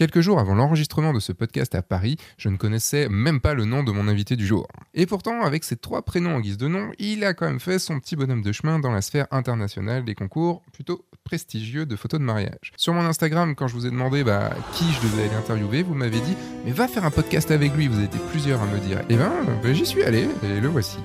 Quelques jours avant l'enregistrement de ce podcast à Paris, je ne connaissais même pas le nom de mon invité du jour. Et pourtant, avec ses trois prénoms en guise de nom, il a quand même fait son petit bonhomme de chemin dans la sphère internationale des concours plutôt prestigieux de photos de mariage. Sur mon Instagram, quand je vous ai demandé bah, qui je devais aller interviewer, vous m'avez dit Mais va faire un podcast avec lui, vous étiez plusieurs à me dire. Et ben, ben j'y suis allé, et le voici.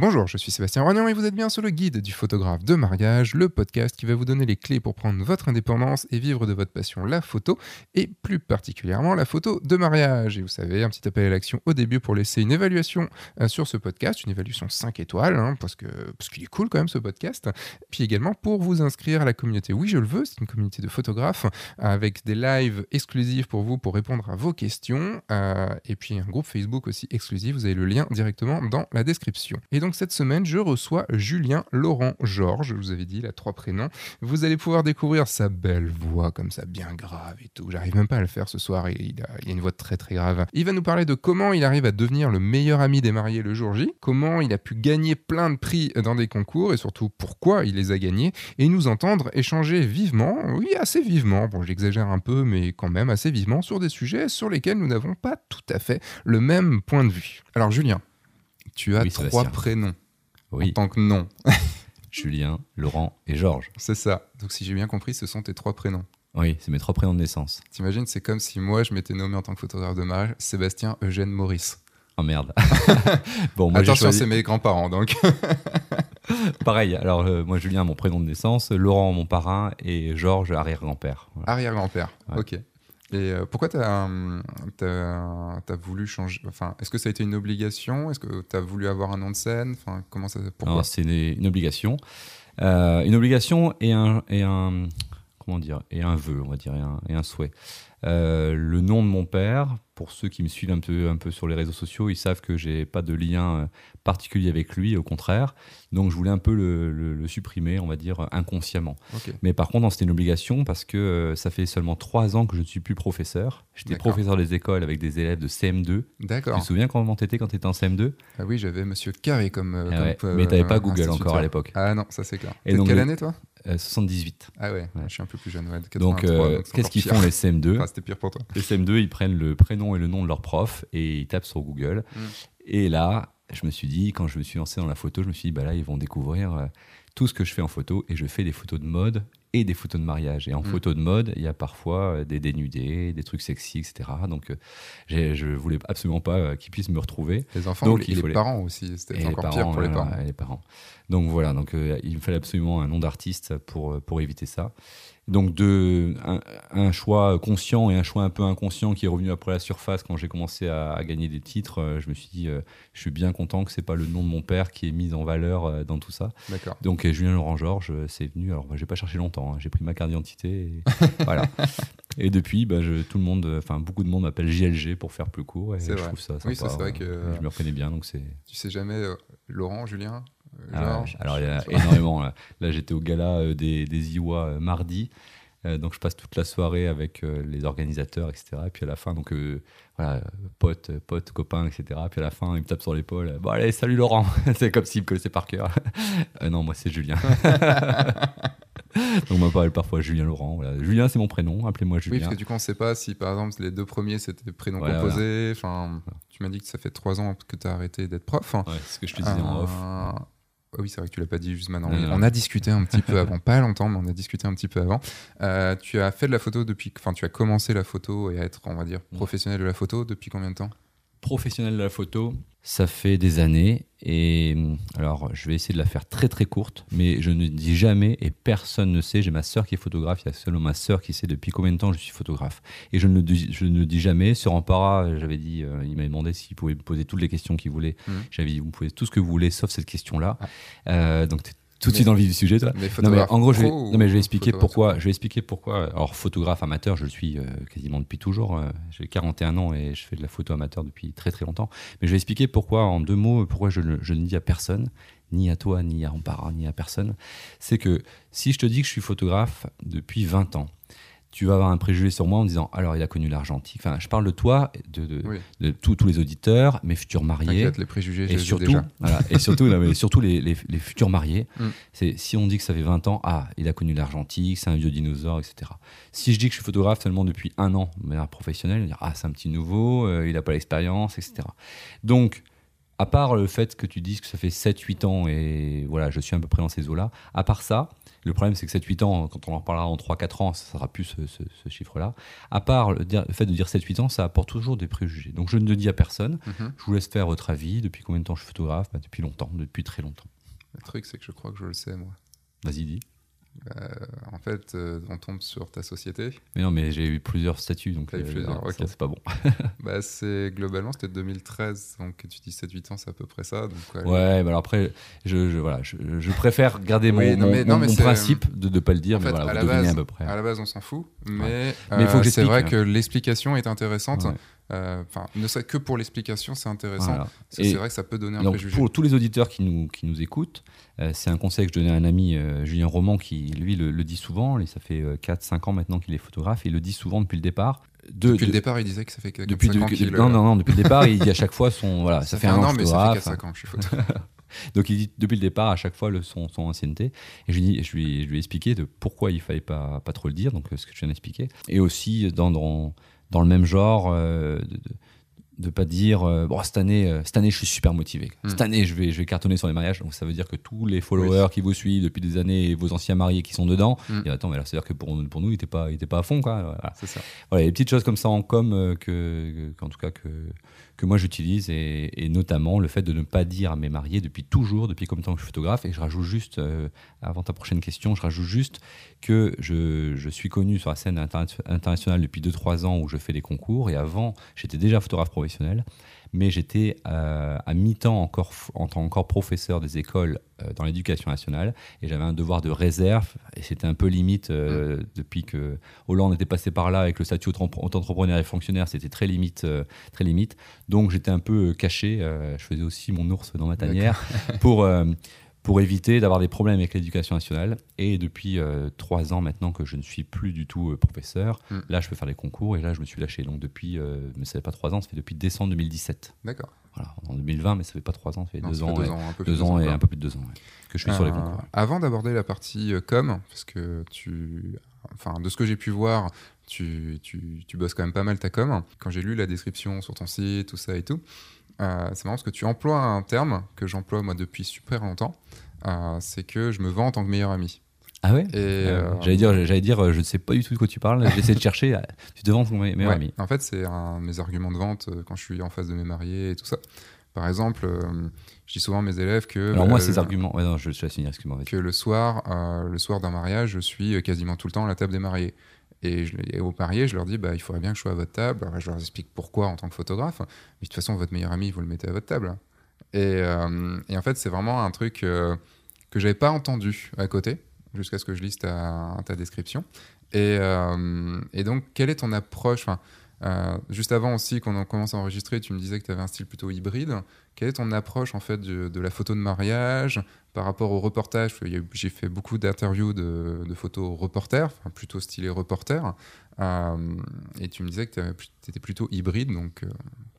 Bonjour, je suis Sébastien Rognan et vous êtes bien sur le guide du photographe de mariage, le podcast qui va vous donner les clés pour prendre votre indépendance et vivre de votre passion, la photo, et plus particulièrement la photo de mariage. Et vous savez, un petit appel à l'action au début pour laisser une évaluation euh, sur ce podcast, une évaluation 5 étoiles, hein, parce que parce qu'il est cool quand même ce podcast. Puis également pour vous inscrire à la communauté Oui, je le veux, c'est une communauté de photographes avec des lives exclusifs pour vous pour répondre à vos questions, euh, et puis un groupe Facebook aussi exclusif. Vous avez le lien directement dans la description. Et donc cette semaine, je reçois Julien Laurent Georges. Je vous avais dit, il a trois prénoms. Vous allez pouvoir découvrir sa belle voix, comme ça, bien grave et tout. J'arrive même pas à le faire ce soir. Il a, il a une voix très très grave. Il va nous parler de comment il arrive à devenir le meilleur ami des mariés le jour J, comment il a pu gagner plein de prix dans des concours et surtout pourquoi il les a gagnés, et nous entendre échanger vivement, oui, assez vivement, bon, j'exagère un peu, mais quand même assez vivement, sur des sujets sur lesquels nous n'avons pas tout à fait le même point de vue. Alors, Julien, tu as trois prénoms oui. en tant que nom. Julien, Laurent et Georges. C'est ça. Donc si j'ai bien compris, ce sont tes trois prénoms. Oui, c'est mes trois prénoms de naissance. T'imagines, c'est comme si moi je m'étais nommé en tant que photographe de mariage Sébastien Eugène Maurice. Oh merde. bon, moi, Attention, c'est mes grands-parents donc. Pareil, alors euh, moi Julien, mon prénom de naissance, Laurent, mon parrain et Georges, arrière-grand-père. Arrière-grand-père, ok. Et euh, pourquoi tu as, voulu changer enfin, Est-ce que ça a été une obligation? Est-ce que tu as voulu avoir un nom de scène? Enfin, comment ça, Pourquoi? C'est une, obligation. Euh, une obligation et un, et un, comment dire, et un vœu, on va dire, et un souhait. Euh, le nom de mon père, pour ceux qui me suivent un peu, un peu sur les réseaux sociaux, ils savent que j'ai pas de lien euh, particulier avec lui, au contraire. Donc je voulais un peu le, supprimer, on va dire, inconsciemment. Mais par contre, c'était une obligation parce que euh, ça fait seulement trois ans que je ne suis plus professeur. J'étais professeur des écoles avec des élèves de CM2. D'accord. Tu te souviens comment t'étais quand tu étais en CM2 Ah oui, j'avais Monsieur Carré comme. Ah mais tu n'avais pas Google encore à l'époque. Ah non, ça c'est clair. Et donc, quelle année toi? 78. Ah ouais, je suis un peu plus jeune. donc, qu'est-ce qu'ils font les CM2 C'était pire pour toi. Les CM2, ils prennent le prénom et le nom de leur prof et ils tapent sur Google. Mm. Et là, je me suis dit, quand je me suis lancé dans la photo, je me suis dit, bah là, ils vont découvrir euh, tout ce que je fais en photo et je fais des photos de mode et des photos de mariage. Et en mm. photo de mode, il y a parfois euh, des dénudés, des trucs sexy, etc. Donc, euh, je voulais absolument pas qu'ils puissent me retrouver. Les enfants donc, et les parents aussi, c'était encore pire pour les parents. les parents. Donc voilà, donc, il me fallait absolument un nom d'artiste pour, pour éviter ça. Donc de, un, choix conscient et un choix un peu inconscient qui est revenu après la surface quand j'ai commencé à, gagner des titres. Euh, je me suis dit, euh, je suis bien content que c'est pas le nom de mon père qui est mis en valeur euh, dans tout ça. D'accord. Donc Julien Laurent Georges, c'est venu. Alors j'ai pas cherché longtemps. Hein. j'ai pris ma carte d'identité. Et, voilà. Et depuis, bah, je, tout le monde, enfin beaucoup de monde m'appelle JLG pour faire plus court. Et je trouve ça sympa. Oui, c'est vrai que je me reconnais bien. Donc c'est. Tu sais jamais Laurent, Julien? Ah alors il y a énormément. Là, j'étais au gala euh, des, des Iwa euh, mardi. Euh, donc je passe toute la soirée avec les organisateurs, etc. Et puis à la fin, donc voilà, pote, pote, copain, etc. Puis à la fin, il me tape sur l'épaule. Bon allez, salut Laurent. c'est comme s'il me connaissait par cœur. non, moi c'est Julien. donc on m'appelle parfois Julien Laurent. Voilà. Julien, c'est mon prénom. Appelez-moi Julien. Oui, parce que du coup, on ne sait pas si par exemple les deux premiers c'était prénoms composés. Enfin, tu m'as dit que ça fait trois ans que tu as arrêté d'être prof. Ouais, c'est ce que je te disais en off. Ah oui, c'est vrai que tu l'as pas dit juste maintenant. On a discuté un petit peu avant, pas longtemps, mais on a discuté un petit peu avant. Euh, tu as fait de la photo depuis, enfin, tu as commencé la photo et à être, on va dire, professionnel de la photo depuis combien de temps? Professionnel de la photo, ça fait des années et hum, alors je vais essayer de la faire très très courte, mais je ne dis jamais et personne ne sait. J'ai ma sœur qui est photographe, il y a seulement ma sœur qui sait depuis combien de temps je suis photographe. Et je ne, je ne dis jamais. Sur Ampara, j'avais dit, euh, il m'avait demandé s'il pouvait me poser toutes les questions qu'il voulait. Mmh. J'avais dit, vous pouvez tout ce que vous voulez sauf cette question-là. Euh, donc tout de suite dans le vif du sujet, toi. non, mais en gros, je vais, non, mais je vais expliquer pourquoi. Je vais expliquer pourquoi. Alors, photographe amateur, je le suis euh, quasiment depuis toujours. Euh, j'ai 41 ans et je fais de la photo amateur depuis très très longtemps. Mais je vais expliquer pourquoi, en deux mots, pourquoi je, je ne dis à personne, ni à toi, ni à Ampara, ni à personne. C'est que si je te dis que je suis photographe depuis 20 ans, tu vas avoir un préjugé sur moi en disant alors il a connu l'argentique. Enfin, je parle de toi, de, de, Oui. de tous, tous les auditeurs, mes futurs mariés. Les préjugés, Et surtout, déjà. voilà, et surtout, non, mais surtout les, les- les futurs mariés. Mm. C'est si on dit que ça fait 20 ans, ah, il a connu l'argentique, c'est un vieux dinosaure, etc. Si je dis que je suis photographe seulement depuis un an, de manière professionnelle, on va dire ah, c'est un petit nouveau, euh, il n'a pas l'expérience, etc. Donc, à part le fait que tu dises que ça fait 7-8 ans et voilà, je suis à peu près dans ces eaux-là, à part ça, le problème c'est que 7-8 ans, quand on en reparlera en 3-4 ans, ça sera plus ce, ce- ce chiffre-là. À part le, dire- le fait de dire 7-8 ans, ça apporte toujours des préjugés. Donc je ne le dis à personne. Mhm. Je vous laisse faire votre avis. Depuis combien de temps je suis photographe? Bah, Depuis longtemps, depuis très longtemps. Le truc, c'est que je crois que je le sais, moi. Vas-y, dis. Euh, en fait, euh, on tombe sur ta société. Mais non, mais j'ai eu plusieurs statuts, donc euh, plusieurs, non, ok. ça, c'est pas bon. Bah, c'est globalement, c'était 2013, donc tu dis 7-8 ans, c'est à peu près ça. Donc, ouais, Ouais, mais alors après, je, je- voilà, je, je préfère garder mon, non, mais- mais principe de ne pas le dire, En mais fait, voilà, à vous la base- à peu près. À la base, on s'en fout, mais, Mais faut que euh, c'est vrai j'explique. que l'explication est intéressante. Ouais. Euh, Enfin, ne serait que pour l'explication, c'est intéressant. Voilà. Que c'est vrai que ça peut donner un préjugé. pour tous les auditeurs qui nous, qui nous écoutent, euh, c'est un conseil que je donnais à un ami, euh, Julien Roman, qui lui le, le dit souvent. Et ça fait 4-5 ans maintenant qu'il est photographe. Et il le dit souvent depuis le départ. De- depuis de- le départ, il disait que ça fait 4 depuis, 5 ans depuis- qu'il non, non, non, depuis le départ, il dit à chaque fois son. Voilà, ça, fait un an, mais ça fait photographe. 4-5 ans que je suis photographe. Donc il dit depuis le départ à chaque fois le, son, son ancienneté. Et je lui, je, lui, je lui ai expliqué de pourquoi il fallait pas, pas trop le dire, donc ce que je viens d'expliquer. Et aussi dans, dans, dans le même genre, euh, de, de, pas dire euh, bon cette année euh, cette année je suis super motivé Mm. cette année je vais je vais cartonner sur les mariages donc ça veut dire que tous les followers qui vous suivent depuis des années et vos anciens mariés qui sont dedans Mm. et attends mais là c'est à dire que pour, pour nous il était pas il était pas à fond quoi Voilà. c'est ça. Voilà, les petites choses comme ça en com que, que- qu'en tout cas que, que moi j'utilise et, notamment le fait de ne pas dire à mes mariés depuis toujours, depuis de temps que je suis photographe et je rajoute juste, euh, avant ta prochaine question, je rajoute juste que je, je suis connu sur la scène interna- internationale depuis 2-3 ans où je fais des concours et avant j'étais déjà photographe professionnel mais j'étais euh, à mi-temps encore en tant encore professeur des écoles euh, dans l'éducation nationale et j'avais un devoir de réserve et c'était un peu limite euh, depuis que Hollande était passé par là avec le statut auto-entrepreneur et fonctionnaire, c'était très limite, très limite. Donc j'étais un peu caché. je faisais aussi mon ours dans ma tanière pour pour éviter d'avoir des problèmes avec l'éducation nationale. Et depuis euh, trois ans maintenant que je ne suis plus du tout euh, professeur, Mm. là je peux faire des concours et là je me suis lâché. Donc depuis, euh, mais ça fait pas trois ans, ça fait depuis décembre 2017. D'accord. Voilà, en 2020, mais ça fait pas trois ans, ça fait Non, deux ça ans, fait deux ans, un peu deux ans et un peu plus de deux ans ouais, que je suis sur les concours. Avant d'aborder la partie com, parce que tu, enfin, de ce que j'ai pu voir, tu, tu, tu bosses quand même pas mal ta com. Quand j'ai lu la description sur ton site, tout ça et tout, euh, c'est marrant parce que tu emploies un terme que j'emploie moi depuis super longtemps. euh, c'est que je me vends en tant que meilleur ami. Ah ouais? Euh, J'allais dire, j'allais dire, je ne sais pas du tout de quoi tu parles. J'essaie de chercher. Tu te vends ton me- meilleur Ouais, ami. En fait, c'est un de mes arguments de vente quand je suis en face de mes mariés et tout ça. Par exemple, je dis souvent à mes élèves que, Alors bah, moi, ces arguments. Ouais, non, je, je vais finir. Excuse-moi. que le soir, le soir d'un mariage, je suis quasiment tout le temps à la table des mariés. Et, je, et je leur dis, bah, il faudrait bien que je sois à votre table. Alors, je leur explique pourquoi en tant que photographe. Mais de toute façon, votre meilleur ami, vous le mettez à votre table. Et, euh, en fait, c'est vraiment un truc euh, que j'avais pas entendu à côté, jusqu'à ce que je lise ta, description. Et, euh, et donc, quelle est ton approche? Euh, Juste avant aussi qu'on en commence à enregistrer, tu me disais que tu avais un style plutôt hybride. Quelle est ton approche en fait de la photo de mariage? Par rapport au reportage J'ai fait beaucoup d'interviews de, de photos reporters, enfin, plutôt stylé reporter. Euh, et tu me disais que tu étais plutôt hybride, donc euh,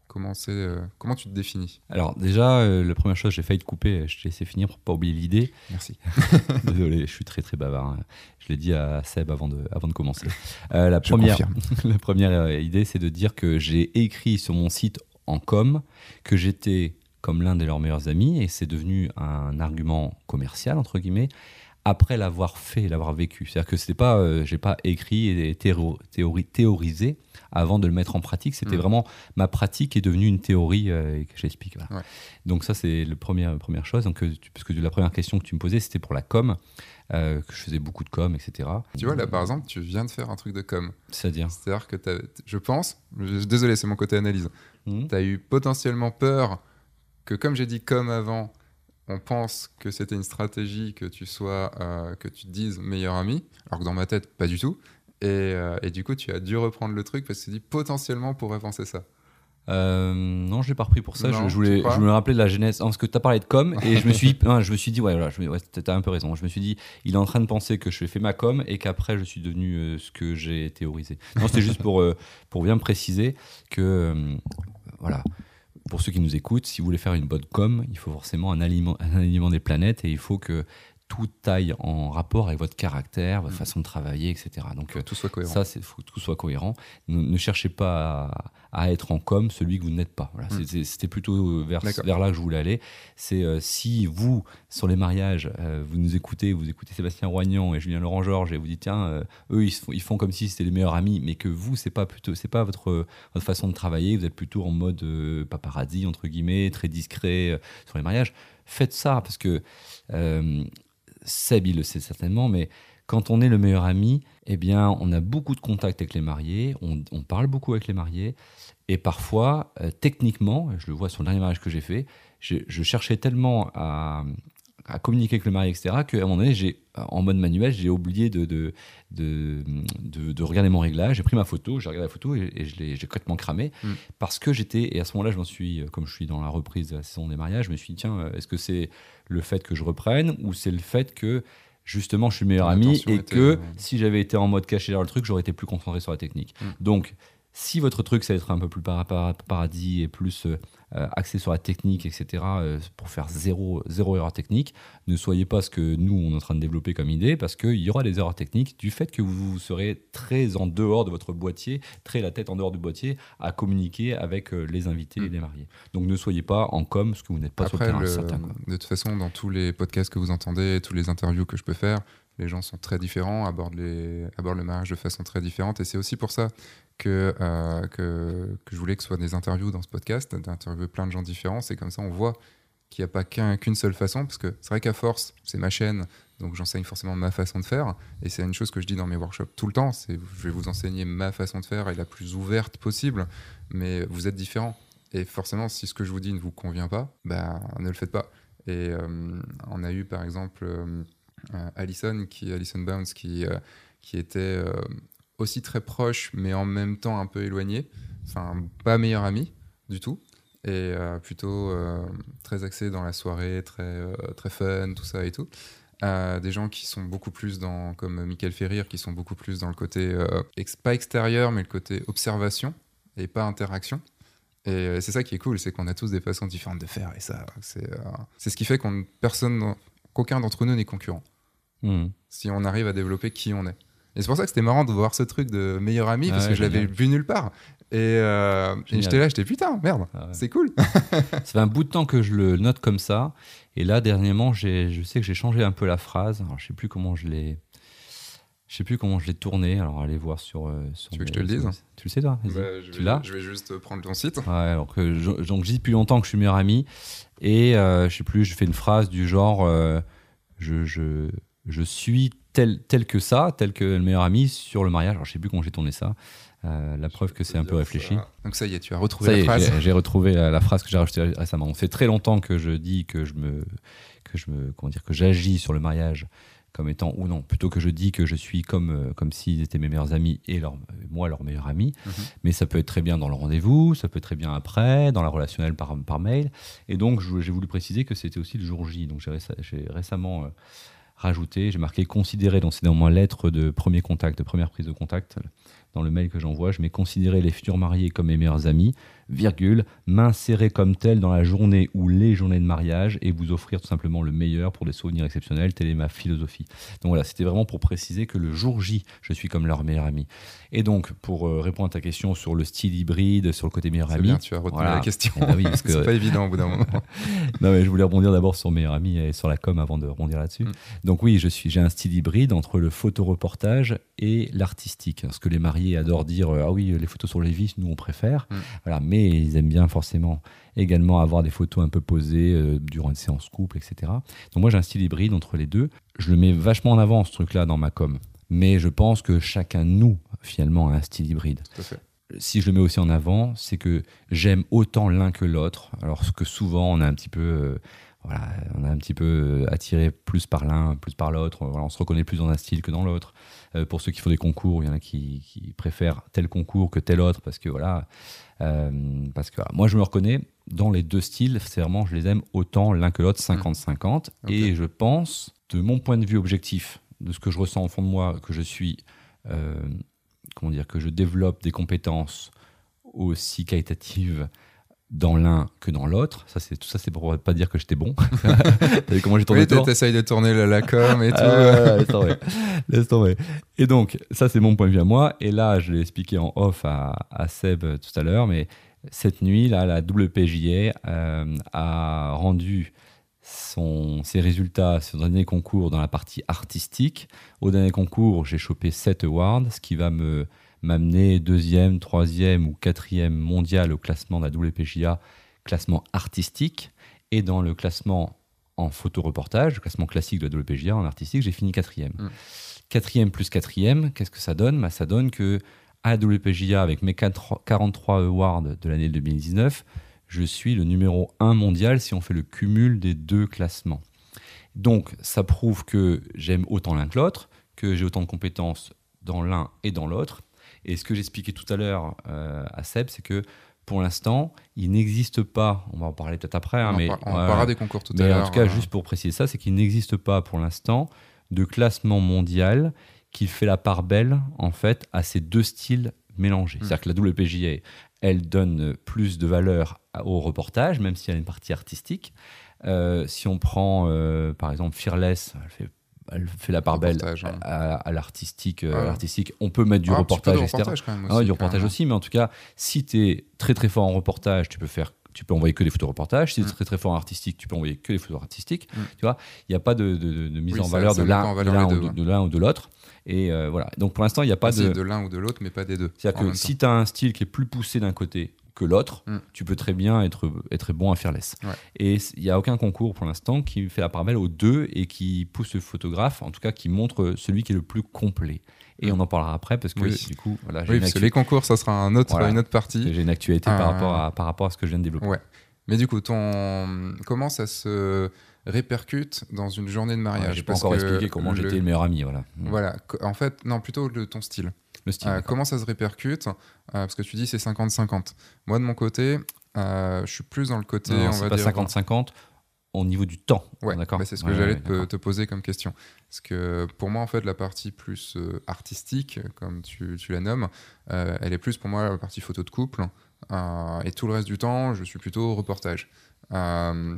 comment, euh, comment tu te définis? Alors déjà, la première chose, j'ai failli te couper. Je t'ai laissé finir pour pas oublier l'idée. Merci. Désolé, je suis très très bavard. hein. Je l'ai dit à Seb avant de, avant de commencer. La, Je première, la première idée, c'est de dire que j'ai écrit sur mon site en com que j'étais comme l'un de leurs meilleurs amis et c'est devenu un argument commercial entre guillemets après l'avoir fait, l'avoir vécu. C'est-à-dire que c'était pas, euh, j'ai pas écrit et théo- théori- théorisé avant de le mettre en pratique. C'était Mm. vraiment ma pratique est devenue une théorie euh, que j'explique. voilà. Ouais. Donc ça c'est la première première chose. Donc euh, tu- parce que la première question que tu me posais c'était pour la com, euh, que je faisais beaucoup de com, etc. Tu vois, là par exemple, tu viens de faire un truc de com. C'est-à-dire. C'est-à-dire que je pense, je- désolé, c'est mon côté analyse, Hmm tu as eu potentiellement peur que, comme j'ai dit comme avant, on pense que c'était une stratégie que tu sois, euh, que tu te dises meilleur ami, alors que dans ma tête, pas du tout. Et, euh, et du coup, tu as dû reprendre le truc parce que tu dis potentiellement on pourrait penser ça. Euh, non, je l'ai pas repris pour ça. Non, je, voulais, je me rappelais de la genèse. Parce que tu as parlé de com et je me suis, non, je me suis dit, ouais, voilà, ouais, t'as un peu raison. Je me suis dit, il est en train de penser que je fais ma com et qu'après je suis devenu euh, ce que j'ai théorisé. Non, c'était juste pour, euh, pour bien préciser que, voilà, pour ceux qui nous écoutent, si vous voulez faire une bonne com, il faut forcément un alignement des planètes et il faut que tout aille en rapport avec votre caractère, votre Mhm. façon de travailler, etc. Donc, Que euh, tout soit cohérent. ça, faut que tout soit cohérent. Ne, ne cherchez pas à, à être en com celui que vous n'êtes pas. Voilà, Mm. c'était- plutôt vers, vers là que je voulais aller. C'est euh, si vous, sur les mariages, euh, vous nous écoutez, vous écoutez Sébastien Roignan et Julien Laurent Georges et vous dites tiens, euh, eux ils, font, ils font comme si c'était les meilleurs amis, mais que vous c'est pas plutôt c'est pas votre votre façon de travailler. Vous êtes plutôt en mode euh, paparazzi entre guillemets, très discret euh, sur les mariages. Faites ça parce que euh, Seb, le sait certainement, mais quand on est le meilleur ami, eh bien, on a beaucoup de contacts avec les mariés, on, on parle beaucoup avec les mariés, et parfois, euh, techniquement, je le vois sur le dernier mariage que j'ai fait, je, je cherchais tellement à, à communiquer avec le marié, etc., qu'à un moment donné, j'ai, en mode manuel, j'ai oublié de, de, de, de- de regarder mon réglage, j'ai pris ma photo, j'ai regardé la photo et, et je l'ai j'ai complètement cramé, Mm. parce que j'étais, et à ce moment-là, je m'en suis, comme je suis dans la reprise de la saison des mariages, je me suis dit, tiens, euh, est-ce que c'est le fait que je reprenne ou c'est le fait que justement je suis le meilleur Ton ami et que euh, si j'avais été en mode caché derrière le truc, j'aurais été plus concentré sur la technique. Mm. Donc, si votre truc, c'est d'être un peu plus para- para- paradis et plus euh, euh, axé sur la technique, etc., euh, pour faire zéro, zéro erreur technique, ne soyez pas ce que nous, on est en train de développer comme idée, parce qu'il y aura des erreurs techniques du fait que vous serez très en dehors de votre boîtier, très la tête en dehors du boîtier, à communiquer avec les invités et Mm. les mariés. Donc, ne soyez pas en com, parce que vous n'êtes pas sur le Après, terrain, le- certain. quoi. de toute façon, dans tous les podcasts que vous entendez, tous les interviews que je peux faire, les gens sont très différents, abordent, les, abordent le mariage de façon très différente. Et c'est aussi pour ça que, euh, que, que je voulais que ce soit des interviews dans ce podcast, d'interviewer plein de gens différents. C'est comme ça, on voit qu'il n'y a pas qu'un- qu'une seule façon. Parce que c'est vrai qu'à force, c'est ma chaîne, donc j'enseigne forcément ma façon de faire. Et c'est une chose que je dis dans mes workshops tout le temps c'est je vais vous enseigner ma façon de faire et la plus ouverte possible. Mais vous êtes différents. Et forcément, si ce que je vous dis ne vous convient pas, bah, ne le faites pas. Et euh, on a eu par exemple euh, Alison, qui, Alison Bounce, qui, euh, qui était euh, aussi très proche, mais en même temps un peu éloigné. Enfin, pas meilleur ami du tout. Et euh, plutôt euh, très axé dans la soirée, très, euh, très fun, tout ça et tout. Euh, des gens qui sont beaucoup plus dans, comme Michael Ferrir, qui sont beaucoup plus dans le côté, euh, pas extérieur, mais le côté observation et pas interaction. Et euh, c'est ça qui est cool, c'est qu'on a tous des façons différentes de faire. Et ça, c'est euh, c'est ce qui fait qu'on personne, qu'aucun d'entre nous n'est concurrent. Mm. Si on arrive à développer qui on est. Et c'est pour ça que c'était marrant de voir ce truc de meilleur ami, Ah parce ouais, que je l'avais vu nulle part. Et, euh, et j'étais là, j'étais putain, merde, Ah ouais. c'est cool. Ça fait un bout de temps que je le note comme ça. Et là, dernièrement, j'ai- je sais que j'ai changé un peu la phrase. Alors, je sais plus comment je l'ai. Je sais plus comment je l'ai tourné. Alors, allez voir sur. euh, sur Tu veux que je te le sur- dise Tu le sais, toi. Bah, je, Tu vais, l'as je vais juste prendre ton site. Ouais, alors que je, donc, je dis depuis longtemps que je suis meilleur ami. Et euh, je sais plus, je fais une phrase du genre euh, je, je, je suis tel, tel que ça, tel que le meilleur ami sur le mariage. Alors, je sais plus comment j'ai tourné ça. Euh, la preuve que c'est un peu réfléchi. Donc ça y est, tu as retrouvé Ça la phrase. j'ai- retrouvé la, la phrase que j'ai rajoutée récemment. Ça fait très longtemps que je dis que je me, que je me, comment dire, que j'agis sur le mariage comme étant ou non, plutôt que je dis que je suis comme euh, comme s'ils étaient mes meilleurs amis et leur, moi leur meilleur ami. Mhm. Mais ça peut être très bien dans le rendez-vous, ça peut être très bien après, dans la relationnelle par, par mail. Et donc j'ai voulu préciser que c'était aussi le jour J. Donc j'ai réce- j'ai récemment euh, rajouté, j'ai marqué considérer dans, c'est dans ma lettre de premier contact, de première prise de contact, dans le mail que j'envoie, je mets considérer les futurs mariés comme mes meilleurs amis, virgule, m'insérer comme tel dans la journée ou les journées de mariage et vous offrir tout simplement le meilleur pour des souvenirs exceptionnels, telle est ma philosophie. Donc voilà, c'était vraiment pour préciser que le jour J, je suis comme leur meilleur ami. Et donc, pour euh, répondre à ta question sur le style hybride, sur le côté meilleur C'est ami, bien, tu as retenu Voilà. la question. Eh ben oui, parce que- c'est pas évident au bout d'un moment. non, mais je voulais rebondir d'abord sur meilleur ami et sur la com avant de rebondir là-dessus. Mm. Donc oui, je suis, j'ai un style hybride entre le photoreportage et l'artistique. Ce que les mariés adorent dire, euh, ah oui, les photos sur les vis, nous on préfère. Mm. Voilà, mais ils aiment bien forcément également avoir des photos un peu posées euh, durant une séance couple, etc. Donc moi j'ai un style hybride entre les deux. Je le mets vachement en avant ce truc-là dans ma com. Mais je pense que chacun de nous, finalement, a un style hybride Tout à fait. si je le mets aussi en avant, c'est que j'aime autant l'un que l'autre. Alors ce que souvent on a un petit peu, euh, voilà, on est un petit peu attiré plus par l'un, plus par l'autre. Voilà, on se reconnaît plus dans un style que dans l'autre. Euh, pour ceux qui font des concours, il y en a qui, qui, préfèrent tel concours que tel autre parce que voilà, euh, parce que voilà, moi je me reconnais dans les deux styles. C'est vraiment, je les aime autant l'un que l'autre, 50-50. Ok. Et je pense, de mon point de vue objectif, de ce que je ressens au fond de moi, que je suis, euh, comment dire, que je développe des compétences aussi qualitatives dans l'un que dans l'autre. Ça, c'est tout ça, c'est pour pas dire que j'étais bon. T'as vu comment j'ai tourné Oui, t'essayes de tourner la, la com et tout. Ah, laisse tomber. Laisse tomber. Et donc, ça, c'est mon point de vue à moi. Et là, je l'ai expliqué en off à, à Seb euh, tout à l'heure, mais cette nuit, là, la WPJA euh, a rendu son, ses résultats sur le dernier concours dans la partie artistique. Au dernier concours, j'ai chopé 7 awards, ce qui va me m'amener deuxième, troisième ou quatrième mondial au classement de la WPJA, classement artistique. Et dans le classement en photo-reportage, le classement classique de la WPJA en artistique, j'ai fini quatrième. Mm. Quatrième plus quatrième, qu'est-ce que ça donne? Bah, Ça donne que à la WPJA, avec mes 4 43 awards de l'année 2019, je suis le numéro 1 mondial si on fait le cumul des deux classements. Donc, ça prouve que j'aime autant l'un que l'autre, que j'ai autant de compétences dans l'un et dans l'autre. Et ce que j'expliquais tout à l'heure euh, à Seb, c'est que pour l'instant, il n'existe pas, on va en parler peut-être après, hein, on mais, par- on voilà. parlera des concours tout à l'heure. en tout cas, euh, juste pour préciser ça, c'est qu'il n'existe pas pour l'instant de classement mondial qui fait la part belle en fait à ces deux styles mélangés. Mm. C'est-à-dire que la WPJA, elle donne plus de valeur au reportage, même s'il y a une partie artistique. Euh, si on prend euh, par exemple Fearless, elle fait, elle fait la part belle hein. à, à l'artistique. euh, l'artistique. On peut mettre du ah, reportage, etc. reportage quand même Ah ouais, aussi, du reportage aussi, mais en tout cas, si tu es très très fort en reportage, tu peux faire. Tu peux envoyer que des photos reportages. Si tu es Mm. très très fort en artistique, tu peux envoyer que des photos artistiques. Mm. Tu vois, il n'y a pas de, de- de- de mise Oui, en ça- valeur ça de pas de l'un ou de, de l'un ou de l'autre. Et euh, voilà. Donc pour l'instant, il n'y a pas Ah, si, de. de l'un ou de l'autre, mais pas des deux. C'est-à-dire que si tu as un style qui est plus poussé d'un côté que l'autre, Mm. tu peux très bien être, être bon à fearless. Ouais. Et il n'y a aucun concours pour l'instant qui fait la part belle aux deux et qui pousse le photographe, en tout cas qui montre celui qui est le plus complet. Et Mm. on en parlera après parce que Oui. du coup, voilà, Oui, parce que les concours, ça sera un autre, Voilà. une autre partie. j'ai une actualité par, rapport à, par rapport à ce que je viens de développer. Ouais. Mais du coup, ton... comment ça se répercute dans une journée de Ouais, mariage j'ai pas encore expliqué comment le- j'étais le meilleur ami. Voilà. Mm. Voilà. En fait, non, plutôt le, ton style. Le style. Euh, comment ça se répercute Euh, Parce que tu dis c'est 50-50. Moi, de mon côté, euh, je suis plus dans le côté, Non, on va pas dire... 50-50 au niveau du temps. Ouais, d'accord. bah, c'est ce que Ouais, j'allais ouais, te, poser comme question. Parce que pour moi, en fait, la partie plus artistique, comme tu, tu la nommes, elle est plus pour moi la partie photo de couple. Et tout le reste du temps, je suis plutôt reportage.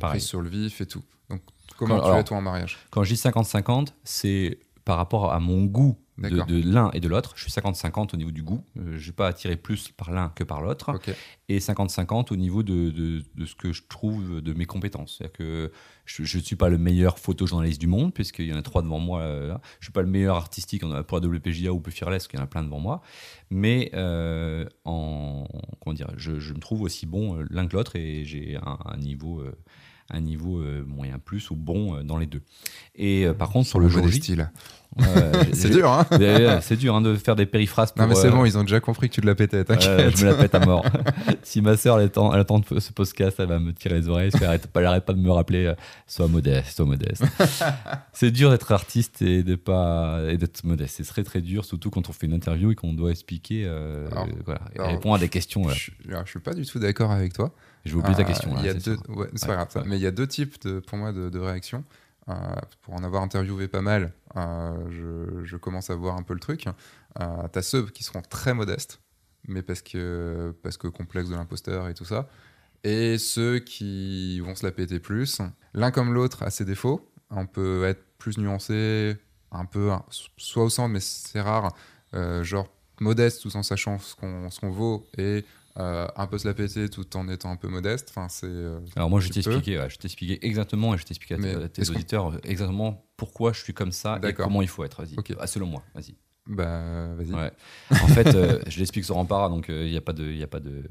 Prise sur le vif et tout. Donc, comment Quand- tu alors, es toi en mariage? Quand je dis 50-50, c'est par rapport à mon goût de, l'un et de l'autre. Je suis 50-50 au niveau du goût. Euh, je ne suis pas attiré plus par l'un que par l'autre. Et 50-50 au niveau de, de- de ce que je trouve de mes compétences. C'est-à-dire que je ne suis pas le meilleur photojournaliste du monde, puisqu'il y en a trois devant moi. euh, là. Je ne suis pas le meilleur artistique pour la WPJA ou Fearless, qu'il y en a plein devant moi. Mais euh, en, comment dire, je, je me trouve aussi bon euh, l'un que l'autre et j'ai un, un niveau, euh, un niveau euh, moyen plus ou bon euh, dans les deux. Et euh, par contre, sur le jour J, style. j'ai- C'est dur, hein c'est dur hein, de faire des périphrases pour. Non, mais c'est euh, bon, ils ont déjà compris que tu de la pétais, t'inquiète. je me la pète à mort. si ma soeur elle attend, elle attend ce podcast, elle va me tirer les oreilles. qu'elle arrête elle arrête pas de me rappeler euh, sois modeste, sois modeste. c'est dur d'être artiste et de pas et d'être modeste. C'est très très dur, surtout quand on fait une interview et qu'on doit expliquer, euh, Alors, euh, voilà, et répondre à des questions. Je, je suis pas du tout d'accord avec toi. Je vais oublier ta Euh, question. là, Il y a deux, ouais, c'est pas grave, ça. mais il y a deux types de, pour moi de, de réactions. Euh, pour en avoir interviewé pas mal, euh, je, je commence à voir un peu le truc. Euh, T'as ceux qui seront très modestes, mais parce que, parce que complexe de l'imposteur et tout ça. Et ceux qui vont se la péter plus. L'un comme l'autre a ses défauts. On peut être plus nuancé, un peu, soit au centre, mais c'est rare. genre modeste tout en sachant ce qu'on ce qu'on vaut et euh, un peu se la péter tout en étant un peu modeste. Enfin, c'est. euh, Alors moi je t'ai expliqué, ouais, je t'ai expliqué exactement et je t'ai expliqué à tes- à auditeurs euh, exactement pourquoi je suis comme ça et comment il faut être. Vas-y, Ok. Ah, selon moi, vas-y. Bah, vas-y. Ouais. En fait, euh, je l'explique sur Rempart, donc il n'y a pas de, il a pas de,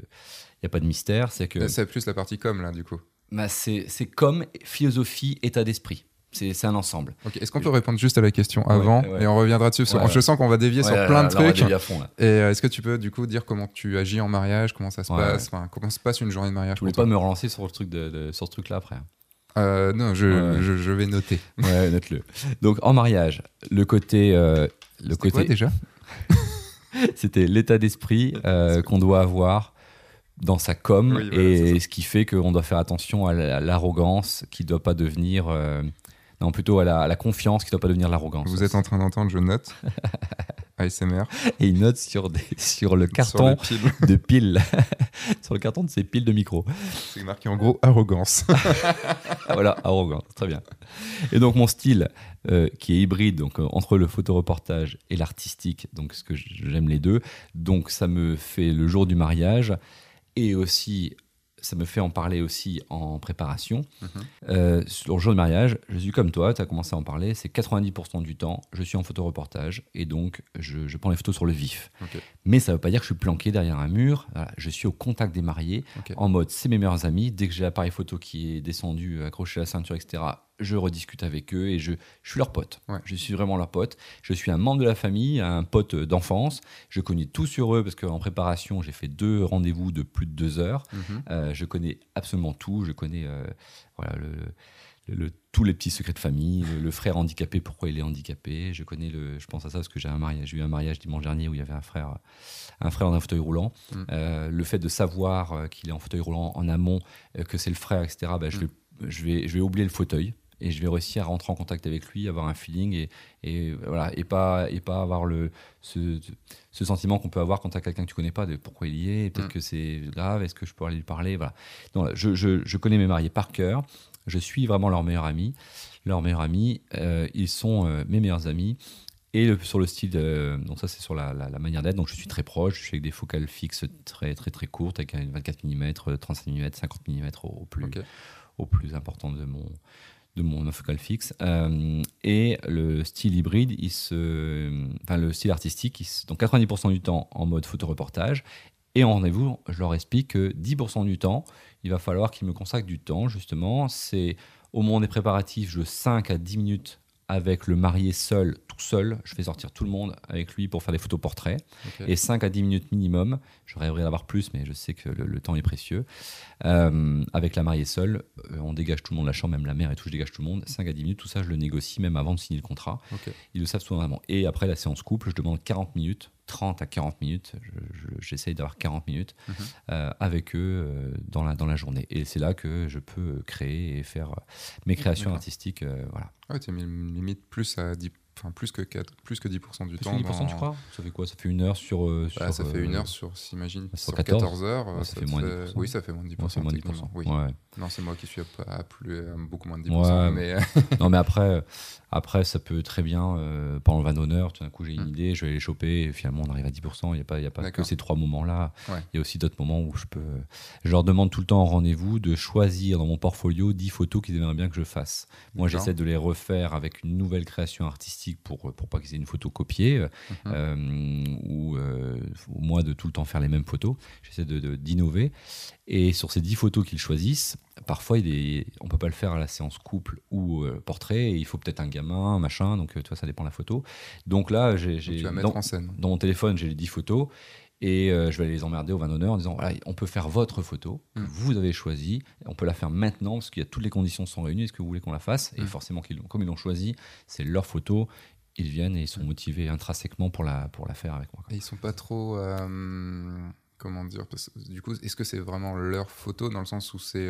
il a pas de mystère. C'est que C'est plus la partie com là, du coup. bah, c'est, c'est comme philosophie, état d'esprit. C'est, un ensemble. Ok. Est-ce qu'on peut répondre juste à la question avant ouais. et on reviendra dessus parce que Ouais, Je sens qu'on va dévier sur plein de trucs. fond. Et euh, est-ce que tu peux du coup dire comment tu agis en mariage, comment ça se passe, enfin, comment se passe une journée de mariage Je voulais pas me relancer sur, le truc de, de- sur ce truc-là après. Euh, non, je, je, je vais noter. Ouais, note-le. Donc en mariage, le côté, euh, le quoi côté, déjà c'était l'état d'esprit euh, qu'on doit avoir dans sa com Oui, voilà, c'est et ce qui fait qu'on doit faire attention à la- à l'arrogance qui doit pas devenir, non plutôt à la, à la confiance qui doit pas devenir l'arrogance. Vous êtes en train d'entendre, je note. ASMR. Et il note sur des, sur le carton de piles, sur le carton de ses piles de micro. C'est marqué en gros arrogance. Voilà, arrogant, très bien. Et donc mon style, euh, qui est hybride, donc euh, entre le photoreportage et l'artistique, donc ce que j'aime les deux. Donc ça me fait le jour du mariage et aussi ça me fait en parler aussi en préparation. Mhm. Euh, sur le jour du mariage, je suis comme toi, tu as commencé à en parler, c'est 90% du temps, je suis en photoreportage et donc je, je prends les photos sur le vif. Mais ça ne veut pas dire que je suis planqué derrière un mur, Voilà, je suis au contact des mariés, en mode c'est mes meilleurs amis, dès que j'ai l'appareil photo qui est descendu, accroché à la ceinture, etc., je rediscute avec eux et je, je suis leur pote. Ouais. Je suis vraiment leur pote. Je suis un membre de la famille, un pote d'enfance. Je connais tout sur eux parce qu'en préparation, j'ai fait deux rendez-vous de plus de deux heures. Mhm. Euh, je connais absolument tout. Je connais euh, voilà, le, le- le- tous les petits secrets de famille, le, frère handicapé, pourquoi il est handicapé. Je connais le. Je pense à ça parce que j'ai un mariage. J'ai eu un mariage dimanche dernier où il y avait un frère, un frère dans un fauteuil roulant. Mm. Euh, le fait de savoir qu'il est en fauteuil roulant en amont, que c'est le frère, etc. bah, Mm. je vais, je vais oublier le fauteuil. Et je vais réussir à rentrer en contact avec lui, avoir un feeling et, et voilà et pas et pas avoir le ce, ce sentiment qu'on peut avoir quand tu as quelqu'un que tu connais pas de pourquoi il y est, peut-être Mm. que c'est grave, est-ce que je peux aller lui parler, voilà. Non, je, je- je connais mes mariés par cœur, je suis vraiment leur meilleur ami. Leurs meilleurs amis, euh, ils sont euh, mes meilleurs amis. Et le- sur le style, donc ça c'est sur la, la- la manière d'être, donc je suis très proche, je suis avec des focales fixes très très très courtes, avec un 24 mm, 35 mm, 50 mm au, au plus, au plus important de mon, de mon focal fixe. Euh, et le style hybride, le style artistique, il se- donc 90% du temps en mode photoreportage. Et en rendez-vous, je leur explique que 10% du temps, il va falloir qu'ils me consacrent du temps, justement. C'est au moment des préparatifs, de 5 à 10 minutes avec le marié seul, tout seul. Je fais sortir tout le monde avec lui pour faire des photos portraits. Et 5 à 10 minutes minimum. Je rêverais d'avoir plus, mais je sais que le, le temps est précieux. Euh, avec la mariée seule, euh, on dégage tout le monde, la chambre, même la mère et tout, je dégage tout le monde. 5 à 10 minutes, tout ça, je le négocie même avant de signer le contrat. Ils le savent souvent vraiment. Et après la séance couple, je demande 40 minutes, 30 à 40 minutes. Je- je- J'essaye d'avoir 40 minutes Mhm. euh, avec eux euh, dans, la, dans la journée. Et c'est là que je peux créer et faire euh, mes créations artistiques. euh, voilà. Ah ouais, tu as mis limite plus à 10, enfin plus que 4, plus que 10% du Plus temps. que 10%, dans- tu crois? Ça fait quoi? Ça fait une heure sur. euh, Bah, sur, ça fait une euh, heure sur, s'imagine, sur sur 14. 14, heures. Ouais, ça te fait moins de 10%. Oui, ça fait moins de 10%. Ouais, moins de 10%. techniquement, Oui. Non, c'est moi qui suis à, plus, à beaucoup moins de 10%. Ouais, mais euh, non, mais après, euh, après, ça peut très bien, euh, pendant le van d'honneur, tout d'un coup, j'ai une Mm. idée, je vais les choper, et finalement, on arrive à 10%. Il n'y a pas, y a pas que ces trois moments-là. Ouais. Il y a aussi d'autres moments où je peux. Je leur demande tout le temps en rendez-vous de choisir dans mon portfolio 10 photos qu'ils aimeraient bien que je fasse. Moi, j'essaie de les refaire avec une nouvelle création artistique pour, pour pas qu'ils aient une photo copiée, euh, Mhm. euh, ou euh, au moins de tout le temps faire les mêmes photos. J'essaie de- de- d'innover. Et sur ces 10 photos qu'ils choisissent, parfois il est, on peut pas le faire à la séance couple ou euh, portrait, et il faut peut-être un gamin, machin, donc euh, tu vois, ça dépend de la photo. Donc là, j'ai, tu vas mettre dans, en scène. dans mon téléphone, j'ai les 10 photos. Et euh, je vais aller les emmerder au vin d'honneur en disant voilà, on peut faire votre photo que Mm. vous avez choisie. On peut la faire maintenant parce qu'il y a toutes les conditions sont réunies. Est-ce que vous voulez qu'on la fasse? Et Mm. forcément, comme ils l'ont choisi, c'est leur photo. Ils viennent et ils sont motivés intrinsèquement pour la, pour la faire avec moi. Et ils sont pas trop. euh, comment dire? Parce Du coup, est-ce que c'est vraiment leur photo dans le sens où c'est.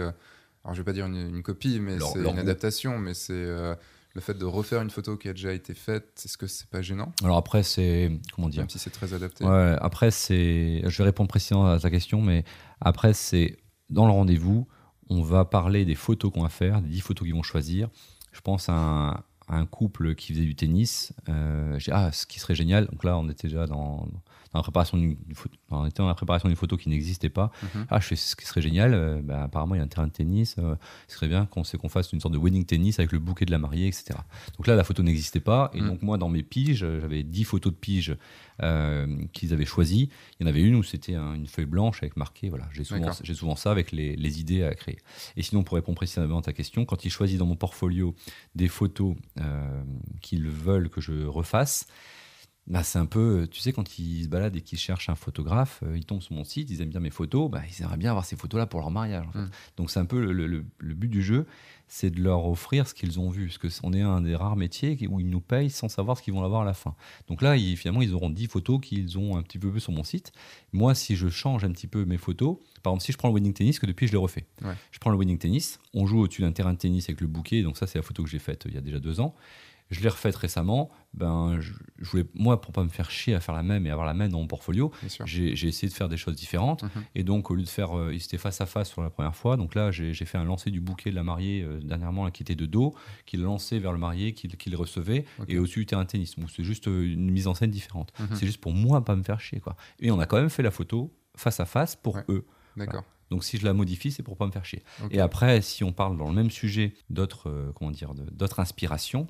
Alors, je vais pas dire une, une copie, mais c'est une adaptation, mais c'est. euh, le fait de refaire une photo qui a déjà été faite, est-ce que c'est pas gênant? Alors après, c'est. Comment dire? Même si c'est très adapté. Ouais, après, c'est. Je vais répondre précisément à ta question, mais après, c'est. Dans le rendez-vous, on va parler des photos qu'on va faire, des 10 photos qu'ils vont choisir. Je pense à un, à un couple qui faisait du tennis. Euh, ah, ce qui serait génial. Donc là, on était déjà dans, dans la préparation d'une photo. On était dans la préparation d'une photo qui n'existait pas. Mhm. Ah, je fais ce qui serait génial. euh, bah, apparemment, il y a un terrain de tennis. euh, ce serait bien qu'on fasse une sorte de wedding tennis avec le bouquet de la mariée, etc. Donc là, la photo n'existait pas. Et Mm. donc, moi, dans mes piges, j'avais 10 photos de piges euh, qu'ils avaient choisies. Il y en avait une où c'était un- une feuille blanche avec marqué. Voilà, j'ai souvent, ça avec les, les idées à créer. Et sinon, pour répondre précisément à ta question, quand ils choisissent dans mon portfolio des photos qu'ils veulent que je refasse, bah, c'est un peu, tu sais, quand ils se baladent et qu'ils cherchent un photographe, euh, ils tombent sur mon site, ils aiment bien mes photos, bah, ils aimeraient bien avoir ces photos-là pour leur mariage. en fait. Mm. Donc c'est un peu le, le- le- le but du jeu, c'est de leur offrir ce qu'ils ont vu, parce qu'on est un des rares métiers où ils nous payent sans savoir ce qu'ils vont avoir à la fin. Donc là, ils- finalement, ils auront 10 photos qu'ils ont un petit peu vu sur mon site. Moi, si je change un petit peu mes photos, par exemple, si je prends le wedding tennis, que depuis je l'ai refait, Ouais. je prends le wedding tennis, on joue au-dessus d'un terrain de tennis avec le bouquet, donc ça c'est la photo que j'ai faite euh, il y a déjà deux ans. Je l'ai refaite récemment. Ben, je, je voulais, moi, pour pas me faire chier à faire la même et avoir la même dans mon portfolio, j'ai essayé de faire des choses différentes. Mhm. Et donc, au lieu de faire, euh, c'était face à face sur la première fois. Donc là, j'ai fait un lancer du bouquet de la mariée euh, dernièrement, là, qui était de dos, qu'il lançait vers le marié, qu'il qu'il recevait, et au-dessus terrain de tennis. C'est juste euh, une mise en scène différente. Mhm. C'est juste pour moi pas me faire chier, quoi. Et on a quand même fait la photo face à face pour Ouais. eux. D'accord. Donc si je la modifie, c'est pour pas me faire chier. Et après, si on parle dans le même sujet d'autres, euh, comment dire, d'autres inspirations,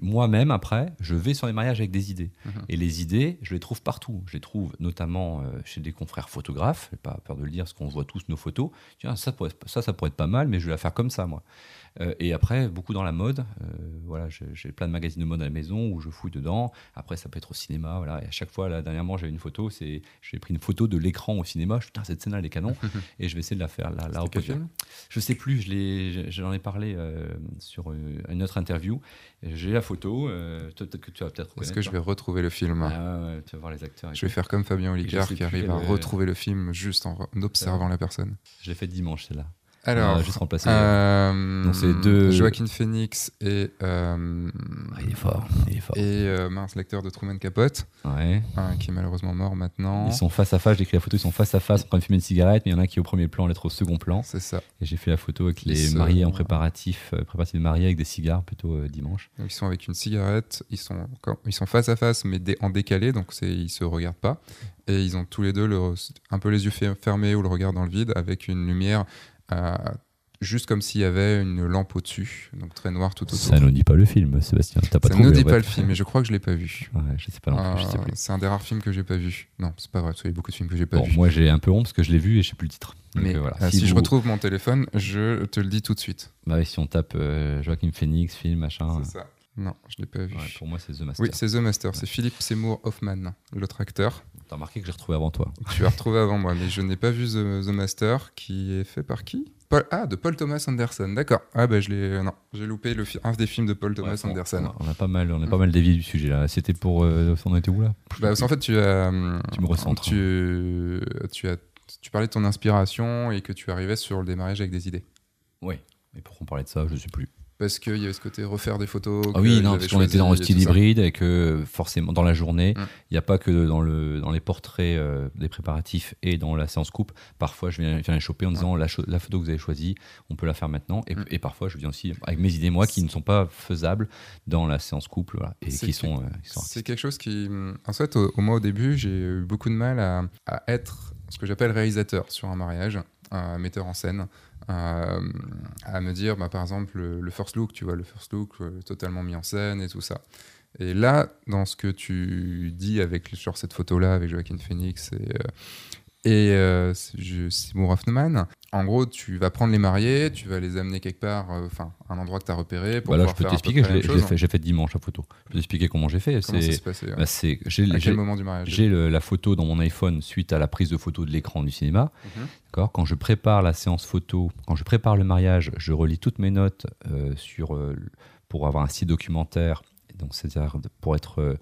moi-même après, je vais sur les mariages avec des idées. Mhm. Et les idées, je les trouve partout. Je les trouve notamment euh, chez des confrères photographes. J'ai pas peur de le dire, parce qu'on voit tous nos photos. Tiens, ça, pourrait, ça, ça pourrait être pas mal, mais je vais la faire comme ça, moi. Euh, et après, beaucoup dans la mode. Euh, voilà, j'ai plein de magazines de mode à la maison où je fouille dedans. Après, ça peut être au cinéma. Voilà. Et à chaque fois, là, dernièrement, j'avais une photo. C'est, j'ai pris une photo de l'écran au cinéma. Je, Putain, cette scène-là, elle est canon. et je vais essayer de la faire, la, la film? Je sais plus, je j'en ai parlé euh, sur euh, une autre interview. J'ai la photo, peut-être que tu vas peut-être Est-ce que je vais retrouver le film? Ah tu vas voir les acteurs. Je vais faire comme Fabien Olicard qui arrive à retrouver le film juste en, en observant la personne. Je l'ai fait dimanche, celle-là. Alors, a juste remplacé. euh, Donc, c'est deux- Joaquin Phoenix et, euh, Ah, il est fort, il est fort. et euh, mince, l'acteur de Truman Capote, Ouais. qui est malheureusement mort maintenant. Ils sont face à face, j'ai écrit la photo, ils sont face à face en train de fumer une cigarette, mais il y en a un qui est au premier plan, l'autre au second plan. C'est ça. Et j'ai fait la photo avec les mariés en préparatif, euh, préparatif de mariés avec des cigares plutôt euh, dimanche. Donc, ils sont avec une cigarette, ils sont, ils sont face à face, mais en décalé, donc c'est, ils se regardent pas. Et ils ont tous les deux le- un peu les yeux fer- fermés ou le regard dans le vide, avec une lumière euh, juste comme s'il y avait une lampe au-dessus, donc très noire tout autour. Ça ne dit pas le film, Sébastien. Pas Ça ne dit en fait. pas le film, et je crois que je l'ai pas vu. Ouais, je sais pas Euh, c'est un des rares films que j'ai pas vu. Non, c'est pas vrai, parce qu'il y a beaucoup de films que j'ai pas Bon, vu. moi j'ai un peu honte parce que je l'ai vu et je sais plus le titre. Donc, Mais euh, voilà. euh, si, je retrouve mon téléphone, je te le dis tout de suite. Bah si on tape euh, Joachim Phoenix, film, machin. C'est ça. Non, je l'ai pas vu. ouais, pour moi, c'est The Master. oui, c'est The Master, c'est Philippe Seymour Hoffman, l'autre acteur. T'as remarqué que j'ai retrouvé avant toi. Tu as retrouvé avant moi, mais je n'ai pas vu The, The Master, qui est fait par qui? Paul- Ah, de Paul Thomas Anderson, d'accord. Ah bah je l'ai... Non, j'ai loupé le un des films de Paul Thomas Ouais, on- Anderson. On, a pas mal, on a pas mal dévié du sujet là. C'était pour. Euh, on était où là? Bah, parce qu'en fait, tu as... Tu me recentres. Tu, tu, as, tu parlais de ton inspiration et que tu arrivais sur le démarrage avec des idées. Oui. Et pourquoi on parlait de ça? Je sais plus. Parce qu'il y avait ce côté refaire des photos. Ah oui, non, parce qu'on était dans le style hybride et que forcément dans la journée, il Mm. n'y a pas que dans, le, dans les portraits euh, des préparatifs et dans la séance coupe. Parfois, je viens, je viens les choper en disant la, photo que vous avez choisie, on peut la faire maintenant. Et, Mm. et parfois, je viens aussi avec mes idées, moi, qui ne sont pas faisables dans la séance couple voilà, et qui sont. euh, qui sont C'est quelque chose qui. En fait, au, au moi, au début, j'ai eu beaucoup de mal à, à être ce que j'appelle réalisateur sur un mariage, un metteur en scène. À me dire, bah, par exemple, le, le first look, tu vois, le first look euh, totalement mis en scène et tout ça. Et là, dans ce que tu dis avec sur cette photo-là, avec Joaquin Phoenix et, euh, et euh, Seymour Hoffman, en gros, tu vas prendre les mariés, tu vas les amener quelque part, euh, enfin, un endroit que tu as repéré pour Bah là, je peux t'expliquer, j'ai fait dimanche la photo. Je peux t'expliquer comment j'ai fait. Comment ça s'est passé bah, À quel moment du mariage J'ai la photo dans mon iPhone suite à la prise de photo de l'écran du cinéma. D'accord quand je prépare la séance photo, quand je prépare le mariage, je relis toutes mes notes euh, sur, euh, pour avoir un style documentaire. Donc, c'est-à-dire pour être,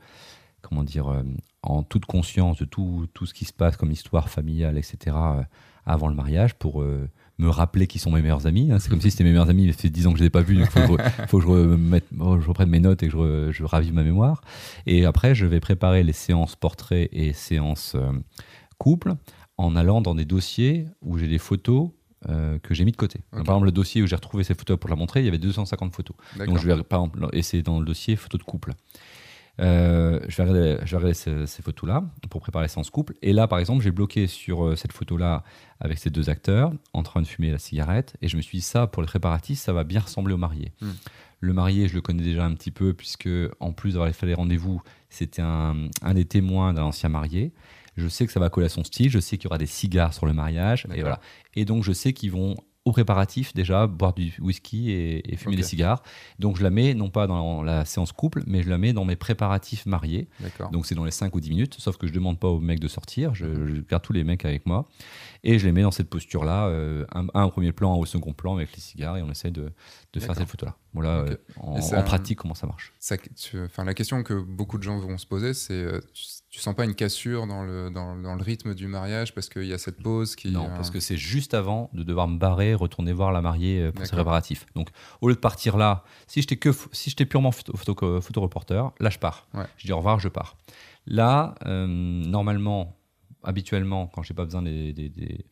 comment dire, en toute conscience de tout, tout ce qui se passe comme histoire familiale, etc., euh, avant le mariage, pour euh, me rappeler qui sont mes meilleurs amis. hein. C'est comme si c'était mes meilleurs amis, mais ça fait 10 ans que je ne les ai pas vus, donc il faut, que je- faut que je, remette- je reprenne mes notes et que je, re- je ravive ma mémoire. Et après, je vais préparer les séances portraits et séances euh, couple en allant dans des dossiers où j'ai des photos euh, que j'ai mis de côté. Donc, par exemple, le dossier où j'ai retrouvé ces photos pour la montrer, il y avait 250 photos. Donc, je vais, par exemple, et c'est dans le dossier photos de couple. Euh, je vais regarder, je vais regarder ces, ces photos-là pour préparer la séance couple. Et là, par exemple, j'ai bloqué sur euh, cette photo-là avec ces deux acteurs en train de fumer la cigarette. Et je me suis dit, ça, pour les préparatifs, ça va bien ressembler au marié. Hmm. Le marié, je le connais déjà un petit peu, puisque en plus d'avoir fait les rendez-vous, c'était un, un des témoins d'un ancien marié. Je sais que ça va coller à son style. Je sais qu'il y aura des cigares sur le mariage. Et voilà. Et donc, je sais qu'ils vont au préparatif déjà, boire du whisky et, fumer des cigares. Donc je la mets non pas dans la séance couple, mais je la mets dans mes préparatifs mariés. Donc c'est dans les 5 ou 10 minutes, sauf que je demande pas aux mecs de sortir, je, Mhm. je garde tous les mecs avec moi et je les mets dans cette posture-là, euh, un, un au premier plan, un au second plan avec les cigares et on essaye de, de faire cette photo-là. Voilà euh, en, Et ça- en pratique comment ça marche. Ça- tu- la question que beaucoup de gens vont se poser, c'est euh, tu, sens pas une cassure dans le, dans, dans le rythme du mariage parce qu'il y a cette pause qui. Non, euh, parce que c'est juste avant de devoir me barrer, retourner voir la mariée euh, pour ses D'accord. préparatifs. Donc, au lieu de partir là, si j'étais que si j'étais purement photo, photo, photoreporter, là je pars. Ouais. Je dis au revoir, je pars. Là, euh, normalement, habituellement, quand j'ai pas besoin des, des, des-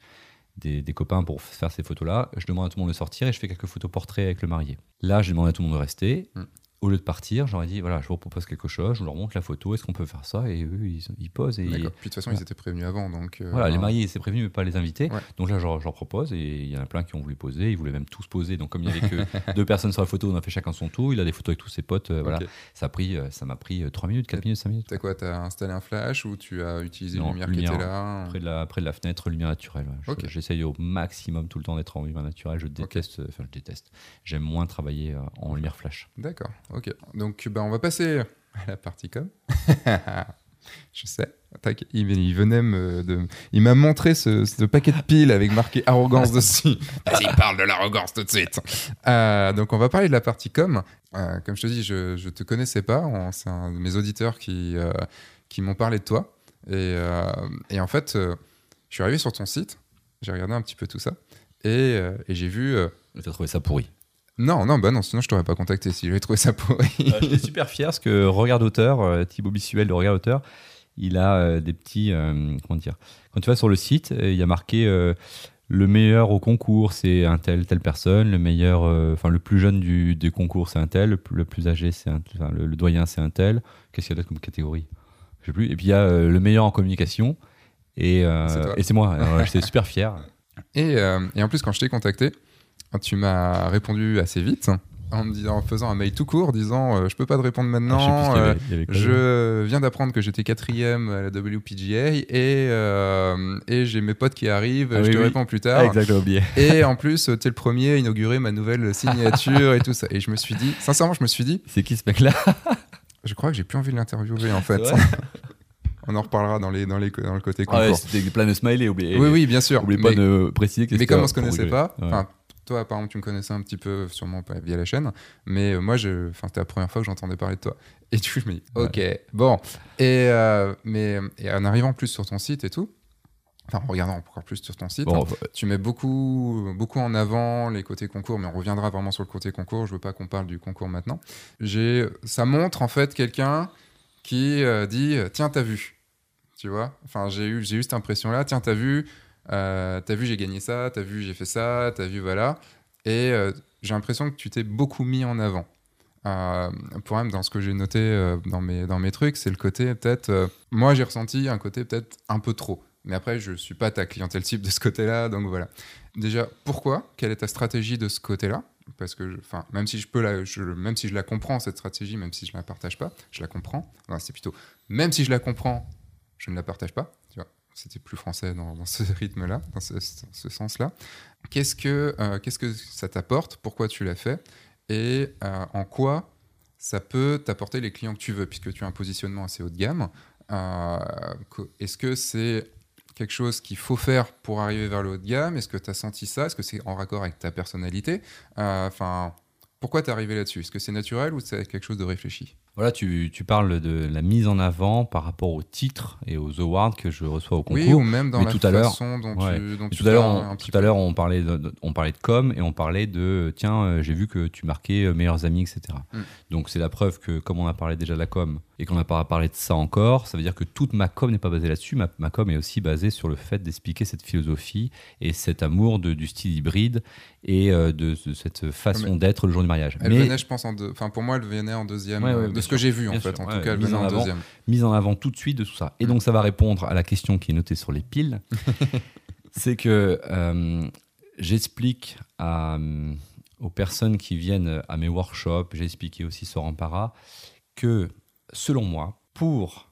des- des copains pour faire ces photos-là, je demande à tout le monde de sortir et je fais quelques photos portraits avec le marié. Là, je demande à tout le monde de rester. Mm. Au lieu de partir, j'aurais dit voilà, je vous propose quelque chose, je leur montre la photo, est-ce qu'on peut faire ça? Et eux, ils, ils posent et. Puis de toute façon, Voilà. ils étaient prévenus avant. Donc, euh, voilà, les mariés, c'est prévenu, mais pas les invités. Ouais. Donc là, je leur propose et il y en a plein qui ont voulu poser. Ils voulaient même tous poser. Donc, comme il y avait que deux personnes sur la photo, on a fait chacun son tour. Il a des photos avec tous ses potes. euh, Voilà. Ça pris, euh, ça m'a pris 3 minutes, 4 minutes, 5 minutes. T'as quoi? T'as installé un flash ou tu as utilisé Non, une lumière, lumière, qui était là? Près de, la, près de la fenêtre, lumière naturelle. ouais. J'essaye au maximum tout le temps d'être en lumière naturelle. Je déteste, enfin, je déteste. J'aime moins travailler en lumière flash. D'accord, ok. Donc bah, on va passer à la partie com. Je sais. Tac, il, il venait me de, il m'a montré ce, ce paquet de piles avec marqué arrogance dessus. Vas-y, parle de l'arrogance tout de suite. Euh, donc on va parler de la partie com. Euh, comme je te dis, je, je te connaissais pas. C'est un de mes auditeurs qui euh, qui m'ont parlé de toi. Et, et en fait, je suis arrivé sur ton site. J'ai regardé un petit peu tout ça et, et j'ai vu. euh, Tu as trouvé ça pourri. Non, non, bah non, sinon je t'aurais pas contacté si j'avais trouvé ça pourri. Euh, J'étais super fier parce que Regard d'auteur, euh, Thibaut Bissuel de Regard d'auteur, il a euh, des petits. euh, comment dire Quand tu vas sur le site, euh, il y a marqué le meilleur au concours, c'est un tel, telle personne. Le meilleur, enfin le plus jeune du, concours, c'est un tel. Le plus, le plus âgé, c'est un enfin, le, le doyen, c'est un tel. Qu'est-ce qu'il y a d'autre comme catégorie? Je sais plus. Et puis il y a le meilleur en communication. Et, C'est toi. et c'est moi. J'étais super fier. Et, et en plus, quand je t'ai contacté, tu m'as répondu assez vite en me disant, en faisant un mail tout court, disant euh, je peux pas te répondre Ah, je maintenant. y euh, avait- il y avait quoi, je viens d'apprendre que j'étais quatrième à la WPGA et, euh, et j'ai mes potes qui arrivent. Ah je oui, te oui. réponds plus Ah, tard. exact, j'ai oublié. et en plus, tu es le premier à inaugurer ma nouvelle signature et tout ça. Et je me suis dit, sincèrement, je me suis dit, C'est qui ce mec-là? je crois que j'ai plus envie de l'interviewer en fait. On en reparlera dans, les, dans, les, dans le côté Ah ouais, concours. C'était plein de smileys, oublié. oui, oui, bien sûr. Oublie pas de préciser Mais comme on se connaissait pas, Ouais. Toi par exemple tu me connaissais un petit peu sûrement pas via la chaîne, mais euh, moi je, enfin c'était la première fois que j'entendais parler de toi. Et du coup je me dis ok bon et euh, mais et en arrivant plus sur ton site et tout, enfin en regardant encore plus sur ton site, Bon, hein, tu mets beaucoup beaucoup en avant les côtés concours, mais on reviendra vraiment sur le côté concours. Je veux pas qu'on parle du concours maintenant. J'ai, ça montre en fait quelqu'un qui euh, dit tiens t'as vu, tu vois? Enfin j'ai eu j'ai eu cette impression là, tiens t'as vu. Euh, t'as vu, j'ai gagné ça, t'as vu, j'ai fait ça, t'as vu, voilà. Et euh, j'ai l'impression que tu t'es beaucoup mis en avant. Euh, pour même, dans ce que j'ai noté euh, dans, mes, dans mes trucs, c'est le côté peut-être. euh, moi, j'ai ressenti un côté peut-être un peu trop. Mais après, je suis pas ta clientèle type de ce côté-là, donc voilà. Déjà, pourquoi? Quelle est ta stratégie de ce côté-là? Parce que, je- enfin, même si je peux la, même si je la comprends cette stratégie, même si je la partage pas, je la comprends. Non, c'est plutôt, même si je la comprends, je ne la partage pas. Tu c'était plus français dans, ce rythme-là, dans ce, sens-là. Qu'est-ce que, euh, qu'est-ce que ça t'apporte? Pourquoi tu l'as fait? Et euh, en quoi ça peut t'apporter les clients que tu veux, puisque tu as un positionnement assez haut de gamme. Euh, Est-ce que c'est quelque chose qu'il faut faire pour arriver vers le haut de gamme? Est-ce que tu as senti ça? Est-ce que c'est en raccord avec ta personnalité? Enfin, pourquoi t'es arrivé là-dessus? Est-ce que c'est naturel ou c'est quelque chose de réfléchi? Voilà, tu, tu parles de la mise en avant par rapport aux titres et aux awards que je reçois au concours. Oui, ou même dans Mais la tout à l'heure- façon dont ouais. tu, dont tu tout à l'heure, on, tout à l'heure, on parlait de, de- on parlait de com et on parlait de tiens, euh, j'ai vu que tu marquais euh, meilleurs amis, etc. Mm. Donc c'est la preuve que comme on a parlé déjà de la com et qu'on n'a pas parlé de ça encore, ça veut dire que toute ma com n'est pas basée là-dessus. Ma, ma com est aussi basée sur le fait d'expliquer cette philosophie et cet amour de- du style hybride et euh, de, de cette façon d'être le jour du mariage. Elle Mais venait, je pense, en deux. Enfin, pour moi, elle venait en deuxième. Ouais, ouais, euh, de ce que j'ai vu, en fait. sûr, En ouais, tout cas, elle mise venait en avant. deuxième. mise en avant tout de suite de tout ça. Et donc ça va répondre à la question qui est notée sur les piles. c'est que euh, j'explique à, aux personnes qui viennent à mes workshops, j'ai expliqué aussi sur Ampara, que selon moi, pour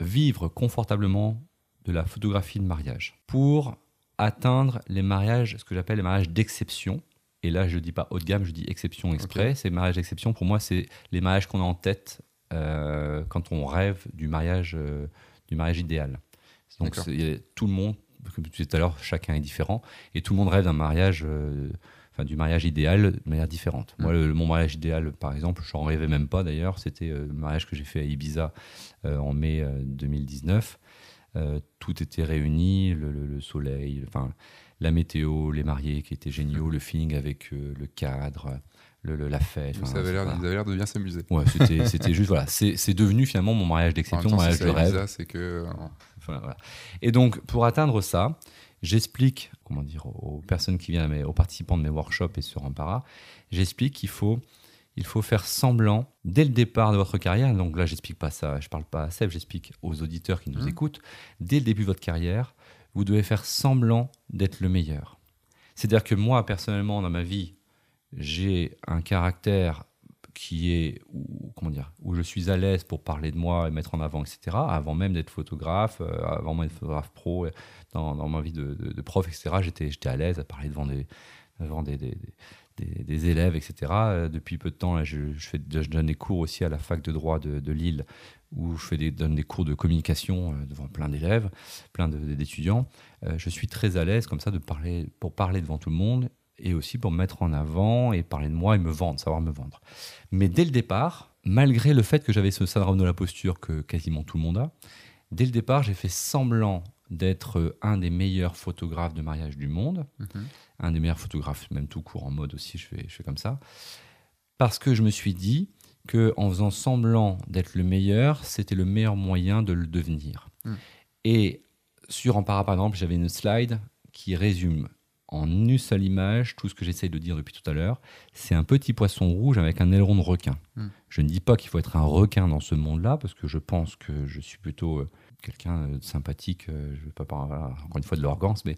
vivre confortablement de la photographie de mariage, pour atteindre les mariages, ce que j'appelle les mariages d'exception. Et là, je ne dis pas haut de gamme, je dis exception exprès. Ces mariages d'exception, pour moi, c'est les mariages qu'on a en tête euh, quand on rêve du mariage, euh, du mariage idéal. Donc, tout le monde, comme tu disais tout à l'heure, chacun est différent. Et tout le monde rêve d'un mariage, euh, enfin, du mariage idéal de manière différente. Moi, mm. mon mariage idéal, par exemple, je n'en rêvais même pas d'ailleurs. C'était le mariage que j'ai fait à Ibiza en mai 2019. tout était réuni, le, le soleil, enfin la météo, les mariés qui étaient géniaux, le feeling avec euh, le cadre, le, la fête. Ça avait l'air de bien s'amuser. Ouais, c'était juste, voilà. C'est devenu finalement mon mariage d'exception, mon mariage de rêve. c'est que. Euh, Et donc, pour atteindre ça, j'explique, comment dire, aux personnes qui viennent, aux participants de mes workshops et sur Ampara, j'explique qu'il faut il faut faire semblant dès le départ de votre carrière. Donc là, j'explique pas ça, je parle pas à Seb, j'explique aux auditeurs qui nous mmh. écoutent. Dès le début de votre carrière, vous devez faire semblant d'être le meilleur. C'est-à-dire que moi, personnellement, dans ma vie, j'ai un caractère qui est, où, comment dire, où je suis à l'aise pour parler de moi et mettre en avant, etc., avant même d'être photographe, euh, avant même d'être photographe pro, dans, ma vie de, prof, etc., j'étais à l'aise à parler devant des, élèves, etc. Euh, depuis peu de temps, je, donne des cours aussi à la fac de droit de, Lille où je donne des cours de communication euh, devant plein d'élèves, plein d'étudiants. Euh, je suis très à l'aise comme ça de parler, pour parler devant tout le monde et aussi pour me mettre en avant et parler de moi et me vendre, savoir me vendre. Mais dès le départ, malgré le fait que j'avais ce syndrome de la posture que quasiment tout le monde a, dès le départ, j'ai fait semblant d'être un des meilleurs photographes de mariage du monde, mhm. un des meilleurs photographes, même tout court en mode aussi, je fais, je fais comme ça, parce que je me suis dit, que en faisant semblant d'être le meilleur, c'était le meilleur moyen de le devenir. Hmm. Et sur Ampara, par exemple, j'avais une slide qui résume en une seule image tout ce que j'essaye de dire depuis tout à l'heure. C'est un petit poisson rouge avec un aileron de requin. Hmm. Je ne dis pas qu'il faut être un requin dans ce monde-là, parce que je pense que je suis plutôt euh, quelqu'un de sympathique, euh, je ne veux pas parler encore une fois de l'arrogance, mais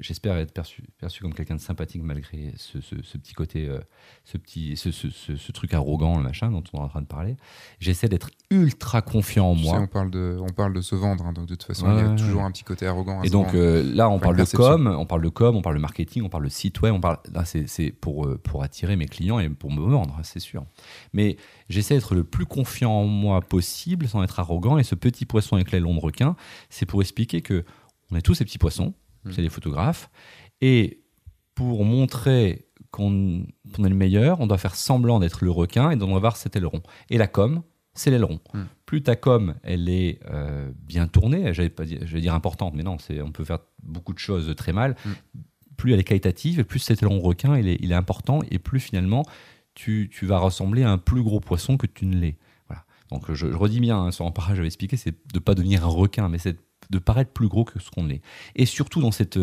j'espère être perçu, perçu comme quelqu'un de sympathique malgré ce, petit côté, euh, ce, petit, ce, truc arrogant, le machin dont on est en train de parler. J'essaie d'être ultra confiant en moi. on, parle de, on parle de se vendre, hein, donc de toute façon, il y a toujours un petit côté arrogant. Et donc euh, là, on parle de com, on parle de com, on parle de marketing, on parle de site web, on parle. C'est pour, pour attirer mes clients et pour me vendre, c'est sûr. Mais j'essaie d'être le plus confiant en moi possible sans être arrogant. Et ce petit poisson avec l'aileron de requin, c'est pour expliquer que on est tous ces petits poissons, mmh. c'est des photographes, et pour montrer qu'on est le meilleur, on doit faire semblant d'être le requin et d'en avoir cet aileron. Et la com, c'est l'aileron. Mmh. Plus ta com, elle est euh, bien tournée, je vais dire importante, mais non, on peut faire beaucoup de choses très mal. Mmh. Plus elle est qualitative, et plus cet aileron requin, il est, il est important, et plus finalement, tu, vas ressembler à un plus gros poisson que tu ne l'es. Donc je, redis bien, hein, sur un parage, j'avais expliqué, c'est de ne pas devenir un requin, mais c'est de paraître plus gros que ce qu'on est. Et surtout dans cette,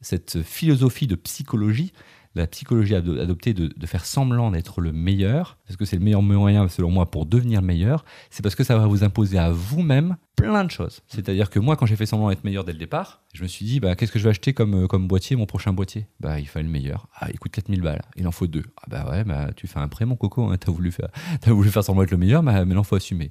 cette philosophie de psychologie, la psychologie adoptée de, de faire semblant d'être le meilleur, parce que c'est le meilleur moyen selon moi pour devenir meilleur, c'est parce que ça va vous imposer à vous-même plein de choses. C'est-à-dire que moi, quand j'ai fait semblant d'être meilleur dès le départ, je me suis dit, bah, qu'est-ce que je vais acheter comme, euh, comme boîtier, mon prochain boîtier? Bah, il fallait le meilleur. Ah, il coûte 4000 balles. Il en faut deux. Ah, bah ouais, bah, tu fais un prêt, mon coco. Hein. T'as voulu, faire, as voulu faire semblant d'être le meilleur, bah, mais il faut assumer.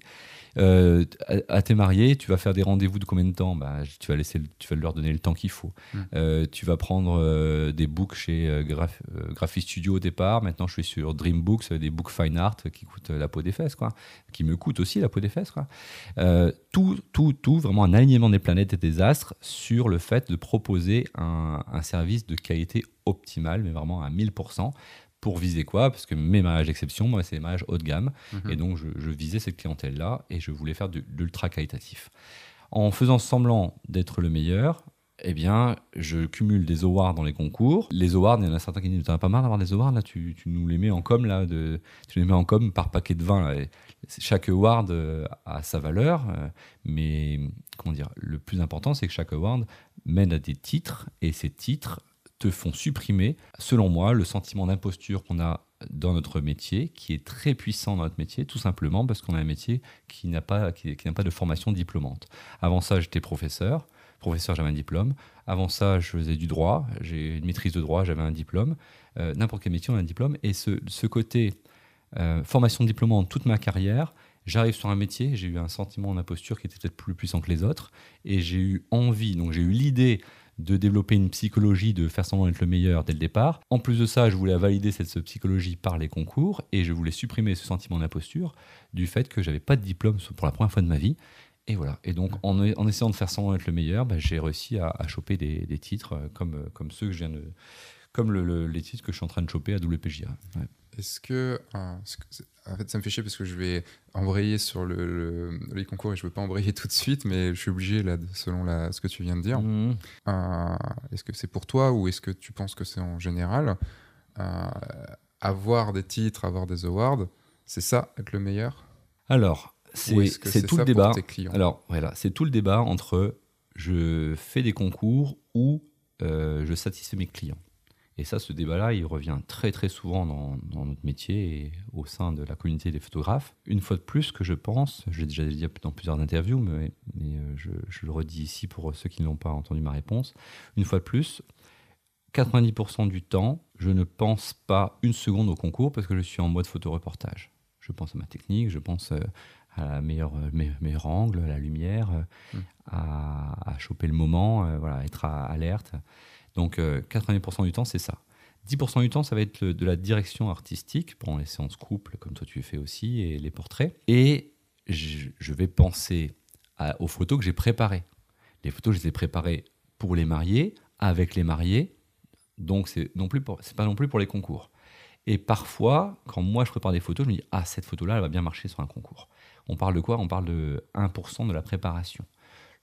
Euh, à, tes mariés, tu vas faire des rendez-vous de combien de temps? Bah, tu, vas laisser, tu vas leur donner le temps qu'il faut. Hmm. Euh, tu vas prendre euh, des books chez Graph, Graphist Studio au départ. Maintenant, je suis sur Dream Books, des books fine art qui coûtent la peau des fesses, quoi. qui me coûtent aussi la peau des fesses. Quoi. tout, tout, tout, vraiment un alignement des planètes et des astres sur le fait de proposer un, un service de qualité optimale, mais vraiment à 1000% pour viser quoi? Parce que mes mariages d'exception, moi, c'est des mariages haut de gamme. Mhm. Et donc, je, visais cette clientèle-là et je voulais faire de, l'ultra qualitatif. En faisant semblant d'être le meilleur, eh bien, je cumule des awards dans les concours. Les awards, il y en a certains qui disent T'en as pas marre d'avoir des awards là? Tu, nous les mets en com, là, de, tu les mets en com par paquet de 20. Chaque award euh, a sa valeur, euh, mais comment dire, le plus important, c'est que chaque award mène à des titres et ces titres font supprimer, selon moi, le sentiment d'imposture qu'on a dans notre métier, qui est très puissant dans notre métier, tout simplement parce qu'on a un métier qui n'a pas, qui, n'a pas de formation diplômante. Avant ça, j'étais professeur. Professeur, j'avais un diplôme. Avant ça, je faisais du droit. J'ai une maîtrise de droit, j'avais un diplôme. Euh, n'importe quel métier, on a un diplôme. Et ce, ce côté euh, formation diplômante toute ma carrière, j'arrive sur un métier, j'ai eu un sentiment d'imposture qui était peut-être plus puissant que les autres. Et j'ai eu envie, donc j'ai eu l'idée de développer une psychologie de faire semblant d'être le meilleur dès le départ. En plus de ça, je voulais valider cette, cette psychologie par les concours et je voulais supprimer ce sentiment d'imposture du fait que j'avais pas de diplôme pour la première fois de ma vie. Et voilà. Et donc, en, en essayant de faire semblant d'être le meilleur, bah, j'ai réussi à, à choper des, des titres euh, comme, euh, comme ceux que je viens de. Comme le- le- les titres que je suis en train de choper à WPJA. Ouais. Est-ce que, euh, En fait, ça me fait chier parce que je vais embrayer sur le, le- les concours et je veux pas embrayer tout de suite, mais je suis obligé, là, selon la, ce que tu viens de dire. Mhm. Euh, est-ce que c'est pour toi ou est-ce que tu penses que c'est en général? Euh, Avoir des titres, avoir des awards, c'est ça, être le meilleur? Alors, c'est tout le débat. Alors, voilà, c'est tout le débat entre je fais des concours ou euh, je satisfais mes clients. Et ça, ce débat-là, il revient très très souvent dans, dans notre métier et au sein de la communauté des photographes. Une fois de plus, que je pense, je l'ai déjà dit dans plusieurs interviews, mais, mais, euh, je, je le redis ici pour ceux qui n'ont pas entendu ma réponse. Une fois de plus, 90% du temps, je ne pense pas une seconde au concours parce que je suis en mode photoreportage. Je pense à ma technique, je pense euh, à la meilleure, euh, me- meilleur angle, à la lumière, euh, Mm. à, à choper le moment, voilà, être à- alerte. Donc euh, 80% du temps, c'est ça. 10% du temps, ça va être de la direction artistique pendant les séances couple, comme toi tu fais aussi, et les portraits. Et je, vais penser aux photos que j'ai préparées. Les photos, je les ai préparées pour les mariés, avec les mariés. Donc c'est non plus pour- pas non plus pour les concours. Et parfois, quand moi je prépare des photos, je me dis ah cette photo-là, elle va bien marcher sur un concours. On parle de quoi? On parle de 1% de la préparation.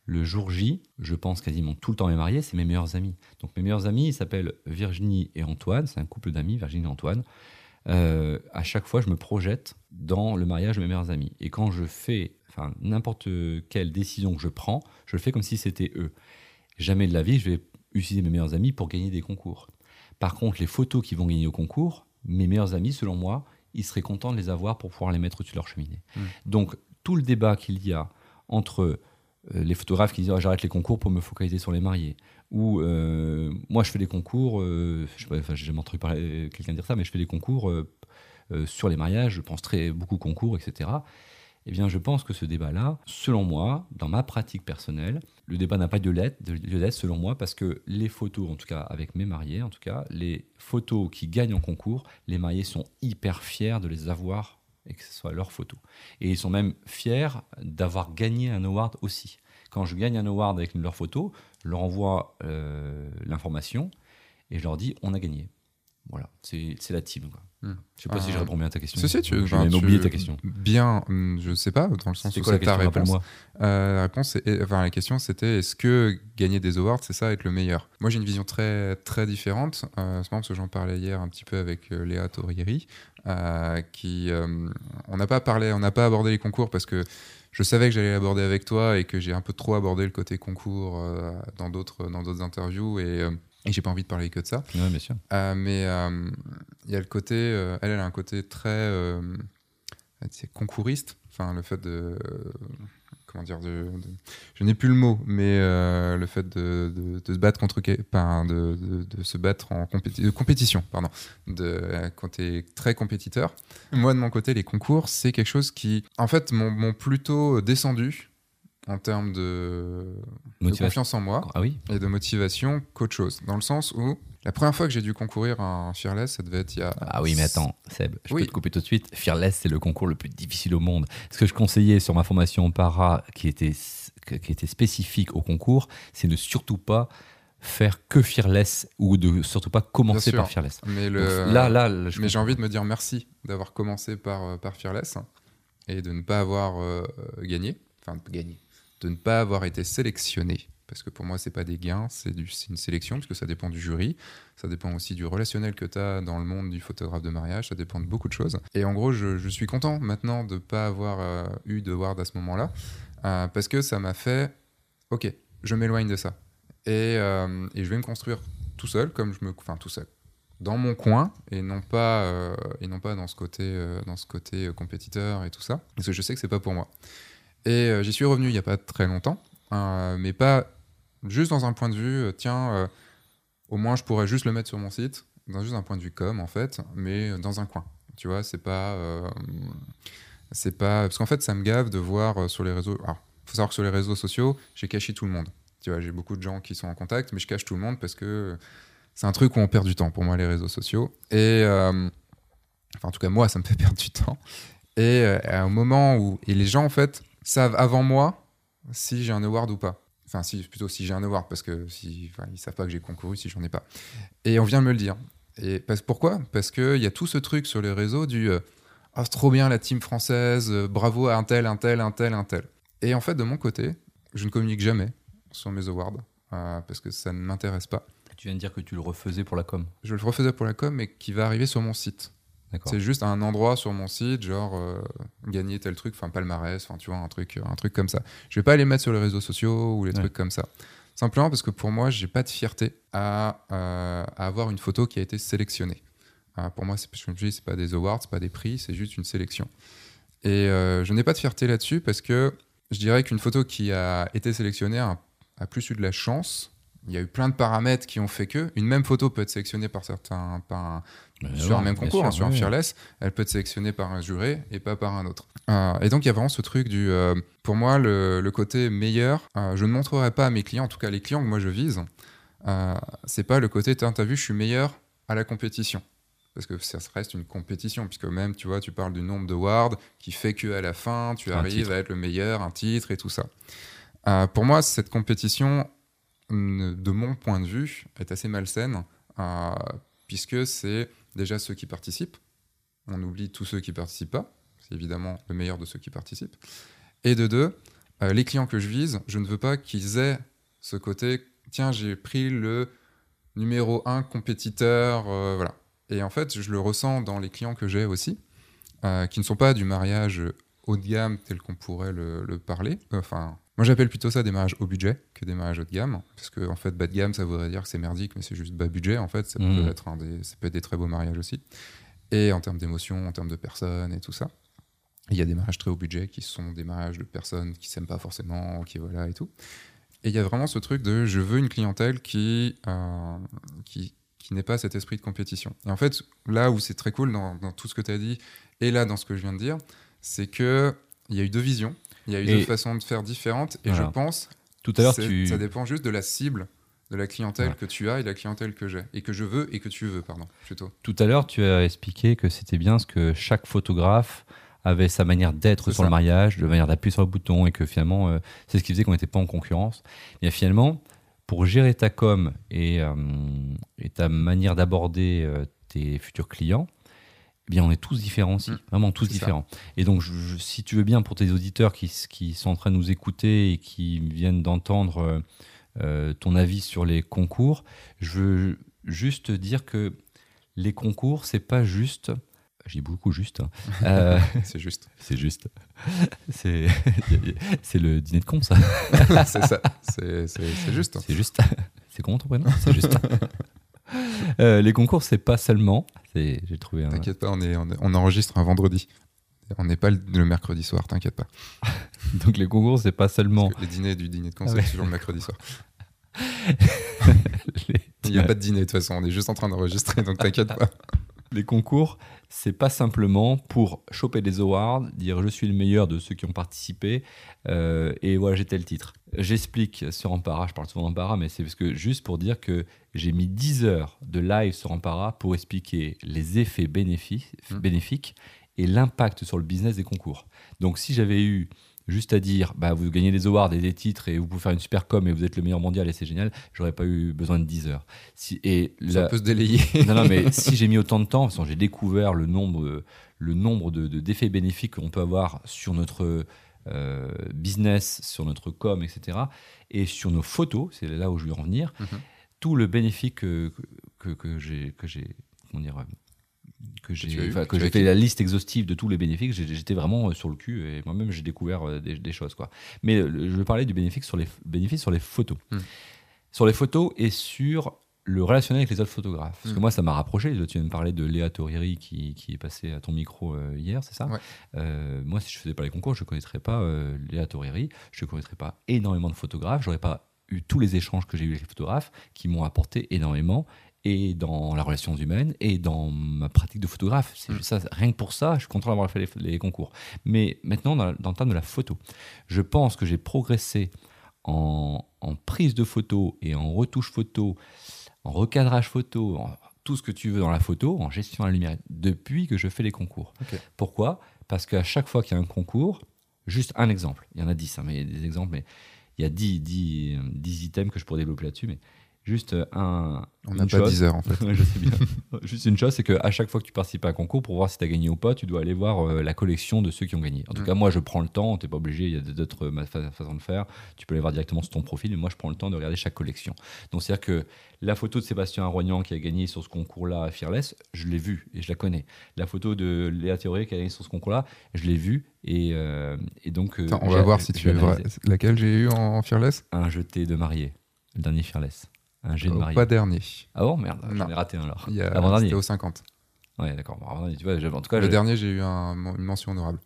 Le jour J, je pense quasiment tout le temps à mes mariés, c'est mes meilleurs amis. Donc mes meilleurs amis, ils s'appellent Virginie et Antoine, c'est un couple d'amis, Virginie et Antoine. Euh, à chaque fois, je me projette dans le mariage de mes meilleurs amis. Et quand je fais enfin, n'importe quelle décision que je prends, je le fais comme si c'était eux. Jamais de la vie, je vais utiliser mes meilleurs amis pour gagner des concours. Par contre, les photos qui vont gagner au concours, mes meilleurs amis, selon moi, ils seraient contents de les avoir pour pouvoir les mettre au-dessus de leur cheminée. Mm. Donc, tout le débat qu'il y a entre les photographes qui disent Ah, j'arrête les concours pour me focaliser sur les mariés, ou euh, moi je fais des concours, euh, je j'ai jamais entendu parler quelqu'un dire ça, mais je fais des concours euh, euh, sur les mariages, je pense très beaucoup concours, etc. Eh bien, je pense que ce débat-là, selon moi, dans ma pratique personnelle, le débat n'a pas de lieu d'être, selon moi, parce que les photos, en tout cas avec mes mariés, en tout cas, les photos qui gagnent en concours, les mariés sont hyper fiers de les avoir et que ce soit leurs photos. Et ils sont même fiers d'avoir gagné un award aussi. Quand je gagne un award avec leurs photos, je leur envoie euh, l'information et je leur dis on a gagné. Voilà, c'est la team. Quoi. Hmm. Je sais pas si Ah. je réponds bien à ta question. Si, tu, J'ai tu- oublié ta question. Bien, hum, je sais pas, dans le sens où c'est ta réponse. Euh, la réponse, est- enfin, la question c'était est-ce que gagner des awards, c'est ça être le meilleur? Moi, j'ai une vision très très différente. Euh, c'est marrant parce que j'en parlais hier un petit peu avec euh, Léa Torieri, euh, qui on n'a pas parlé, on n'a pas abordé les concours parce que je savais que j'allais l'aborder avec toi et que j'ai un peu trop abordé le côté concours dans d'autres dans d'autres interviews et, et j'ai pas envie de parler que de ça. Ouais, bien sûr. Euh, mais euh, il y a le côté, euh, elle, elle a un côté très concouriste. Enfin, le fait de. comment dire de, de- Je n'ai plus le mot, mais le fait de, de- se battre contre. Enfin, de, se battre en compéti- compétition, pardon. De, quand tu es très compétiteur. Moi, de mon côté, les concours, c'est quelque chose qui, en fait, m'ont plutôt descendu en termes de, confiance en moi Ah oui et de motivation qu'autre chose. Dans le sens où la première fois que j'ai dû concourir à un Fearless, ça devait être il y a. Ah oui, mais attends, Seb, je Oui. peux te couper tout de suite. Fearless, c'est le concours le plus difficile au monde. Ce que je conseillais sur ma formation para, qui était, qui était spécifique au concours, c'est ne surtout pas faire que Fearless ou de surtout pas commencer par. Fearless. Mais, Donc, là, là, là, je mais j'ai envie de me dire merci d'avoir commencé par, euh, par Fearless et de ne pas avoir euh, gagné. Enfin, gagné. De ne pas avoir été sélectionné. Parce que pour moi, c'est pas des gains, c'est une sélection, parce que ça dépend du jury. Ça dépend aussi du relationnel que tu as dans le monde du photographe de mariage. Ça dépend de beaucoup de choses. Et en gros, je, suis content maintenant de ne pas avoir euh, eu de ward à ce moment-là. euh, parce que ça m'a fait Ok, je m'éloigne de ça. Et, euh, et je vais me construire tout seul, comme je me. Enfin, tout seul. Dans mon coin, et non pas, et non pas dans ce côté, dans ce côté compétiteur et tout ça. Parce que je sais que c'est pas pour moi. Et euh, j'y suis revenu il n'y a pas très longtemps, euh, mais pas juste dans un point de vue, euh, tiens, au moins je pourrais juste le mettre sur mon site, dans juste un point de vue com en fait, mais dans un coin. Tu vois, c'est pas. c'est pas. Parce qu'en fait, ça me gave de voir sur les réseaux. Alors, faut savoir que sur les réseaux sociaux, j'ai caché tout le monde. Tu vois, j'ai beaucoup de gens qui sont en contact, mais je cache tout le monde parce que c'est un truc où on perd du temps pour moi, les réseaux sociaux. Et enfin, en tout cas, moi, ça me fait perdre du temps. Et euh, à un moment où et les gens en fait savent avant moi si j'ai un award ou pas. Enfin, si, plutôt si j'ai un award, parce que si, enfin, ils savent pas que j'ai concouru si j'en ai pas. Et on vient me le dire. Et parce, pourquoi? Parce qu'il y a tout ce truc sur les réseaux du euh, Ah, c'est trop bien la team française, euh, bravo à un tel, un tel, un tel, un tel. Et en fait, de mon côté, je ne communique jamais sur mes awards, euh, parce que ça ne m'intéresse pas. Tu viens de dire que tu le refaisais pour la com. Je le refaisais pour la com, mais qui va arriver sur mon site. C'est juste un endroit sur mon site, genre euh, gagner tel truc, enfin palmarès, enfin tu vois, un truc, un truc comme ça. Je vais pas les mettre sur les réseaux sociaux ou les Ouais. trucs comme ça. Simplement parce que pour moi, j'ai pas de fierté à, euh, à avoir une photo qui a été sélectionnée. Euh, pour moi, c'est, c'est pas des awards, c'est pas des prix, c'est juste une sélection. Et euh, je n'ai pas de fierté là-dessus parce que je dirais qu'une photo qui a été sélectionnée a, a plus eu de la chance. Il y a eu plein de paramètres qui ont fait que une même photo peut être sélectionnée par certains, par un, Sur un même concours, sûr, hein, sur un. Fearless, elle peut être sélectionnée par un juré et pas par un autre. Euh, et donc il y a vraiment ce truc du, euh, pour moi, le, le côté meilleur. euh, je ne montrerai pas à mes clients, en tout cas les clients que moi je vise, c'est pas le côté, t'as vu, je suis meilleur à la compétition. Parce que ça reste une compétition, puisque même, tu vois, tu parles du nombre de wards qui fait que à la fin, tu arrives titre. à être le meilleur, un titre et tout ça. Pour moi, cette compétition, de mon point de vue, est assez malsaine, puisque c'est déjà ceux qui participent. On oublie tous ceux qui participent pas. C'est évidemment le meilleur de ceux qui participent. Et de deux, euh, les clients que je vise, je ne veux pas qu'ils aient ce côté tiens, j'ai pris le numéro un compétiteur, euh, voilà. Et en fait, je le ressens dans les clients que j'ai aussi, euh, qui ne sont pas du mariage haut de gamme tel qu'on pourrait le, le parler. Enfin, moi j'appelle plutôt ça des mariages haut budget que des mariages haut de gamme, parce que en fait bas de gamme ça voudrait dire que c'est merdique, mais c'est juste bas budget en fait. Ça peut être un des, ça peut être des très beaux mariages aussi. Et en termes d'émotion, en termes de personnes et tout ça. Il y a des mariages très haut budget qui sont des mariages de personnes qui s'aiment pas forcément, qui voilà et tout. Et il y a vraiment ce truc de je veux une clientèle qui, euh, qui, qui n'ait pas cet esprit de compétition. Et en fait, là où c'est très cool dans, dans tout ce que tu as dit, et là dans ce que je viens de dire, c'est que il y a eu deux visions, il y a eu Et- deux façons de faire différentes, et Voilà. je pense Tout à l'heure, tu. ça dépend juste de la cible de la clientèle Voilà. que tu as et de la clientèle que j'ai, et que je veux et que tu veux, pardon, plutôt. Tout à l'heure, tu as expliqué que c'était bien ce que chaque photographe avait sa manière d'être sur ça. le mariage, de manière d'appuyer sur le bouton, et que finalement, euh, c'est ce qui faisait qu'on n'était pas en concurrence. Et finalement, pour gérer ta com et, euh, et ta manière d'aborder euh, tes futurs clients, eh bien, on est tous différents aussi, Mm. vraiment tous ça. différents. Et donc, je- je- si tu veux bien, pour tes auditeurs qui, sont en train de nous écouter et qui viennent d'entendre euh, euh, ton avis sur les concours, je veux juste dire que les concours, c'est pas juste. Dis beaucoup juste. hein. Euh, c'est juste. c'est juste. C'est le dîner de con, ça. c'est ça. C'est juste. C'est juste. C'est comment ton prénom? C'est juste. Euh, les concours, c'est pas seulement. c'est- J'ai trouvé un. T'inquiète pas, on, est, on, est- on enregistre un vendredi. On n'est pas le, le mercredi soir, t'inquiète pas. Donc les concours, c'est pas seulement. Les dîners du dîner de Ah conseil, ouais. c'est toujours le mercredi soir. les- Il n'y a pas de dîner de toute façon, on est juste en train d'enregistrer, donc t'inquiète pas. Les concours, c'est pas simplement pour choper des awards, dire je suis le meilleur de ceux qui ont participé euh, et voilà j'ai tel titre. J'explique sur Ampara, je parle souvent d'Ampara, mais c'est parce que juste pour dire que j'ai mis 10 heures de live sur Ampara pour expliquer les effets bénéfices, Mm. bénéfiques et l'impact sur le business des concours. Donc si j'avais eu juste à dire bah, vous gagnez des awards et des titres et vous pouvez faire une super com et vous êtes le meilleur mondial et c'est génial, j'aurais pas eu besoin de 10 heures. Si, et Ça la- peut se délayer. non, non, mais si j'ai mis autant de temps, parce que j'ai découvert le nombre, le nombre de, de- d'effets bénéfiques qu'on peut avoir sur notre business, sur notre com, etc., et sur nos photos, c'est là où je veux en venir, Mhm. tout le bénéfice que, que, que j'ai, que j'ai, comment dire, euh, que j'ai, fait la liste exhaustive de tous les bénéfices, j'étais vraiment euh, sur le cul et moi-même j'ai découvert euh, des, des choses quoi. Mais euh, je parler du bénéfice sur les bénéfices sur les photos, Hmm. sur les photos et sur le relationnel avec les autres photographes. Parce que Hmm. moi ça m'a rapproché. Tu viens de parler de Léa Toriri qui, qui est passée à ton micro euh, hier, c'est ça Ouais. Euh, Moi si je faisais pas les concours, je connaîtrais pas euh, Léa Toriri, je connaîtrais pas énormément de photographes, j'aurais pas eu tous les échanges que j'ai eu avec les photographes qui m'ont apporté énormément et dans la relation humaine et dans ma pratique de photographe. Mm. juste ça, rien que pour ça, je suis content d'avoir fait les, les concours. Mais maintenant, dans, dans le terme de la photo, je pense que j'ai progressé en, en prise de photo et en retouche photo, en recadrage photo, en tout ce que tu veux dans la photo, en gestion de la lumière, depuis que je fais les concours. Pourquoi? Parce qu'à chaque fois qu'il y a un concours, juste un exemple, il y en a 10, hein, mais il y a des exemples, mais il y a 10, 10, euh, 10 items que je pourrais développer là-dessus, mais juste un. On une n'a pas chose. 10 heures en fait. Je sais bien. Juste une chose, c'est qu'à chaque fois que tu participes à un concours, pour voir si tu as gagné ou pas, tu dois aller voir euh, la collection de ceux qui ont gagné. En tout Mm. cas, moi, je prends le temps, tu n'es pas obligé, il y a d'autres fa- façons de faire. Tu peux aller voir directement sur ton profil, mais moi, je prends le temps de regarder chaque collection. Donc, c'est-à-dire que la photo de Sébastien Arroignan qui a gagné sur ce concours-là à Fearless, je l'ai vue et je la connais. La photo de Léa Théoré qui a gagné sur ce concours-là, je l'ai vue et, euh, et donc. euh, Attends, on va voir si tu analysé. Laquelle j'ai eu en, en Fearless? Un jeté de marié, le dernier Fearless. Un jet de Oh, marié. Pas dernier. Ah bon, merde, j'en ai raté un alors. Avant-dernier. C'était au 50. Ouais, d'accord. Bon, tu vois, en tout cas, Le j'ai- dernier, j'ai eu un- une mention honorable.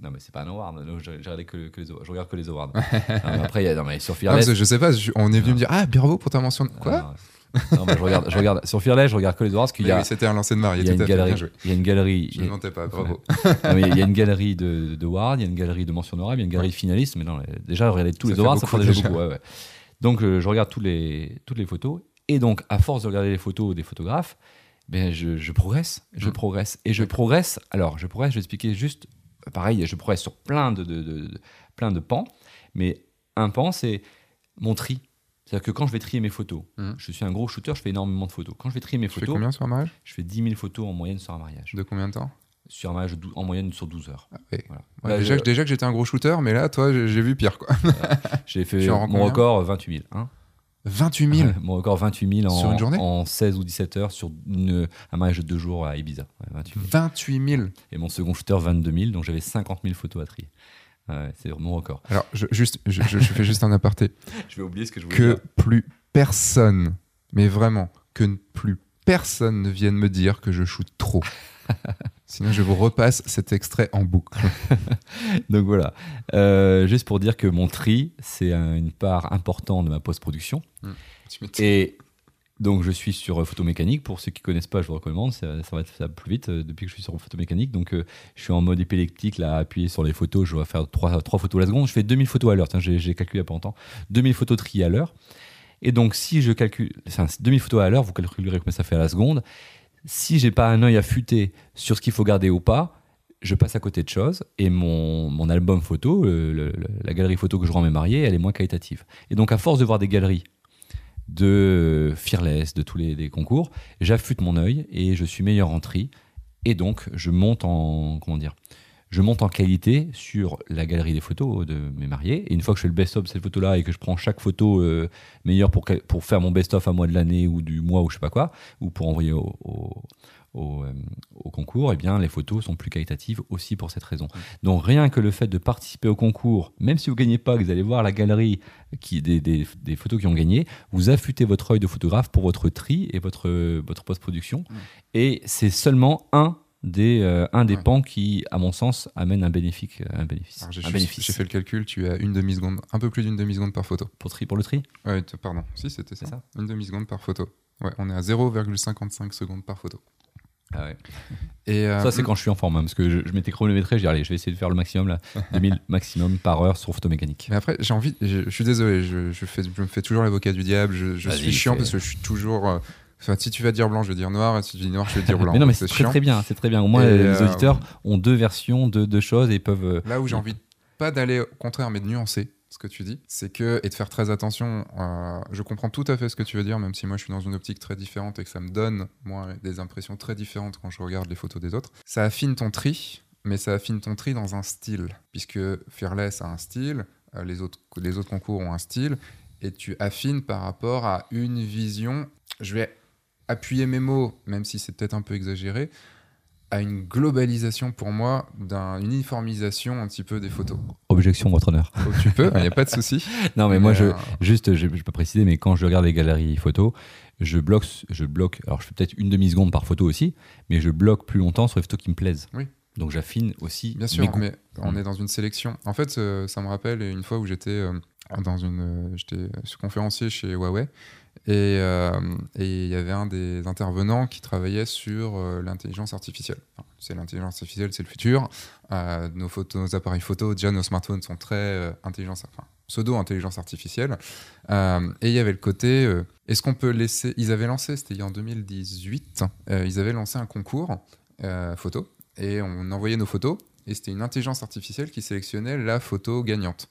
Non, mais c'est pas un award. Non, je, je regardais que, que les, je regarde que les awards. Non, après, il y a, non, mais sur Fearless. je sais pas, je- on est venu me dire Ah, bravo pour ta mention. Quoi Ah, non, mais je regarde, je regarde, sur Fearless, je regarde que les awards parce qu'il y Oui, a, oui, C'était un lancer de marié. il y a une galerie. Il y a une galerie. Je ne mentais pas, bravo. non, mais il y a une galerie de, de awards, il y a une galerie de mentions honorables, il y a une galerie de finalistes. Mais non, déjà, regarder tous Ça les awards, ça fait déjà déjà. beaucoup. ouais, ouais. Donc, euh, je regarde tous les, toutes les photos. Et donc, à force de regarder les photos des photographes, ben, je, je progresse, je Mm. progresse. Et je progresse. Alors, je progresse, je vais expliquer juste. Pareil, je progresse sur plein de, de- de- de- plein de pans. Mais un pan, c'est mon tri. C'est-à-dire que quand je vais trier mes photos, Mm. je suis un gros shooter, je fais énormément de photos. Quand je vais trier mes Tu fais photos, combien sur un mariage? je fais 10 000 photos en moyenne sur un mariage. De combien de temps? Sur un dou- en moyenne sur 12 heures. Ah, oui. Voilà. Ouais, Là, déjà, je- déjà que j'étais un gros shooter, mais là, toi, j'ai vu pire. quoi. J'ai fait en rends mon record 28 000. hein. 28 000 mon record 28 000 en, Sur une journée en 16 ou 17 heures sur une- un mariage de deux jours à Ibiza. Ouais, 28 000. 28 000 Et mon second shooter 22 000, donc j'avais 50 000 photos à trier. C'est mon record. Alors, je, juste, je, fais juste un aparté. Je vais oublier ce que je voulais Que dire. plus personne, mais vraiment, que plus personne ne vienne me dire que je shoot trop. Sinon, je vous repasse cet extrait en boucle. Donc voilà. Euh, juste pour dire que mon tri, c'est un- une part importante de ma post-production. M'étonnes. Et donc, je suis sur euh, photomécanique. Pour ceux qui connaissent pas, je vous recommande. Ça, ça va, être- ça plus vite euh, depuis que je suis sur photomécanique. Donc, euh, je suis en mode épileptique, là, appuyé sur les photos. Je dois faire 3, photos à la seconde. Je fais 2000 photos à l'heure. Tiens, J'ai j'ai calculé il n'y a pas longtemps. 2000 photos triées à l'heure. Et donc, si je calcule, enfin, 2000 photos à l'heure, vous calculerez combien ça fait à la seconde. Si j'ai pas un œil affûté sur ce qu'il faut garder ou pas, je passe à côté de choses et mon, album photo, la galerie photo que je rends mes mariés, elle est moins qualitative. Et donc, à force de voir des galeries de Fearless, de tous les, les concours, j'affûte mon œil et je suis meilleur en tri. Et donc, je monte en, comment dire, je monte en qualité sur la galerie des photos de mes mariés. Et une fois que je fais le best-of de cette photo-là et que je prends chaque photo euh, meilleure pour, faire mon best-of à moi de l'année ou du mois ou je sais pas quoi, ou pour envoyer au, au, au, euh, au concours, eh bien, les photos sont plus qualitatives aussi pour cette raison. Donc, rien que le fait de participer au concours, même si vous gagnez pas, que vous allez voir la galerie qui, des, des, des photos qui ont gagné, vous affûtez votre œil de photographe pour votre tri et votre, votre post-production. Et c'est seulement un des, euh, un des Ouais. pans qui, à mon sens, amène un bénéfice. Un bénéfice, Alors, J'ai un bénéfice. j'ai fait le calcul, tu as une demi-seconde, un peu plus d'une demi-seconde par photo. Pour, tri, pour le tri Ouais, pardon, si c'était ça. Ça Une demi-seconde par photo. Ouais, on est à 0,55 secondes par photo. Ah ouais. Et, euh, Ça, c'est quand je suis en forme, hein, parce que je, je m'étais chronométré, je dis, allez, je vais essayer de faire le maximum, là, 2000 maximum par heure sur photomécanique. Mais après, j'ai envie, je, je suis désolé, je, je fais, je me fais toujours l'avocat du diable, je, suis chiant parce que je suis toujours. Enfin, si tu vas dire blanc, je vais dire noir, et si tu dis noir, je vais dire blanc. mais non, mais c'est très très bien, c'est très bien. Au moins, Et, les euh, auditeurs ont deux versions de deux choses et peuvent. euh, Là où j'ai envie pas d'aller au contraire, mais de nuancer ce que tu dis, c'est que, et de faire très attention, euh, je comprends tout à fait ce que tu veux dire, même si moi je suis dans une optique très différente et que ça me donne, moi, des impressions très différentes quand je regarde les photos des autres. Ça affine ton tri, mais ça affine ton tri dans un style, puisque Fearless a un style, euh, les, autres, les autres concours ont un style, et tu affines par rapport à une vision. Je vais appuyer mes mots, même si c'est peut-être un peu exagéré, à une globalisation pour moi, d'une uniformisation un petit peu des photos. Objection, votre honneur. Oh, tu peux, il n'y a pas de souci. Non, mais moi, je, euh, juste, je ne vais pas préciser, mais quand je regarde les galeries photos, je bloque, je bloque. Alors, je fais peut-être une demi-seconde par photo aussi, mais je bloque plus longtemps sur les photos qui me plaisent. Oui. Donc, j'affine aussi Bien mes sûr, goûts. mais on Mm. est dans une sélection. En fait, euh, ça me rappelle une fois où j'étais euh, dans une, j'étais conférencier chez Huawei Et euh, et il y avait un des intervenants qui travaillait sur euh, l'intelligence artificielle. C'est l'intelligence artificielle, c'est le futur. Euh, nos, appareils photo, déjà nos smartphones sont très intelligence, pseudo-intelligence artificielle. Et il y avait le côté, est-ce qu'on peut laisser... Ils avaient lancé, c'était en 2018, euh, ils avaient lancé un concours photo et on envoyait nos photos et c'était une intelligence artificielle qui sélectionnait la photo gagnante.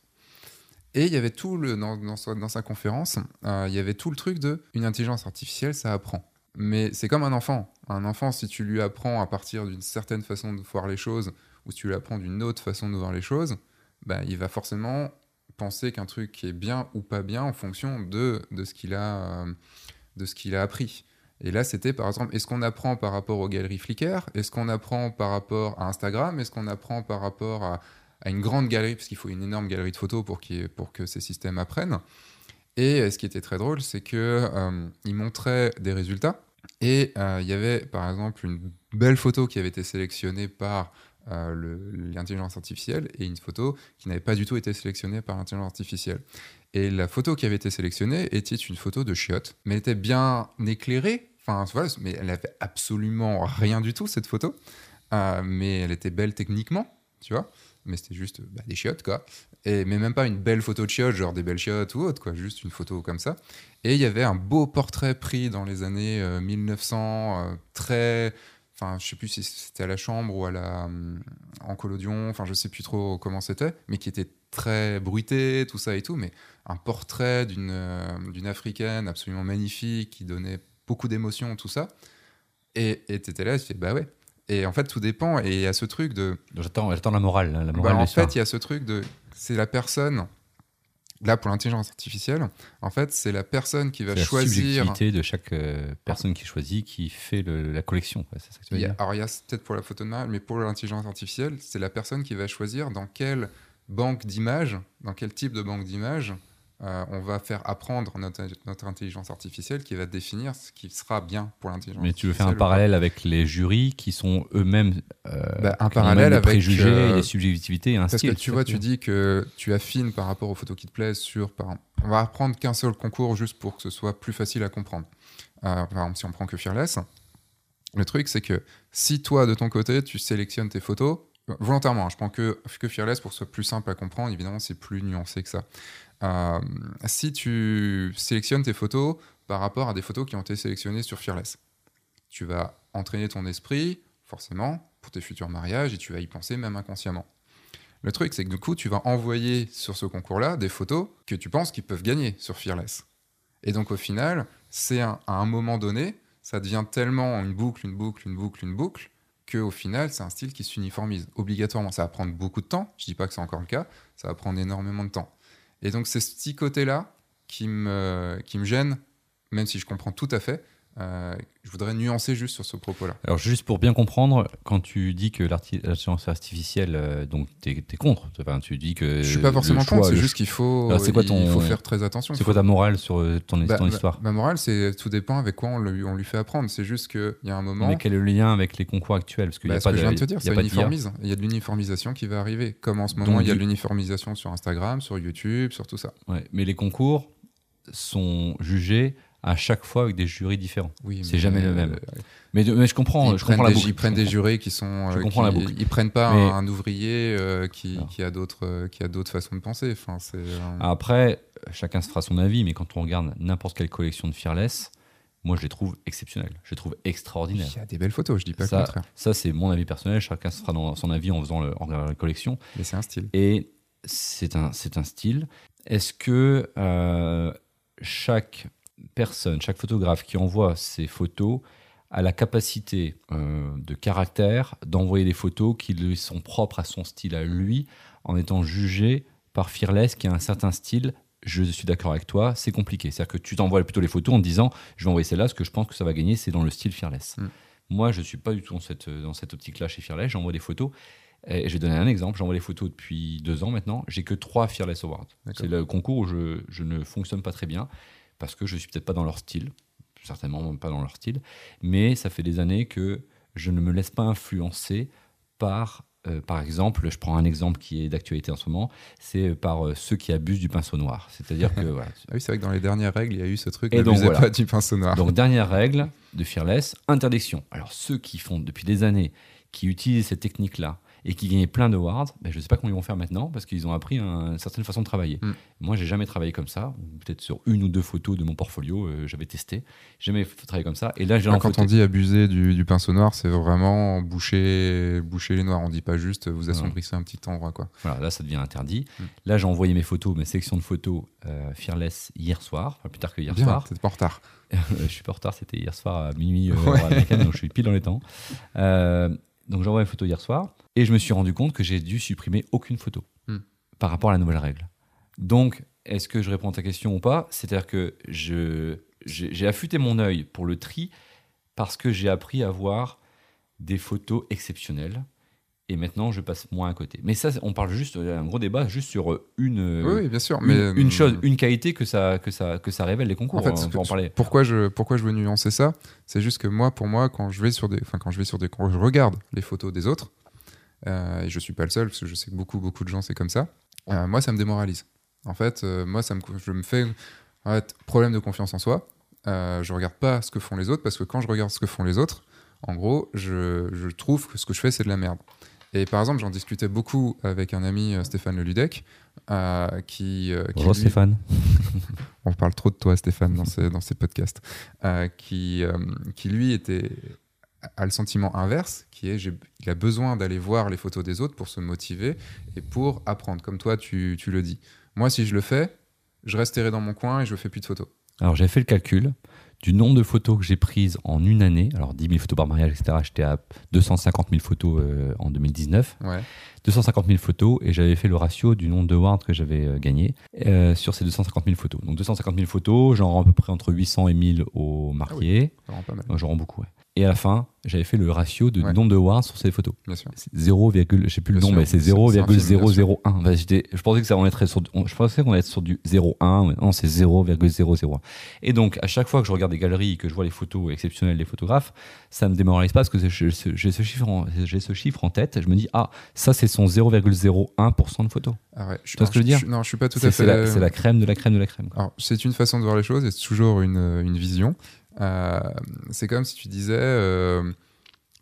Et il y avait tout le dans, sa conférence, euh, il y avait tout le truc de une intelligence artificielle, ça apprend. Mais c'est comme un enfant. Un enfant, si tu lui apprends à partir d'une certaine façon de voir les choses, ou si tu lui apprends d'une autre façon de voir les choses, bah, il va forcément penser qu'un truc est bien ou pas bien en fonction de, de ce qu'il a, euh, de ce qu'il a appris. Et là, c'était par exemple, est-ce qu'on apprend par rapport aux galeries Flickr? Est-ce qu'on apprend par rapport à Instagram? Est-ce qu'on apprend par rapport à, à une grande galerie Parce qu'il faut une énorme galerie de photos pour, que ces systèmes apprennent. Et euh, ce qui était très drôle, c'est que euh, il montrait des résultats. Et euh, il y avait par exemple une belle photo qui avait été sélectionnée par euh, l'intelligence artificielle et une photo qui n'avait pas du tout été sélectionnée par l'intelligence artificielle. Et la photo qui avait été sélectionnée était une photo de chiottes, mais elle était bien éclairée. Enfin, voilà, mais elle avait absolument rien du tout cette photo. Mais elle était belle techniquement, tu vois. Mais c'était juste bah, des chiottes, quoi. Et, mais même pas une belle photo de chiottes, genre des belles chiottes ou autre, quoi. Juste une photo comme ça. Et il y avait un beau portrait pris dans les années euh, 1900, euh, très. Enfin, je sais plus si c'était à la chambre ou à la, en collodion, enfin, je sais plus trop comment c'était, mais qui était très bruité, tout ça et tout. Mais un portrait d'une euh, africaine absolument magnifique qui donnait beaucoup d'émotions, tout ça. Et et t'étais là, tu fais, bah ouais. Et en fait, tout dépend. Et il y a ce truc de. J'attends, j'attends la morale. La Bah, en fait, il y a ce truc de. C'est la personne. Là, pour l'intelligence artificielle, en fait, c'est la personne qui va C'est la choisir. subjectivité de chaque euh, personne qui choisit qui fait le- la collection. quoi. C'est ça que tu veux a- dire alors, il y a peut-être pour la photo de mariage, mais pour l'intelligence artificielle, c'est la personne qui va choisir dans quelle banque d'images, dans quel type de banque d'images, euh, on va faire apprendre notre, notre intelligence artificielle qui va définir ce qui sera bien pour l'intelligence Mais tu veux faire un parallèle avec les jurys qui sont eux-mêmes euh, Bah, un parallèle avec, préjugés, euh, des subjectivités et un Parce style. que tu vois, tu dis que tu affines par rapport aux photos qui te plaisent sur. Par... On va apprendre qu'un seul concours juste pour que ce soit plus facile à comprendre. Euh, par exemple, si on prend que Fearless, le truc c'est que si toi de ton côté tu sélectionnes tes photos, volontairement, hein, je prends que, que Fearless pour que ce soit plus simple à comprendre, évidemment c'est plus nuancé que ça. Euh, si tu sélectionnes tes photos par rapport à des photos qui ont été sélectionnées sur Fearless, tu vas entraîner ton esprit, forcément, pour tes futurs mariages et tu vas y penser même inconsciemment. Le truc, c'est que du coup, tu vas envoyer sur ce concours-là des photos que tu penses qu'ils peuvent gagner sur Fearless. Et donc, au final, c'est à un moment donné, ça devient tellement une boucle, une boucle, une boucle, une boucle, qu'au final, c'est un style qui s'uniformise obligatoirement. Ça va prendre beaucoup de temps. Je dis pas que c'est encore le cas. Ça va prendre énormément de temps. Et donc, c'est ce petit côté-là qui me, qui me gêne, même si je comprends tout à fait. Euh, je voudrais nuancer juste sur ce propos-là. Alors, juste pour bien comprendre, quand tu dis que l'intelligence artificielle, euh, donc tu es, contre, enfin, tu dis que. je suis pas forcément choix- contre, c'est juste qu'il faut, Alors, quoi ton- il faut faire très attention. C'est quoi ta morale sur euh, ton, Bah, ton bah, histoire Ma morale, c'est tout dépend avec quoi on, lui- on lui fait apprendre. C'est juste qu'il y a un moment. Mais quel est le lien avec les concours actuels? Parce Bah, y a ce pas que de, je viens de te dire, il y a ça pas d'IA. uniformise. Il y a de l'uniformisation qui va arriver. Comme en ce moment, il y a de l'uniformisation sur Instagram, sur YouTube, sur tout ça. Ouais, mais les concours sont jugés à chaque fois avec des jurys différents. Oui, C'est mais, jamais le euh, même. Mais, mais je comprends, je la des, boucle. ils prennent des jurés qui sont. Je euh, comprends qui- la boucle. Ils prennent pas Mais- un, ouvrier euh, qui, a d'autres euh, qui a d'autres façons de penser. Enfin, euh, Après, chacun se fera son avis, mais quand on regarde n'importe quelle collection de Fearless, moi je les trouve exceptionnelles. Je les trouve extraordinaires. il y a des belles photos. Je dis pas Ça, le contraire. ça c'est mon avis personnel. Chacun se fera dans son avis en faisant le, en regardant la collection. Mais c'est un style. Et c'est un, c'est un style. Est-ce que euh, chaque personne, chaque photographe qui envoie ses photos a la capacité euh, de caractère d'envoyer des photos qui lui sont propres à son style à lui, en étant jugé par Fearless qui a un certain style je suis d'accord avec toi, c'est compliqué. C'est-à-dire que tu t'envoies plutôt les photos en te disant je vais envoyer celle-là, ce que je pense que ça va gagner, c'est dans le style Fearless. Mm. Moi, je ne suis pas du tout dans cette, dans cette optique-là chez Fearless. J'envoie des photos. Et je vais donner un exemple. J'envoie les photos depuis deux ans maintenant. J'ai que trois Fearless Awards. C'est le concours où je, je ne fonctionne pas très bien parce que je suis peut-être pas dans leur style, certainement pas dans leur style. Mais ça fait des années que je ne me laisse pas influencer par euh, par exemple, je prends un exemple qui est d'actualité en ce moment, c'est par euh, ceux qui abusent du pinceau noir. C'est-à-dire que voilà. Ah oui, c'est vrai que dans les dernières règles, il y a eu ce truc. Et donc, n'abusez voilà. pas du pinceau noir. Donc dernière règle de Fearless, interdiction. Alors ceux qui font depuis des années, qui utilisent cette technique-là et qui gagnent plein de awards, ben, je ne sais pas comment ils vont faire maintenant parce qu'ils ont appris un- une certaine façon de travailler. Mm. Moi, j'ai jamais travaillé comme ça. Peut-être sur une ou deux photos de mon portfolio, euh, j'avais testé. Jamais travaillé comme ça. Et là, j'ai quand photo- on dit abuser du, du pinceau noir, c'est vraiment boucher, boucher les noirs. On dit pas juste vous assombrissez un petit endroit. Quoi. Voilà, là, ça devient interdit. Mm. Là, j'ai envoyé mes photos, mes sélections de photos euh, Fearless hier soir, enfin, plus tard que hier Bien, soir. t'es pas en retard. je suis pas en retard, c'était hier soir à minuit euh, Ouais. donc je suis pile dans les temps. Euh, donc j'ai envoyé une photo hier soir et je me suis rendu compte que j'ai dû supprimer aucune photo Hmm. par rapport à la nouvelle règle. Donc, est-ce que je réponds à ta question ou pas? C'est-à-dire que je, j'ai j'ai affûté mon œil pour le tri parce que j'ai appris à voir des photos exceptionnelles et maintenant je passe moins à côté. Mais ça, on parle juste, un gros débat juste sur une, oui, bien sûr. Mais une euh, chose, une qualité que ça, que ça, que ça révèle les concours. En fait, on peut que- en parler. pourquoi je pourquoi je veux nuancer ça, c'est juste que moi, pour moi, quand je vais sur des, enfin quand je vais sur des, quand je regarde les photos des autres, et je suis pas le seul parce que je sais que beaucoup beaucoup de gens c'est comme ça. euh, moi, ça me démoralise. En fait, euh, moi, ça me, je me fais en fait, problème de confiance en soi. Euh, je regarde pas ce que font les autres parce que quand je regarde ce que font les autres, en gros, je, je trouve que ce que je fais c'est de la merde. Et par exemple, j'en discutais beaucoup avec un ami euh, Stéphane Leludec, euh, qui, euh, qui Bonjour lui- Stéphane. on parle trop de toi, Stéphane, dans ces, dans ces podcasts, euh, qui, euh, qui lui était a le sentiment inverse, qui est il a besoin d'aller voir les photos des autres pour se motiver et pour apprendre, comme toi tu, tu le dis. Moi, si je le fais, je resterai dans mon coin et je fais plus de photos. Alors j'ai fait le calcul du nombre de photos que j'ai prises en une année. Alors 10 000 photos par mariage, etc. J'étais à 250 000 photos euh, en 2019. Ouais. 250 000 photos et j'avais fait le ratio du nombre de awards que j'avais euh, gagné euh, sur ces 250 000 photos. Donc 250 000 photos, j'en rends à peu près entre 800 et 1000 au marié. Ça rend pas mal, Moi, J'en rends beaucoup, ouais. Et à la fin, j'avais fait le ratio de Ouais. nombre de awards sur ces photos. bien sûr. C'est 0, je sais plus le nom, sûr, mais c'est c'est- c'est infime, bien 0,001. Bah, j'étais- je pensais que ça on être sur, on- je pensais qu'on allait être sur du 0,1, mais non, c'est 0,001. Et donc, à chaque fois que je regarde des galeries et que je vois les photos exceptionnelles des photographes, ça me démoralise pas parce que j'ai ce, chiffre en, j'ai ce chiffre en tête. Je me dis, ah, ça, c'est son 0,01% de photos. Ah ouais, je, Tu vois ce que je veux dire? je- Non, je suis pas tout à fait. c'est la crème de la crème de la crème. c'est une façon de voir les choses et c'est toujours une, une vision. Euh, c'est comme si tu disais, euh,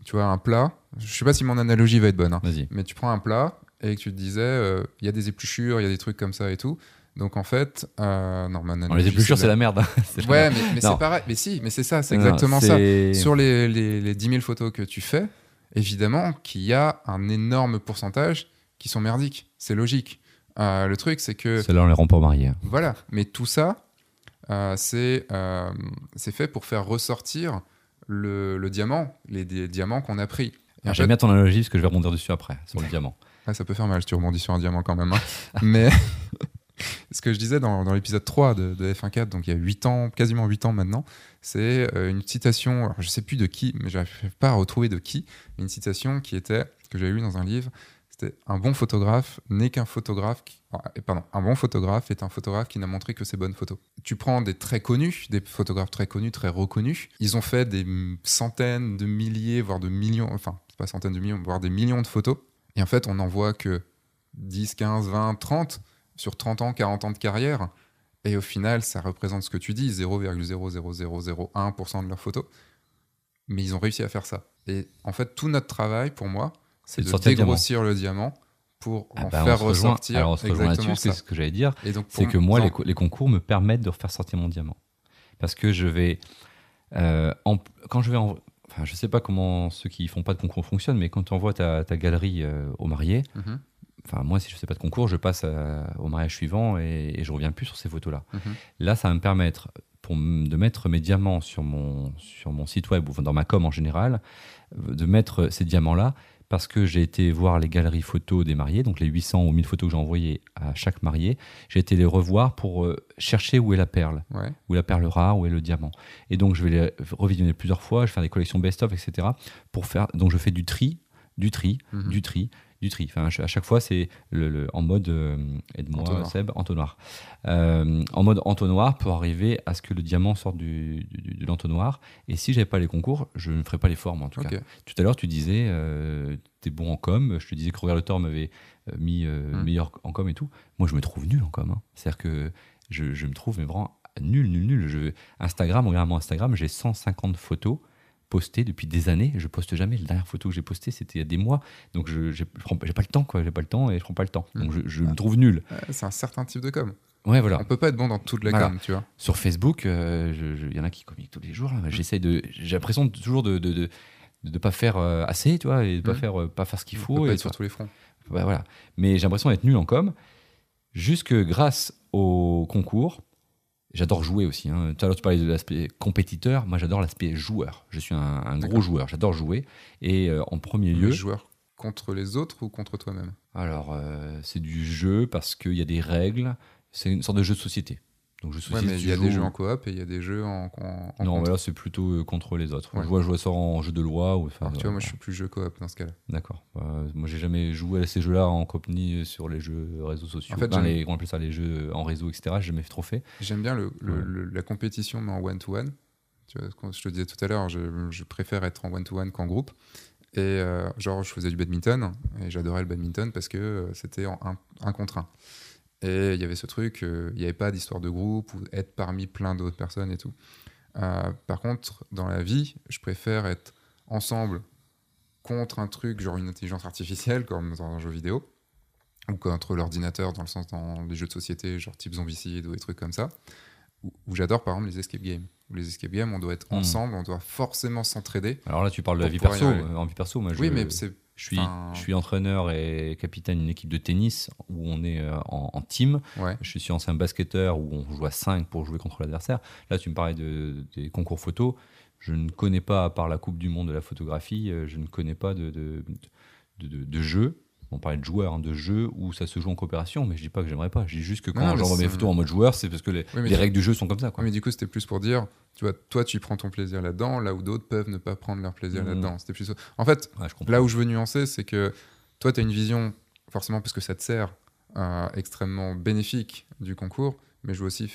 tu vois, un plat. Je sais pas si mon analogie va être bonne, hein, mais tu prends un plat et que tu te disais, euh, il y a des épluchures, il y a des trucs comme ça et tout. Donc en fait, non, mon analogie, les épluchures, c'est la merde. hein. La Ouais, mais, c'est pareil. Mais si, mais c'est ça, c'est exactement ça. Sur les, les, les 10 000 photos que tu fais, évidemment qu'il y a un énorme pourcentage qui sont merdiques. C'est logique. Euh, le truc, c'est que Celles-là, on les rend pas mariés. voilà, mais tout ça, c'est euh, c'est fait pour faire ressortir le, le diamant, les, diamants qu'on a pris. J'aime fait, bien ton analogie parce que je vais rebondir dessus après, sur le diamant. ah, ça peut faire mal si tu rebondis sur un diamant quand même. hein. mais ce que je disais dans, dans l'épisode 3 de, de F1.4, donc il y a 8 ans, quasiment 8 ans maintenant, c'est euh, une citation, alors je sais plus de qui, mais je n'arrive pas à retrouver de qui, une citation qui était, que j'avais lue dans un livre, c'était un bon photographe n'est qu'un photographe qui... ah, pardon, un bon photographe est un photographe qui n'a montré que ses bonnes photos. Tu prends des très connus, des photographes très connus, très reconnus, ils ont fait des centaines de milliers, voire de millions, enfin, pas centaines de millions, voire des millions de photos, et en fait, on n'en voit que 10, 15, 20, 30 sur 30 ans, 40 ans de carrière. Et au final, ça représente ce que tu dis, 0,00001% de leurs photos. Mais ils ont réussi à faire ça. Et en fait, tout notre travail, pour moi, c'est de dégrossir le diamant pour Ah en bah, faire ressortir alors, on se rejoint là-dessus, c'est ce que j'allais dire. C'est que moi, les, co- les concours me permettent de refaire sortir mon diamant. Parce que je vais. euh, en- quand je vais en. Enfin, je sais pas comment ceux qui font pas de concours fonctionnent, mais quand tu envoies ta, ta galerie euh, au marié, Mhm, enfin, moi, si je fais pas de concours, je passe à- au mariage suivant et, et je reviens plus sur ces photos-là. mhm. Là, ça va me permettre pour de mettre mes diamants sur mon, sur mon site web ou dans ma com en général, euh, de mettre ces diamants-là parce que j'ai été voir les galeries photos des mariés, donc les 800 ou 1000 photos que j'ai envoyées à chaque marié, j'ai été les revoir pour euh, chercher où est la perle, Ouais. où est la perle rare, où est le diamant. Et donc je vais les revisionner plusieurs fois, je vais faire des collections best-of, etc. Pour faire, donc je fais du tri du tri, Mhm. du tri, du tri. Enfin, à ch- à chaque fois, c'est le, le- en mode, euh, aide-moi Entonnoir. Seb, entonnoir. Euh, en mode entonnoir pour arriver à ce que le diamant sorte du, du- de l'entonnoir. Et si j'avais pas les concours, je ne ferais pas les formes en tout cas. Tout à l'heure, tu disais, euh, t'es bon en com. Je te disais que Robert Le Thor m'avait euh, mis euh, Mm. meilleur en com et tout. Moi, je me trouve nul en com. hein. C'est-à-dire que je, je me trouve mais vraiment nul, nul, nul. Je, Instagram, regarde mon Instagram, j'ai 150 photos postées depuis des années. Je poste jamais. La dernière photo que j'ai postée, c'était il y a des mois. Donc, je j'ai pas le temps, quoi. J'ai pas le temps et je prends pas le temps. Donc, je, je me trouve nul. Ouais, c'est un certain type de com. Ouais, voilà. On peut pas être bon dans toute la Voilà. com, tu vois. Sur Facebook, euh, il y en a qui communiquent tous les jours. là. J'essaie de, j'ai l'impression toujours de de, de, de pas faire euh, assez, tu vois, et de pas Mhm. faire euh, pas faire ce qu'il On faut. peut pas et être sur tous les fronts. Bah, voilà. Mais j'ai l'impression d'être nul en com. Jusque grâce au concours, j'adore jouer aussi. hein. Tout à l'heure, tu parlais de l'aspect compétiteur. Moi, j'adore l'aspect joueur. Je suis un, un gros joueur. J'adore jouer. Et euh, en premier lieu, joueur contre les autres ou contre toi-même? Alors euh, c'est du jeu parce qu'il y a des règles. C'est une sorte de jeu de société. Donc de Ouais, mais il y a des jeux en coop et il y a des jeux en, en, en Non, contre. mais là c'est plutôt euh, contre les autres. Ouais. Je vois jouer ça en jeu de loi ou. Enfin, tu vois, moi euh, je suis plus jeu coop dans ce cas-là. D'accord. Euh, moi, j'ai jamais joué à ces jeux-là en coop ni sur les jeux réseaux sociaux. En fait, Enfin, les, on appelle ça les jeux en réseau, etc. J'ai jamais trop fait. J'aime bien le, le- Ouais. le- la compétition, mais en one-to-one. Tu vois, comme je te disais tout à l'heure, je, je préfère être en one-to-one qu'en groupe. Et euh, genre, je faisais du badminton et j'adorais le badminton parce que euh, c'était en un, un contre un. Et il y avait ce truc, euh, il n'y avait pas d'histoire de groupe ou être parmi plein d'autres personnes et tout. Euh, par contre, dans la vie, je préfère être ensemble contre un truc, genre une intelligence artificielle, comme dans un jeu vidéo, ou contre l'ordinateur, dans le sens dans les jeux de société, genre type Zombicide ou des trucs comme ça, où, où j'adore par exemple les escape games. Où les escape games, on doit être Hmm. ensemble, on doit forcément s'entraider. Alors là, tu parles de la vie perso. Euh, En vie perso, moi, je, Oui, mais c'est. Je suis, enfin- je suis entraîneur et capitaine d'une équipe de tennis où on est euh, en, en team. Ouais. Je suis ancien basketteur où on joue à 5 pour jouer contre l'adversaire. Là, tu me parlais de, des concours photo. Je ne connais pas, à part la Coupe du Monde de la photographie, euh, je ne connais pas de, de, de, de- de jeu. On parlait de joueurs, hein, de jeux où ça se joue en coopération, mais je dis pas que j'aimerais pas. Je dis juste que quand j'envoie mes photos en mode joueur, c'est parce que les, Oui, règles du jeu sont comme ça. Quoi. Mais du coup, c'était plus pour dire, tu vois, toi, tu prends ton plaisir là-dedans, là où d'autres peuvent ne pas prendre leur plaisir Mhm. là-dedans. C'était plus. En fait, Ouais, là où je veux nuancer, c'est que toi, tu as une vision, forcément, parce que ça te sert, euh, extrêmement bénéfique du concours, mais je veux aussi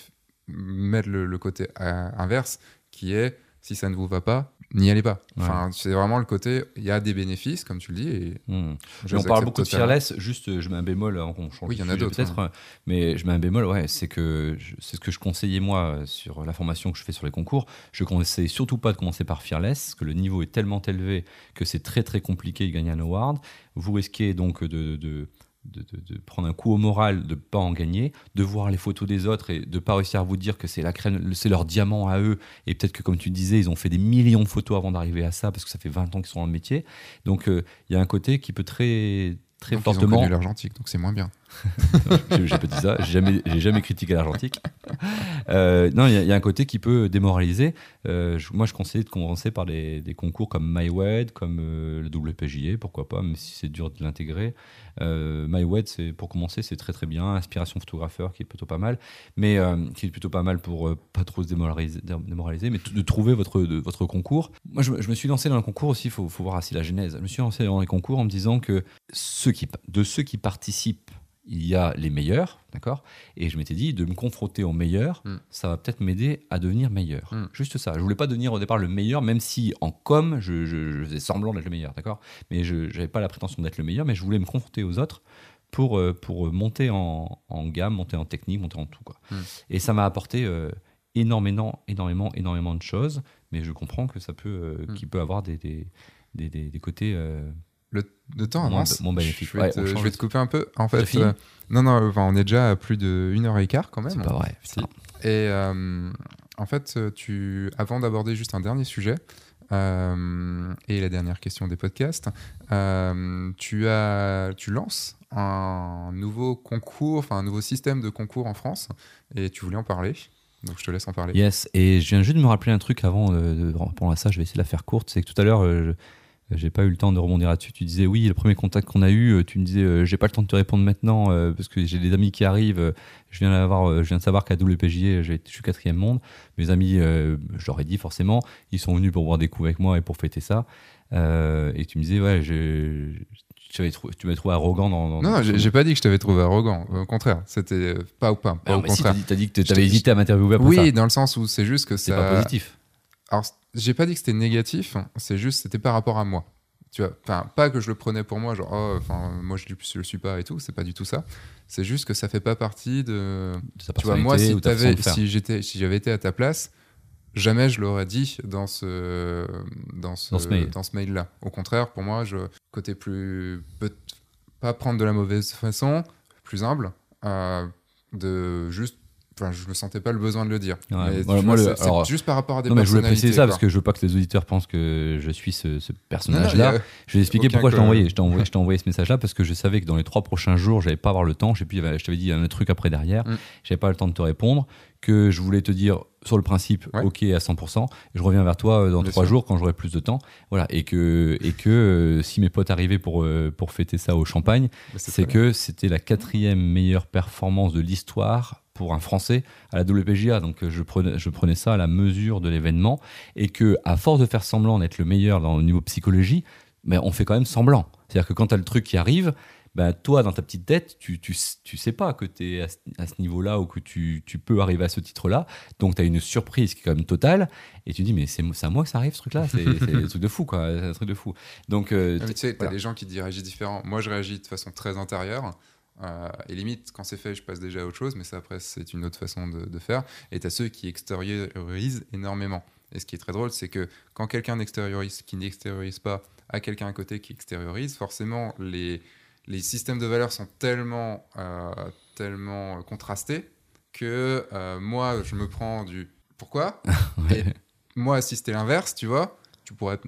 mettre le, le côté euh, inverse, qui est, si ça ne vous va pas, n'y allez pas. Enfin, c'est vraiment le côté, il y a des bénéfices, comme tu le dis, et Mais on parle beaucoup de. Fearless, juste euh, je mets un bémol, hein, on change Oui, il y en a d'autres, peut-être, euh, mais je mets un bémol, ouais, c'est que c'est ce que je conseillais moi sur la formation que je fais sur les concours. Je conseille surtout pas de commencer par Fearless, parce que le niveau est tellement élevé que c'est très très compliqué de gagner un award. Vous risquez donc de, de, de, de- de prendre un coup au moral, de pas en gagner, de voir les photos des autres et de pas réussir à vous dire que c'est la crème, c'est leur diamant à eux, et peut-être que comme tu disais, ils ont fait des millions de photos avant d'arriver à ça, parce que ça fait 20 ans qu'ils sont dans le métier. Donc euh, il y a un côté qui peut très très Donc, ils ont fortement connu l'argentique, donc c'est moins bien. J'ai pas dit ça, j'ai jamais, critiqué l'argentique. Euh, non, il y, a- un côté qui peut démoraliser. Euh, moi, je conseille de commencer par des, concours comme MyWed, comme euh, le WPJA, pourquoi pas, même si c'est dur de l'intégrer. MyWed, pour commencer, c'est très très bien. Inspiration photographeur, qui est plutôt pas mal, mais qui est plutôt pas mal pour pas trop se démoraliser, démoraliser mais de trouver votre, votre concours. Moi, je, me- suis lancé dans le concours aussi. Il faut, voir aussi la genèse. Je me suis lancé dans les concours en me disant que ceux qui, de ceux qui participent il y a les meilleurs, d'accord? Et je m'étais dit, de me confronter aux meilleurs, Mm. ça va peut-être m'aider à devenir meilleur. Mm. Juste ça. Je voulais pas devenir au départ le meilleur, même si en com, je, je- je faisais semblant d'être le meilleur, d'accord? Mais je n'avais pas la prétention d'être le meilleur, mais je voulais me confronter aux autres pour, euh, pour monter en, en gamme, monter en technique, monter en tout. Quoi. Mm. Et ça m'a apporté euh, énormément, énormément, énormément de choses, mais je comprends que ça peut, euh, qu'il peut avoir des, des, des, des- des côtés... euh, Le, le temps avance. b- moins bénéfique. Je vais, Ouais, te, on je change vais de- te couper un peu. En fait, euh, non, non, enfin, on est déjà à plus d'une heure et quart quand même. c'est pas vrai. Si. Et euh, en fait, tu, avant d'aborder juste un dernier sujet, euh, et la dernière question des podcasts, euh, tu, as, tu lances un nouveau concours, enfin un nouveau système de concours en France, et tu voulais en parler. Donc je te laisse en parler. Yes, et je viens juste de me rappeler un truc avant euh, de répondre à ça, je vais essayer de la faire courte. C'est que tout à l'heure, euh, j'ai pas eu le temps de rebondir là-dessus. Tu disais oui, le premier contact qu'on a eu, euh, tu me disais euh, j'ai pas le temps de te répondre maintenant euh, parce que j'ai des amis qui arrivent. je viens d'avoir, je viens de savoir qu'à WPJ, je suis quatrième monde. Mes amis, je leur ai dit forcément, ils sont venus pour boire des coups avec moi et pour fêter ça. et tu me disais ouais, je, tu m'avais trouvé arrogant dans. non, non j'ai pas dit que je t'avais trouvé arrogant. Au contraire, c'était pas ou pas. pas au contraire. Si, t'as dit, que tu avais hésité à m'interviewer après oui, ça. Oui, dans le sens où c'est juste que c'est pas positif. Alors, j'ai pas dit que c'était négatif. C'est juste, c'était par rapport à moi. Tu vois, enfin, pas que je le prenais pour moi, genre, oh, enfin, moi je, je le suis pas et tout. C'est pas du tout ça. C'est juste que ça fait pas partie de. de tu vois, moi, si, si j'étais, si j'avais été à ta place, jamais je l'aurais dit dans ce dans ce, dans ce mail. là. Au contraire, pour moi, je côté plus pas prendre de la mauvaise façon, plus humble, euh, de juste Enfin, je ne sentais pas le besoin de le dire. moi, c'est juste par rapport à des non, mais je voulais préciser ça parce que je veux pas que les auditeurs pensent que je suis ce, personnage-là. Je vais expliquer pourquoi je t'ai envoyé. Je t'ai envoyé, envoyé, ce message-là parce que je savais que dans les trois prochains jours, j'allais pas avoir le temps. Je, sais je t'avais dit, un truc après derrière. Mm. J'avais pas le temps de te répondre que je voulais te dire sur le principe, ok à 100%, je reviens vers toi euh, dans trois jours quand j'aurai plus de temps. Voilà, et que, et que euh, si mes potes arrivaient pour, euh, pour fêter ça au champagne, bah, c'est que c'était la quatrième meilleure performance de l'histoire pour un Français à la WPGA. Donc je prenais, je prenais ça à la mesure de l'événement et que à force de faire semblant d'être le meilleur dans le niveau psychologie, mais on fait quand même semblant. C'est-à-dire que quand tu as le truc qui arrive, bah, toi, dans ta petite tête, tu, tu, tu sais pas que tu es à ce, niveau-là ou que tu, tu, peux arriver à ce titre-là. Donc, tu as une surprise qui est quand même totale. Et tu dis, mais c'est à moi que ça arrive, ce truc-là. C'est un truc de fou, quoi. C'est un truc de fou. Donc, euh, tu sais, tu as des gens qui réagissent différents. Moi, je réagis de façon très intérieure. Euh, et limite, quand c'est fait, je passe déjà à autre chose, mais ça, après, c'est une autre façon de, de faire. Et tu as ceux qui extériorisent énormément. Et ce qui est très drôle, c'est que quand quelqu'un n'extériorise, qui n'extériorise pas, à quelqu'un à côté qui extériorise, forcément, les, les systèmes de valeurs sont tellement, euh, tellement contrastés que euh, moi, je me prends du pourquoi? Et moi, si c'était l'inverse, tu vois, tu pourrais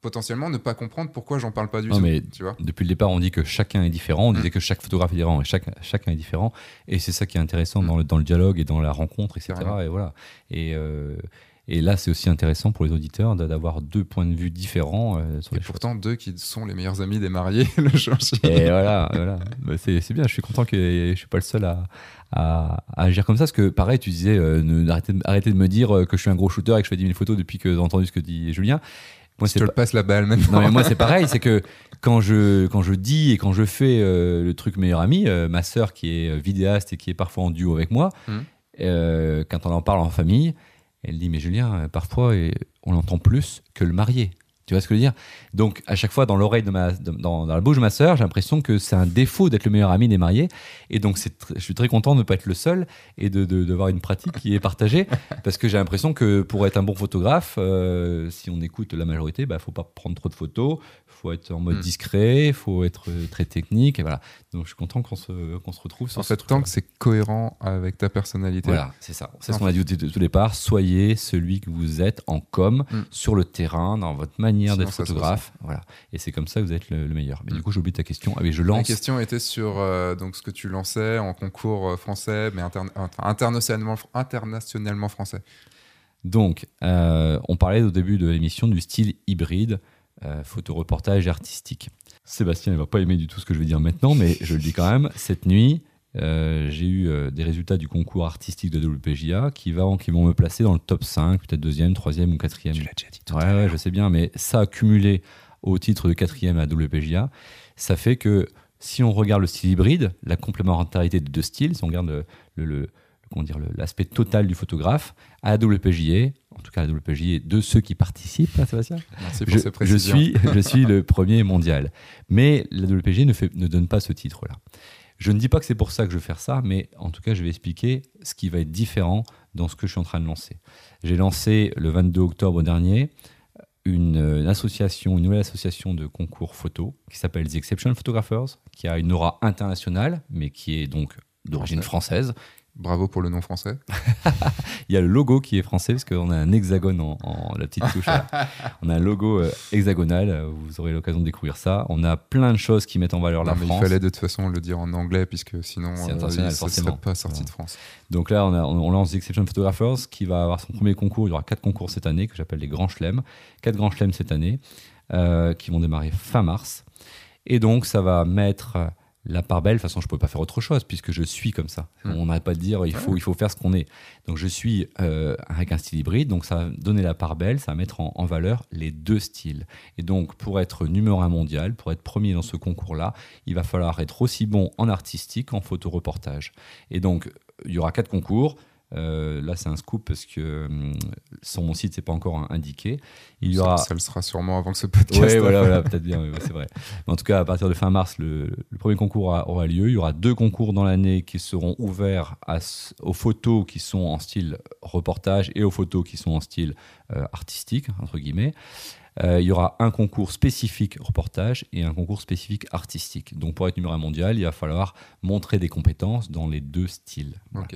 potentiellement ne pas comprendre pourquoi j'en parle pas du tout. Mais tu vois depuis le départ, on dit que chacun est différent. On mm. disait que chaque photographe est différent et chaque, chacun est différent. Et c'est ça qui est intéressant mm. dans, le, dans, le, dialogue et dans la rencontre, etc. Et voilà. Et, euh, et là, c'est aussi intéressant pour les auditeurs d'avoir deux points de vue différents. Euh, et pourtant, deux qui sont les meilleurs amis des mariés, le Et voilà, voilà. C'est bien, je suis content que je ne suis pas le seul à, à, agir comme ça. Parce que, pareil, tu disais, euh, arrêtez, de me dire que je suis un gros shooter et que je fais 10 000 photos depuis que j'ai entendu ce que dit Julien. Moi, je te le passe la balle maintenant. Non, mais moi, c'est pareil. c'est que quand je, quand je dis et quand je fais euh, le truc meilleur ami, ma sœur qui est vidéaste et qui est parfois en duo avec moi, hum. quand on en parle en famille, elle dit, mais Julien, euh, parfois, on l'entend plus que le marié. Tu vois ce que je veux dire? Donc, à chaque fois, dans l'oreille de ma, dans, la bouche de ma sœur, j'ai l'impression que c'est un défaut d'être le meilleur ami des mariés. Et donc, je suis très content de ne pas être le seul et de, de une pratique qui est partagée. parce que j'ai l'impression que pour être un bon photographe, euh, si on écoute la majorité, il bah, ne faut pas prendre trop de photos, faut être en mode hmm. discret, il faut être euh, très technique. Et voilà. Donc je suis content qu'on se, qu'on se retrouve sur En fait, tant que c'est cohérent avec ta personnalité. Voilà, c'est ça. C'est ce qu'on a dit au tout départ. Soyez celui que vous êtes en com, hmm. sur le terrain, dans votre manière d'être photographe. Voilà. Et c'est comme ça que vous êtes le, meilleur. Mais du hmm. coup, j'oublie ta question. Ah, je lance. La question était sur euh, donc, ce que tu lançais en concours euh, français, mais internationalement, internationalement français. Donc, on parlait au début de l'émission du style hybride. Euh, photoreportage artistique. Sébastien ne va pas aimer du tout ce que je vais dire maintenant, mais je le dis quand même. Cette nuit, euh, j'ai eu euh, des résultats du concours artistique de WPJA qui, va, qui vont me placer dans le top 5, peut-être deuxième, troisième ou quatrième. Tu l'as déjà dit. ouais, ouais, je sais bien, mais ça accumulé au titre de quatrième à WPJA, ça fait que si on regarde le style hybride, la complémentarité de deux styles, si on regarde le, le, dire l'aspect total du photographe à la WPJA, en tout cas la WPJ, de ceux qui participent, hein, Sébastien? Merci pour je, je suis, je suis le premier mondial. Mais la WPJ ne, fait, ne donne pas ce titre-là. Je ne dis pas que c'est pour ça que je vais faire ça, mais en tout cas, je vais expliquer ce qui va être différent dans ce que je suis en train de lancer. J'ai lancé le 22 octobre dernier une, une, association, une nouvelle association de concours photo qui s'appelle The Exception Photographers, qui a une aura internationale, mais qui est donc d'origine française, Bravo pour le nom français. Il y a le logo qui est français parce qu'on a un hexagone en, la petite touche. on a un logo euh, hexagonal. Vous aurez l'occasion de découvrir ça. On a plein de choses qui mettent en valeur la France. Il fallait de toute façon le dire en anglais puisque sinon euh, ça ne serait pas sorti de France. Donc là, on, on, lance The Exception Photographers qui va avoir son premier concours. Il y aura quatre concours cette année que j'appelle les Grands Chelems. Quatre Grands Chelems cette année. euh, qui vont démarrer fin mars. Et donc, ça va mettre la part belle. De toute façon, je ne peux pas faire autre chose puisque je suis comme ça. Hmm. On n'arrête pas de dire il faut, il faut faire ce qu'on est. Donc, je suis euh, avec un style hybride. Donc, ça va donner la part belle, ça va mettre en, en valeur les deux styles. Et donc, pour être numéro un mondial, pour être premier dans ce concours-là, il va falloir être aussi bon en artistique qu'en photoreportage. Et donc, il y aura quatre concours. Euh, là, c'est un scoop parce que hum, sur mon site, c'est pas encore indiqué. Il y Ça- aura. Ça, le sera sûrement avant que ce podcast. Ouais, voilà, voilà, peut-être bien, oui, ouais, c'est vrai. Mais en tout cas, à partir de fin mars, le, le premier concours aura, lieu. Il y aura deux concours dans l'année qui seront ouverts à aux photos qui sont en style reportage et aux photos qui sont en style euh, artistique, entre guillemets. Euh, il y aura un concours spécifique reportage et un concours spécifique artistique. Donc, pour être numéro un mondial, il va falloir montrer des compétences dans les deux styles. Voilà.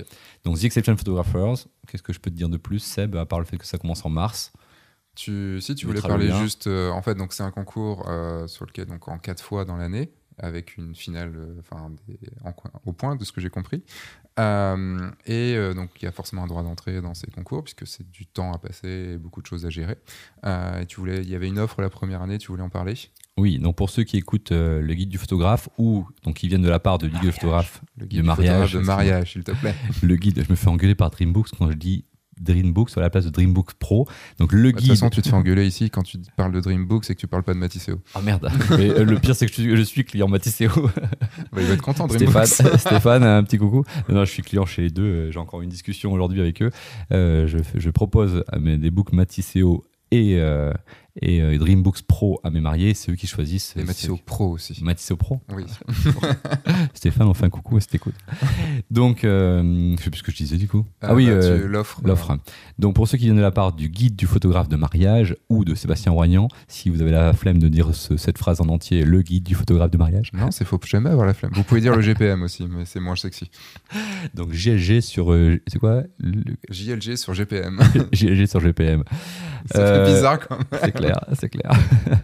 Donc, The Exception Photographers, qu'est-ce que je peux te dire de plus, Seb, à part le fait que ça commence en mars? Tu, si tu voulais parler bien. juste, euh, en fait, donc c'est un concours euh, sur lequel donc en quatre fois dans l'année, avec une finale, euh, enfin des- en coin- au point de ce que j'ai compris. Euh, et euh, donc il y a forcément un droit d'entrée dans ces concours puisque c'est du temps à passer, et beaucoup de choses à gérer. Euh, et tu voulais, il y avait une offre la première année, tu voulais en parler? Oui, donc pour ceux qui écoutent le guide du photographe ou donc qui viennent de la part de guide du photographe, Le De guide du mariage, de mariage, s'il te plaît. le guide, je me fais engueuler par Dreambooks quand je dis Dreambooks à la place de Dreambooks Pro. Donc le Bah, De toute guide. façon, tu te fais engueuler ici quand tu parles de Dreambook, c'est que tu parles pas de Matisseo. Ah merde. Mais, euh, le pire c'est que je suis, je suis client Matisseo. Bah, il va être content, Dreambook. Stéphane, Stéphane, un petit coucou. Non, je suis client chez les deux. euh, J'ai encore une discussion aujourd'hui avec eux. Euh, je, propose à mes, des books Matisseo et, euh, et euh, Dreambooks Pro à mes mariés. C'est eux qui choisissent. Et euh, Matisseo c'est- Pro aussi. Matisseo Pro. Oui. Stéphane, un coucou cette écoute. Donc, euh, je sais plus ce que je disais du coup. Ah, oui, bah, euh, tu- l'offre. l'offre. Donc, pour ceux qui viennent de la part du guide du photographe de mariage ou de Sébastien Roignan, si vous avez la flemme de dire ce- cette phrase en entier, le guide du photographe de mariage. Non, c'est faut jamais avoir la flemme. Vous pouvez dire le GPM aussi, mais c'est moins sexy. Donc, GLG sur. euh, c'est quoi? Le- JLG sur GPM. GLG sur GPM. Ça Euh, fait bizarre quand même. C'est clair, c'est clair.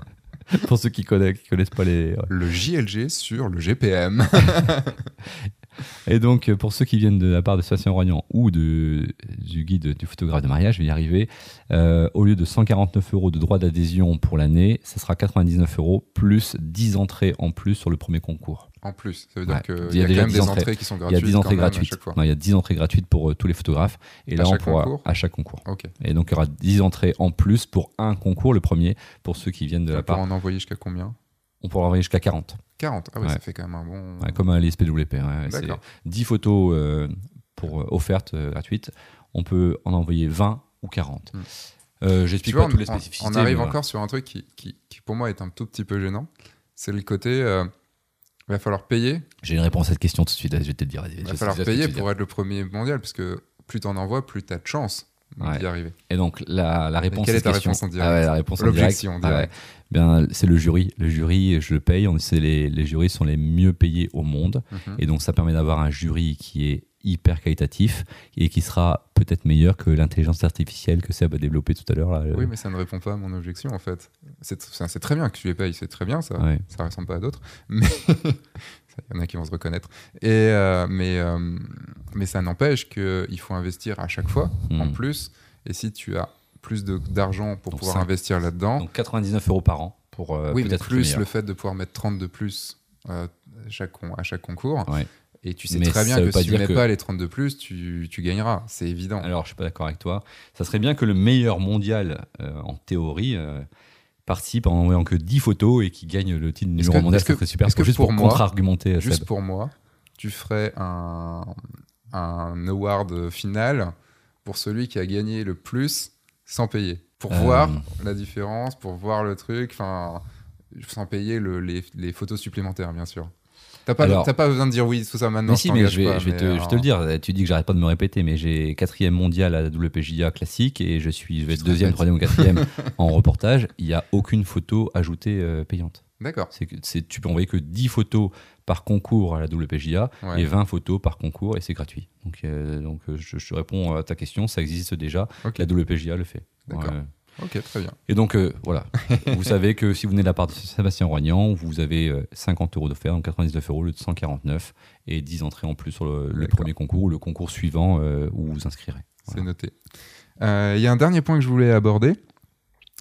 pour ceux qui connaissent, qui connaissent pas les. Le JLG sur le GPM. Et donc, euh, pour ceux qui viennent de la part de Sébastien Roignan ou de, du guide du photographe de mariage, je vais y arriver. Euh, au lieu de 149 euros de droit d'adhésion pour l'année, ça sera 99 euros plus 10 entrées en plus sur le premier concours. En plus, ça veut dire Ouais. qu'il Il y y a déjà quand même 10 des entrées. entrées qui sont Il y gratuites. a 10 quand entrées à gratuites. Non, il y a 10 entrées gratuites pour euh, tous les photographes. Et là, À on pourra concours à chaque concours. Ok. Et donc, il y aura 10 entrées en plus pour un concours, le premier, pour ceux qui viennent de la part. en envoyer jusqu'à combien? On pourra envoyer jusqu'à 40. 40. Ah oui, Ouais. ça fait quand même un bon. Ouais, comme un l'ISPWP. C'est D'accord. 10 photos euh, pour euh, offertes euh, gratuites. On peut en envoyer 20 ou 40. Hmm. Euh, J'explique pas toutes les on- spécificités. On arrive mais encore sur un truc qui, qui, qui, pour moi est un tout petit peu gênant. C'est le côté. Il va falloir payer. J'ai une réponse à cette question tout de suite. Je vais te le dire. Il va falloir payer pour dire. être le premier mondial, parce que plus t'en envoies, plus t'as de chance Ouais. d'y arriver. Et donc, la, la réponse quelle est ta question- réponse en direct Ah ouais, la réponse en direct. Ah ouais. direct. Bien, c'est le jury. Le jury, je le paye. On sait les, les jurys sont les mieux payés au monde. Mhm. Et donc, ça permet d'avoir un jury qui est hyper qualitatif et qui sera peut-être meilleur que l'intelligence artificielle que Seb a développée tout à l'heure. Oui, mais ça ne répond pas à mon objection en fait. C'est très bien que tu les payes, c'est très bien ça. Ouais. Ça ressemble pas à d'autres, mais il y en a qui vont se reconnaître. Et euh, mais euh, mais ça n'empêche qu'il faut investir à chaque fois en Mhm. plus. Et si tu as plus de- d'argent pour Donc pouvoir investir là-dedans, Donc 99 euros par an pour euh, oui, mais plus le fait de pouvoir mettre 30 de plus chaque à chaque concours. Ouais. Et tu sais Mais très bien que si tu mets que- pas les 30 de plus, tu, tu gagneras. C'est évident. Alors, je suis pas d'accord avec toi. Ça serait bien que le meilleur mondial, euh, en théorie, euh, participe en envoyant que 10 photos et qui gagne le titre numéro que- mondial. Ça que- serait super. est-ce que juste pour moi- contre-argumenter, Juste Seb. pour moi, tu ferais un, un award final pour celui qui a gagné le plus sans payer. Pour Euh. voir la différence, pour voir le truc, enfin, sans payer le- les, les photos supplémentaires, bien sûr. T'as pas, Alors- t'as pas besoin de dire oui, tout ça maintenant. Mais si, mais je vais, pas, je vais mais, te, je te euh, le dire. Tu dis que j'arrête pas de me répéter, mais j'ai quatrième mondial à la WPJA classique et je suis, je vais être deuxième, troisième ou quatrième en reportage. Il n'y a aucune photo ajoutée euh, payante. D'accord. C'est tu peux envoyer que 10 photos par concours à la WPJA Ouais. et 20 photos par concours et c'est gratuit. Donc, euh, donc euh, je, je réponds à ta question, ça existe déjà. La WPJA le fait. D'accord. Ouais. Ok, très bien. Et donc euh, voilà, vous savez que si vous venez de la part de Sébastien Roignan, vous avez euh, 50 euros d'offert, donc 99 euros, le 149 et 10 entrées en plus sur le, premier concours ou le concours suivant euh, où vous vous inscrirez. C'est noté. Euh, Il y a un dernier point que je voulais aborder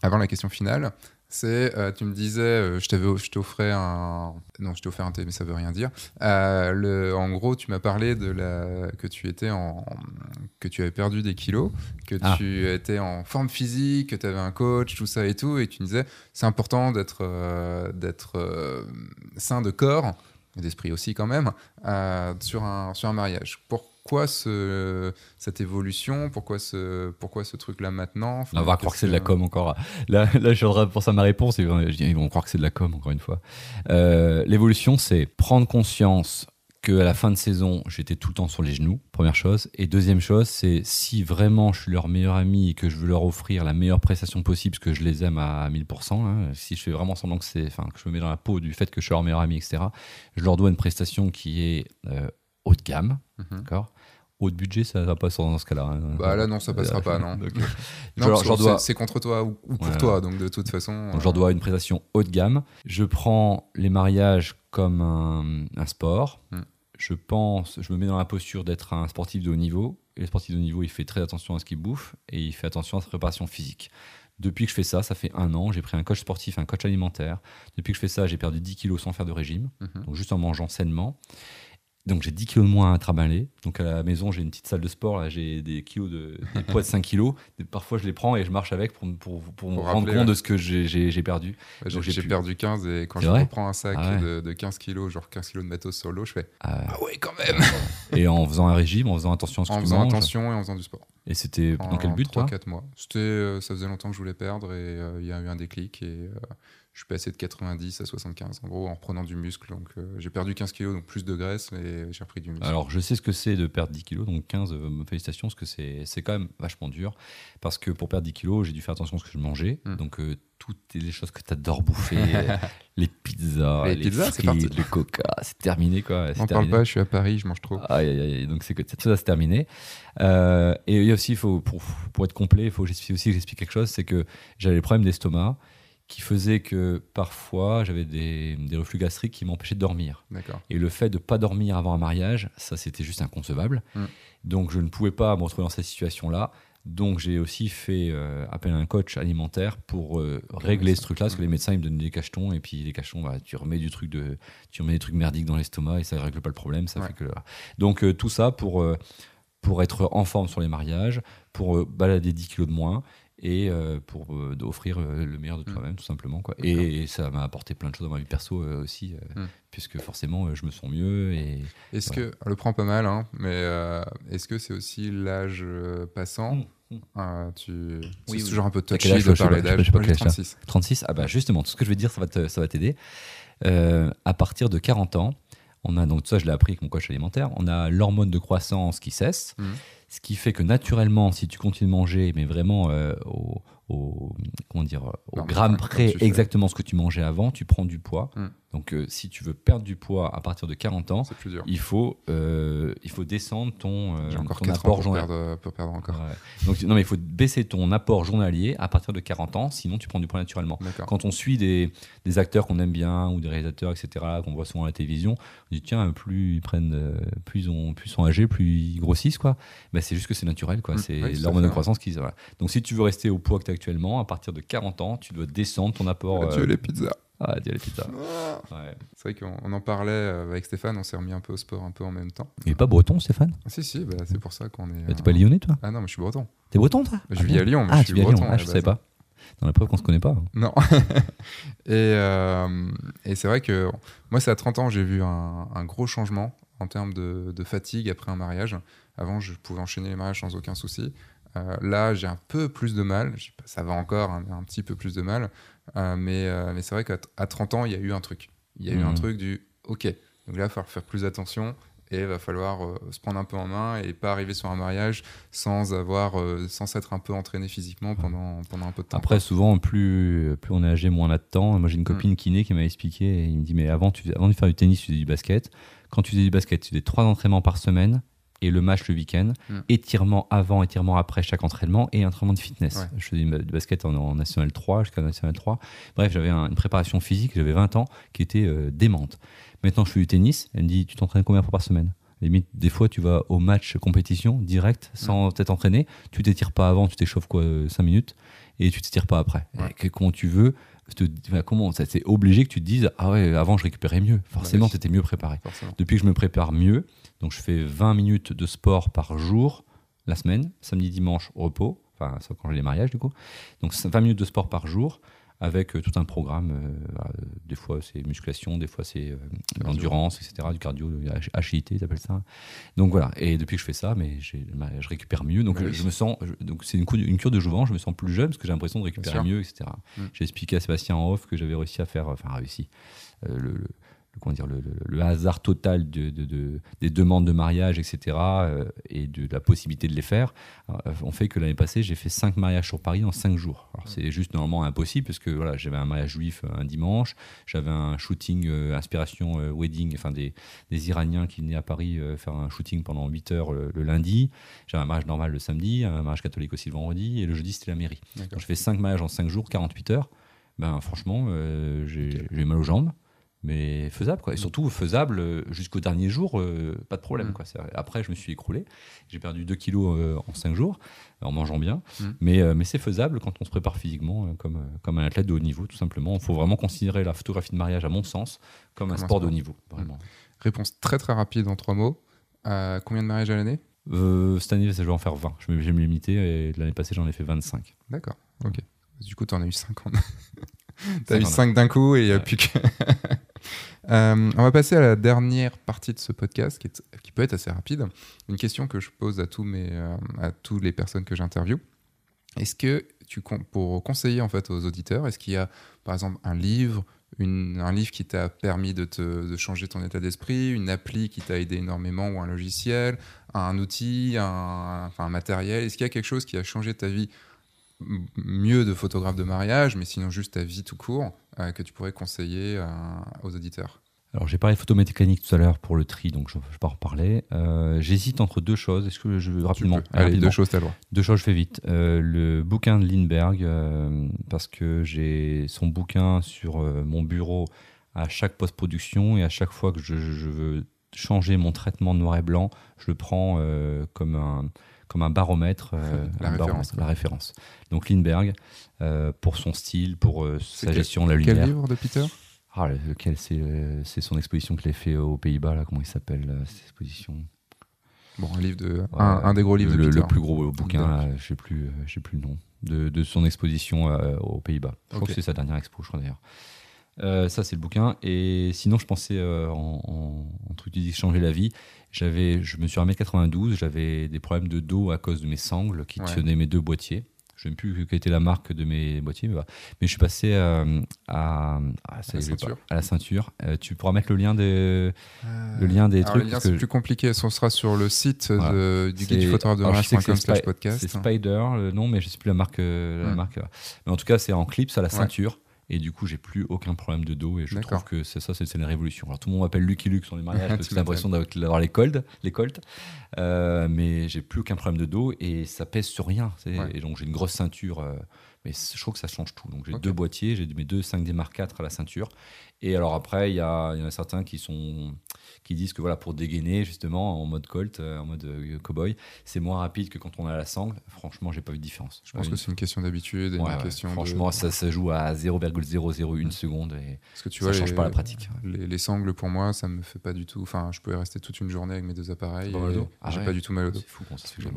avant la question finale. C'est, euh, tu me disais, euh, je t'avais, je t'offrais un, non, je t'ai offert un thé, mais ça veut rien dire. Euh, le, en gros, tu m'as parlé de la, que tu étais en, que tu avais perdu des kilos, que Ah. tu étais en forme physique, que tu avais un coach, tout ça et tout, et tu me disais, c'est important d'être, d'être sain de corps et d'esprit aussi quand même sur un, sur un mariage. Pourquoi ce, cette évolution Pourquoi ce, pourquoi ce truc-là maintenant? Enfin, On va croire que c'est de la com encore. Là, là je pense à ma réponse. Ils vont, ils vont croire que c'est de la com encore une fois. Euh, L'évolution, c'est prendre conscience que à la fin de saison, j'étais tout le temps sur les genoux. Première chose. Et deuxième chose, c'est si vraiment je suis leur meilleur ami et que je veux leur offrir la meilleure prestation possible, parce que je les aime à 1000%. hein, si je fais vraiment semblant que c'est, enfin, que je me mets dans la peau du fait que je suis leur meilleur ami, etc. Je leur dois une prestation qui est euh, haut de gamme, Mhm. d'accord? Haut de budget, ça va pas dans ce cas-là. hein. Bah là, non, ça passera pas, non. Donc, Non, dois- c'est- contre toi ou, ou pour Voilà. toi, donc de toute façon. Donc, je leur dois une prestation haut de gamme. Je prends les mariages comme un, un sport. Mm. Je pense, je me mets dans la posture d'être un sportif de haut niveau. Et le sportif de haut niveau, il fait très attention à ce qu'il bouffe et il fait attention à sa préparation physique. Depuis que je fais ça, ça fait un an, j'ai pris un coach sportif, un coach alimentaire. Depuis que je fais ça, j'ai perdu 10 kilos sans faire de régime, Mhm. donc juste en mangeant sainement. Donc j'ai 10 kilos de moins à trimballer. Donc à la maison, j'ai une petite salle de sport, là, j'ai des kilos de des poids de 5 kilos. Et parfois, je les prends et je marche avec pour, pour, pour me Pour rendre rappeler, compte ouais. de ce que j'ai- perdu. J'ai donc j'ai pu- perdu 15 et quand je reprends un sac Ah ouais. de, de 15 kilos, genre 15 kilos de matos sur l'eau, je fais Euh, Ah ouais, quand même et en faisant un régime, en faisant attention à ce que En faisant manges. attention et en faisant du sport. Et c'était dans quel but, toi? 3-4 mois. C'était, euh, ça faisait longtemps que je voulais perdre et euh, il y a eu un déclic et euh, je suis passé de 90 à 75 en gros en reprenant du muscle. Donc euh, j'ai perdu 15 kilos, donc plus de graisse, mais j'ai repris du muscle. Alors, je sais ce que c'est de perdre 10 kilos, donc 15, euh, félicitations, parce que c'est quand même vachement dur. Parce que pour perdre 10 kilos, j'ai dû faire attention à ce que je mangeais. Mm. Donc, euh, toutes les choses que tu adores bouffer, les pizzas, Les les, pizzas, c'est frites, parti. les coca, c'est terminé, quoi. c'est N'en parle terminé. pas, je suis à Paris, je mange trop. Aïe, aïe, aïe, donc c'est que tout ça, c'est terminé. Euh, et il y a aussi, faut, pour, pour être complet, il faut aussi que j'explique quelque chose, c'est que j'avais des problèmes d'estomac qui faisaient que parfois j'avais des, des reflux gastriques qui m'empêchaient de dormir. Et le fait de pas dormir avant un mariage, ça c'était juste inconcevable. Mm. Donc je ne pouvais pas me retrouver dans cette situation-là. Donc j'ai aussi fait euh, appel à un coach alimentaire pour euh, régler ce truc-là, parce que les médecins ils me donnaient des cachetons et puis les cachetons, bah, tu remets du truc de, tu remets des trucs merdiques dans l'estomac et ça règle pas le problème. Ça Ouais. fait que donc euh, tout ça pour euh, pour être en forme sur les mariages, pour balader 10 kilos de moins et euh, pour euh, offrir euh, le meilleur de Mm. toi-même tout simplement quoi. Et, ça m'a apporté plein de choses dans ma vie perso aussi, Mm. puisque forcément je me sens mieux et Est-ce que, on le prend pas mal, hein, mais est-ce que c'est aussi l'âge passant? Mm, mm. Euh, tu... Oui, C'est oui. toujours un peu touchy quel âge, de parler d'âge. pas Moi, j'ai quel âge t'as. 36. 36 Ah bah justement, tout ce que je vais te dire, ça va te- ça va t'aider. Euh, à partir de 40 ans, on a donc ça, je l'ai appris avec mon coach alimentaire. On a l'hormone de croissance qui cesse. Ce qui fait que naturellement, si tu continues de manger, mais vraiment euh, au, au- comment dire, au gramme près, exactement ce que tu mangeais avant, tu prends du poids. Mhm. Donc euh, si tu veux perdre du poids à partir de 40 ans, C'est plus dur. il faut, euh, il faut descendre ton, euh, encore ton 4 ans apport pour journalier. perdre, pour perdre encore. Ouais. Donc non mais il faut baisser ton apport journalier à partir de 40 ans, sinon tu prends du poids naturellement. Quand on suit des, des acteurs qu'on aime bien ou des réalisateurs, etc., qu'on voit souvent à la télévision, on dit tiens, plus ils prennent, euh, plus ont, plus sont âgés, plus ils grossissent, quoi. Ben, c'est juste que c'est naturel, quoi. Mm, c'est oui, l'hormone de croissance qui. Voilà. Donc si tu veux rester au poids que tu as actuellement, à partir de 40 ans, tu dois descendre ton apport. Adieu les pizzas. Ah, pizzas. Ah. Ouais. C'est vrai qu'on on en parlait euh, avec Stéphane, on s'est remis un peu au sport un peu en même temps. Il est pas breton, Stéphane? Ah, si, si, bah, c'est pour ça qu'on est. Bah, T'es euh, pas lyonnais, toi? Ah non, mais je suis breton. T'es breton, toi? Je Ah, vis bien. à Lyon, mais Ah, je tu suis vis à Lyon. breton. Ah, je la savais pas. Dans la preuve qu'on se connaît pas. Non. et euh, et c'est vrai que moi, c'est à 30 ans, j'ai vu un, un gros changement en termes de, de fatigue après un mariage. Avant, je pouvais enchaîner les mariages sans aucun souci. Euh, là, j'ai un peu plus de mal. Ça va encore, un, un petit peu plus de mal. Euh, mais euh, mais c'est vrai qu'à à 30 ans, il y a eu un truc. Il y a eu un Mhm. truc du OK. Donc là, il va falloir faire plus attention et il va falloir euh, se prendre un peu en main et pas arriver sur un mariage sans avoir, sans s'être un peu entraîné physiquement pendant, pendant un peu de temps. Après, souvent, plus, plus on est âgé, moins on a de temps. Moi, j'ai une copine kiné qui m'a expliqué. et il me dit Mais avant, tu, avant de faire du tennis, tu faisais du basket. Quand tu faisais du basket, tu faisais trois entraînements par semaine et le match le week-end. Mm. Étirement avant, étirement après chaque entraînement et entraînement de fitness. Ouais. Je faisais du basket en, en National 3 jusqu'à National 3. Bref, j'avais un- une préparation physique, j'avais 20 ans, qui était euh, démente. Maintenant, je fais du tennis. Elle me dit Tu t'entraînes combien de fois par semaine? Limite, des fois, tu vas au match compétition direct, sans t'être entraîné. Tu t'étires pas avant, tu t'échauffes quoi 5 minutes et tu t'étires pas après. Ouais. Et que- comment tu veux te- comment ça c'est obligé que tu te dises ah ouais avant je récupérais mieux forcément oui. tu étais mieux préparé Forcément. depuis que je me prépare mieux donc je fais 20 minutes de sport par jour la semaine samedi dimanche repos enfin sauf quand j'ai les mariages du coup donc c'est 20 minutes de sport par jour avec euh, tout un programme euh, euh, des fois c'est musculation des fois c'est euh, l'endurance etc du cardio de H- HIIT ils appellent ça. Donc voilà. Et depuis que je fais ça mais je récupère mieux. Donc Oui. euh, je me sens je- donc c'est une, cure de jouvence je me sens plus jeune parce que j'ai l'impression de récupérer mieux etc Mm. j'ai expliqué à Sébastien en off que j'avais réussi à faire enfin réussi euh, le- comment dire, le, le- le hasard total de, de- de- des demandes de mariage, etc., euh, et de la possibilité de les faire, euh, ont fait que l'année passée, j'ai fait 5 mariages sur Paris en 5 jours. Alors, c'est juste normalement impossible, parce que voilà, j'avais un mariage juif euh, un dimanche, j'avais un shooting euh, inspiration euh, wedding, enfin des, des Iraniens qui venaient à Paris faire un shooting pendant 8 heures le, le lundi, j'avais un mariage normal le samedi, un mariage catholique aussi le vendredi, et le jeudi, c'était la mairie. D'accord. Donc, je fais 5 mariages en 5 jours, 48 heures. Ben, franchement, j'ai j'ai mal aux jambes, mais faisable. Quoi. Et surtout, faisable euh, jusqu'au dernier jour, euh, pas de problème. Mm. Quoi. Après, je me suis écroulé. J'ai perdu 2 kilos euh, en 5 jours, en mangeant bien. Mm. Mais, euh, mais c'est faisable quand on se prépare physiquement, comme, comme un athlète de haut niveau, tout simplement. Il faut vraiment considérer la photographie de mariage, à mon sens, comme, un sport de haut niveau. Vraiment. Réponse très très rapide en trois mots. Combien de mariages à l'année? Cette année, je vais en faire 20. Je vais je vais me limiter. Et l'année passée, j'en ai fait 25. D'accord, ok. Du coup, tu en as eu 50. T'as eu 50. 5 d'un coup et il n'y a Ouais. plus que. Euh, on va passer à la dernière partie de ce podcast qui, est- qui peut être assez rapide. Une question que je pose à tous mes, euh, à toutes les personnes que j'interviewe. Est-ce que tu pour conseiller en fait aux auditeurs, est-ce qu'il y a par exemple un livre, une- un livre qui t'a permis de, te, de changer ton état d'esprit, une appli qui t'a aidé énormément ou un logiciel, un outil, un, enfin, un matériel? Est-ce qu'il y a quelque chose qui a changé ta vie mieux de photographe de mariage, mais sinon juste ta vie tout court, euh, que tu pourrais conseiller euh, aux auditeurs Alors j'ai parlé de photomécanique tout à l'heure pour le tri, donc je, je vais pas en reparler. Euh, J'hésite entre deux choses. Est-ce que je rapidement, Tu peux. Allez, rapidement. deux choses, t'as le droit. Deux choses, je fais vite. Euh, le bouquin de Lindbergh, euh, parce que j'ai son bouquin sur mon bureau à chaque post-production et à chaque fois que je, je veux changer mon traitement noir et blanc, je le prends comme un comme un baromètre, euh, La un référence, baromètre, la référence. Donc Lindbergh, euh, pour son style, pour euh, sa quel- gestion de la Quel lumière. livre de Peter? Ah, lequel c'est C'est son exposition qu'il a fait aux Pays-Bas, là, comment il s'appelle, cette exposition? Bon, un livre de, Ouais, un, un des gros livres le, de le Peter. plus gros bouquin, je je sais plus le nom, de, de son exposition aux Pays-Bas. Je crois que c'est sa dernière expo, je crois d'ailleurs. Euh, ça, c'est le bouquin. Et sinon, je pensais euh, en, en, en truc qui dit changer la vie. J'avais, je me suis à 1m92, j'avais des problèmes de dos à cause de mes sangles qui Ouais. tenaient mes deux boîtiers. Je ne sais plus quelle était la marque de mes boîtiers, mais, je suis passé euh, à, à, ça la pas- ceinture. à la ceinture. Tu pourras mettre le lien de, Euh, le lien des trucs. Le lien, c'est plus compliqué. Ce sera sur le site Voilà. de- du guide du photographe de mariage.com c'est Spider, le nom, mais je sais plus la marque, la marque. Mais en tout cas, c'est en clips à la Ouais. ceinture. Et du coup, j'ai plus aucun problème de dos. Et je trouve que c'est ça, c'est une révolution. Alors, tout le monde m'appelle Lucky Luke sur les mariages parce que j'ai l'impression d'avoir les colts. Les colts. Euh, mais j'ai plus aucun problème de dos et ça pèse sur rien. Ouais. Et donc, j'ai une grosse ceinture. euh, mais je trouve que ça change tout. Donc, j'ai deux boîtiers, j'ai mes deux 5D Mark IV à la ceinture. Et alors après, il y, a- y en a certains qui sont qui disent que voilà pour dégainer justement en mode colt, euh, en mode euh, cowboy, c'est moins rapide que quand on a la sangle. Franchement, j'ai pas vu de différence. Je pense que c'est une question d'habitude Ouais, ouais. question de- Franchement, ça, ça joue à 0,001 seconde et Parce que tu ça vois, change les, pas la pratique. Les, les sangles, pour moi, ça me fait pas du tout. Enfin, je pouvais rester toute une journée avec mes deux appareils. Dos Ah J'ai ouais. pas du tout mal au dos. C'est fou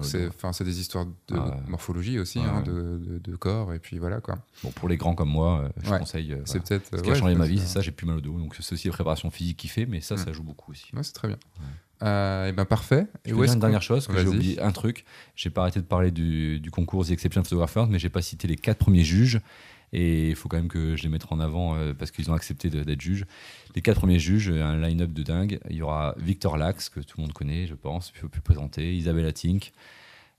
C'est enfin, c'est des histoires de Ah ouais. morphologie aussi, Ouais, hein, ouais. De, de- de corps, et puis voilà quoi. Bon, pour les grands comme moi, euh, je Ouais. conseille. C'est peut-être. Ce qui ouais, a changé ma vie, c'est ça, j'ai plus mal au dos. Donc c'est aussi la préparation physique qui fait, mais ça, Mm. ça joue beaucoup aussi. Ouais, c'est très bien. et ben parfait. Je Et où une dernière chose, que j'ai oublié un truc. J'ai pas arrêté de parler du, du concours The Exception Photographers, mais j'ai pas cité les quatre premiers juges. Et il faut quand même que je les mette en avant euh, parce qu'ils ont accepté d'être juges. Les quatre premiers juges, euh, un line-up de dingue. Il y aura Victor Lax, que tout le monde connaît, je pense, il faut plus présenter. Isabella Tink.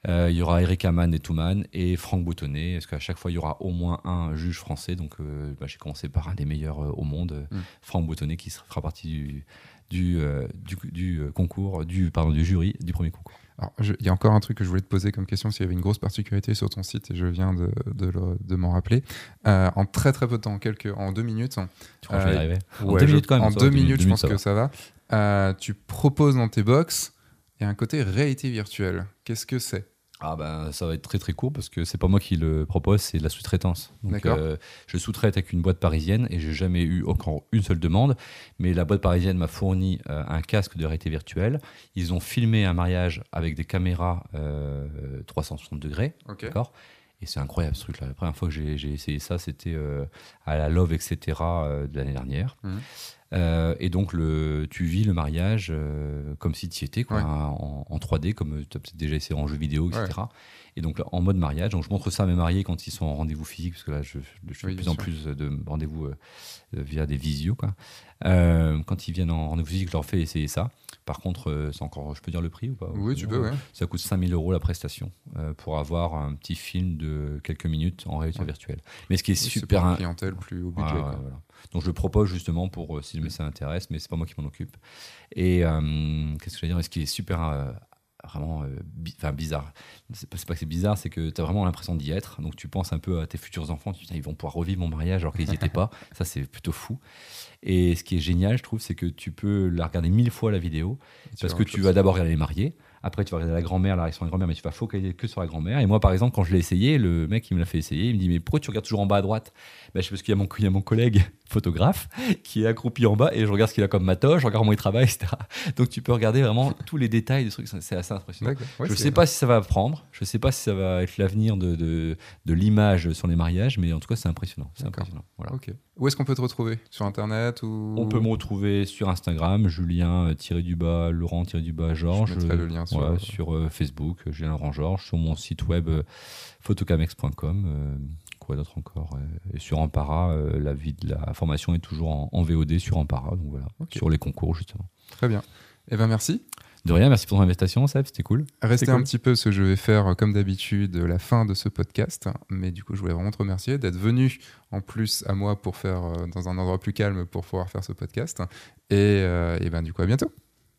Euh, il y aura Eric Hamann et Touman et Franck Boutonnet, parce qu'à chaque fois il y aura au moins un juge français. Donc euh, bah, j'ai commencé par un des meilleurs euh, au monde, Mm. Franck Boutonnet, qui sera- fera partie du, du, du, du, concours, du, pardon, du jury du premier concours. Il y a encore un truc que je voulais te poser comme question, s'il y avait une grosse particularité sur ton site, et je viens de, de le- de m'en rappeler. Euh, en très très peu de temps, en, quelques, en deux minutes, Tu crois que je vais y Euh, arriver En deux je- minutes quand même. en deux va, minutes, je pense ça que ça va. Euh, tu proposes dans tes box Et un côté réalité virtuelle, qu'est-ce que c'est? Ah ben, ça va être très très court parce que c'est pas moi qui le propose, c'est de la sous-traitance. Euh, je sous-traite avec une boîte parisienne et j'ai jamais eu encore une seule demande. Mais la boîte parisienne m'a fourni euh, un casque de réalité virtuelle. Ils ont filmé un mariage avec des caméras euh, 360 degrés. D'accord Et c'est incroyable ce truc-là. La première fois que j'ai essayé ça, c'était euh, à la Love, etc. de l'année dernière. Mhm. Euh, et donc, le, tu vis le mariage euh, comme si tu y étais, quoi, Ouais. en, en 3D, comme tu as peut-être déjà essayé en jeu vidéo, etc. Ouais. Et donc, en mode mariage. Donc, je montre ça à mes mariés quand ils sont en rendez-vous physique, parce que là, je, je fais Oui, de plus en sûr. plus de rendez-vous euh, euh, via des visios. Quoi. Euh, quand ils viennent en rendez-vous physique, je leur fais essayer ça. Par contre, euh, c'est encore, je peux dire le prix ou pas Oui, tu peux, ouais. ça coûte 5000 euros la prestation euh, pour avoir un petit film de quelques minutes en réalité Ouais. virtuelle. Mais ce qui est Oui, super. pour une in- clientèle plus au budget. Voilà. Donc je le propose justement pour euh, si jamais ça intéresse, mais c'est pas moi qui m'en occupe. Et qu'est-ce que je veux dire? Et Ce qui est super. Vraiment euh, bi- bizarre. C'est pas, pas que c'est bizarre, c'est que tu as vraiment l'impression d'y être. Donc tu penses un peu à tes futurs enfants, tu dis, ils vont pouvoir revivre mon mariage alors qu'ils n'y étaient pas. Ça, c'est plutôt fou. Et ce qui est génial, je trouve, c'est que tu peux la regarder mille fois la vidéo. Parce que tu vas d'abord regarder les mariés, après tu vas regarder la grand-mère, la réaction de la grand-mère, mais tu vas focaliser que sur la grand-mère. Et moi, par exemple, quand je l'ai essayé, le mec qui me l'a fait essayer, il me dit Mais pourquoi tu regardes toujours en bas à droite? Ben, Je sais parce qu'il y, a mon- il y a mon collègue photographe qui est accroupi en bas et je regarde ce qu'il a comme matos, je regarde comment il travaille, etc. Donc tu peux regarder vraiment tous les détails du truc, c'est assez impressionnant. Ouais, je ne sais pas si ça va prendre, je ne sais pas si ça va être l'avenir de, de, de l'image sur les mariages, mais en tout cas, c'est impressionnant. C'est impressionnant. Voilà. Ok. Où est-ce qu'on peut te retrouver? Sur Internet ou? On peut me retrouver sur Instagram, Julien euh, tiré du bas, Laurent tiré du bas, Georges. Je mettrai le lien sur- Voilà, sur euh, Facebook, euh, Julien Laurent Georges, sur mon site web euh, photocamex.com. euh, quoi d'autre encore euh, Et sur Ampara, euh, la, vie de la formation est toujours en, en VOD sur Ampara, donc voilà, sur les concours justement. Très bien. Eh ben merci. De rien, merci pour ton invitation, Seb, c'était cool. Restez cool. un petit peu, parce que je vais faire euh, comme d'habitude la fin de ce podcast. Mais du coup, je voulais vraiment te remercier d'être venu en plus à moi pour faire euh, dans un endroit plus calme pour pouvoir faire ce podcast. Et, euh, et ben du coup, à bientôt.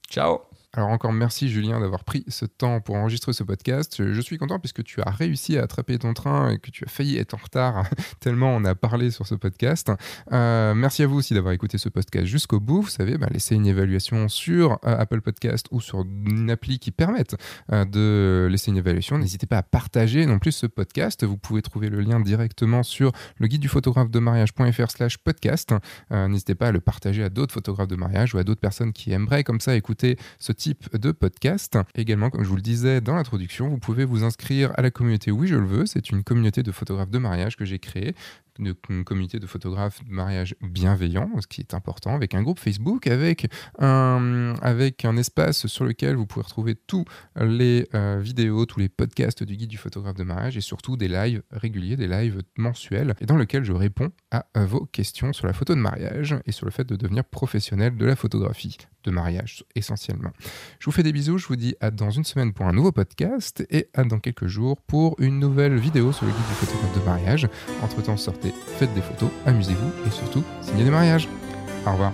Ciao Alors encore merci Julien d'avoir pris ce temps pour enregistrer ce podcast. Je, suis content puisque tu as réussi à attraper ton train et que tu as failli être en retard tellement on a parlé sur ce podcast. Euh, merci à vous aussi d'avoir écouté ce podcast jusqu'au bout. Vous savez, bah, laissez une évaluation sur euh, Apple Podcast ou sur une appli qui permette euh, de laisser une évaluation. N'hésitez pas à partager non plus ce podcast. Vous pouvez trouver le lien directement sur le guide du photographe de mariage.fr slash podcast. N'hésitez pas à le partager à d'autres photographes de mariage ou à d'autres personnes qui aimeraient comme ça écouter ce type de podcast. Également, comme je vous le disais dans l'introduction, vous pouvez vous inscrire à la communauté Oui, je le veux. C'est une communauté de photographes de mariage que j'ai créée une communauté de photographes de mariage bienveillants, ce qui est important, avec un groupe Facebook, avec un, avec un espace sur lequel vous pouvez retrouver tous les euh, vidéos, tous les podcasts du guide du photographe de mariage et surtout des lives réguliers, des lives mensuels, et dans lequel je réponds à euh, vos questions sur la photo de mariage et sur le fait de devenir professionnel de la photographie de mariage essentiellement. Je vous fais des bisous, je vous dis à dans une semaine pour un nouveau podcast et à dans quelques jours pour une nouvelle vidéo sur le guide du photographe de mariage. Entre-temps, sortez, faites des photos, amusez-vous et surtout, signez des mariages. Au revoir.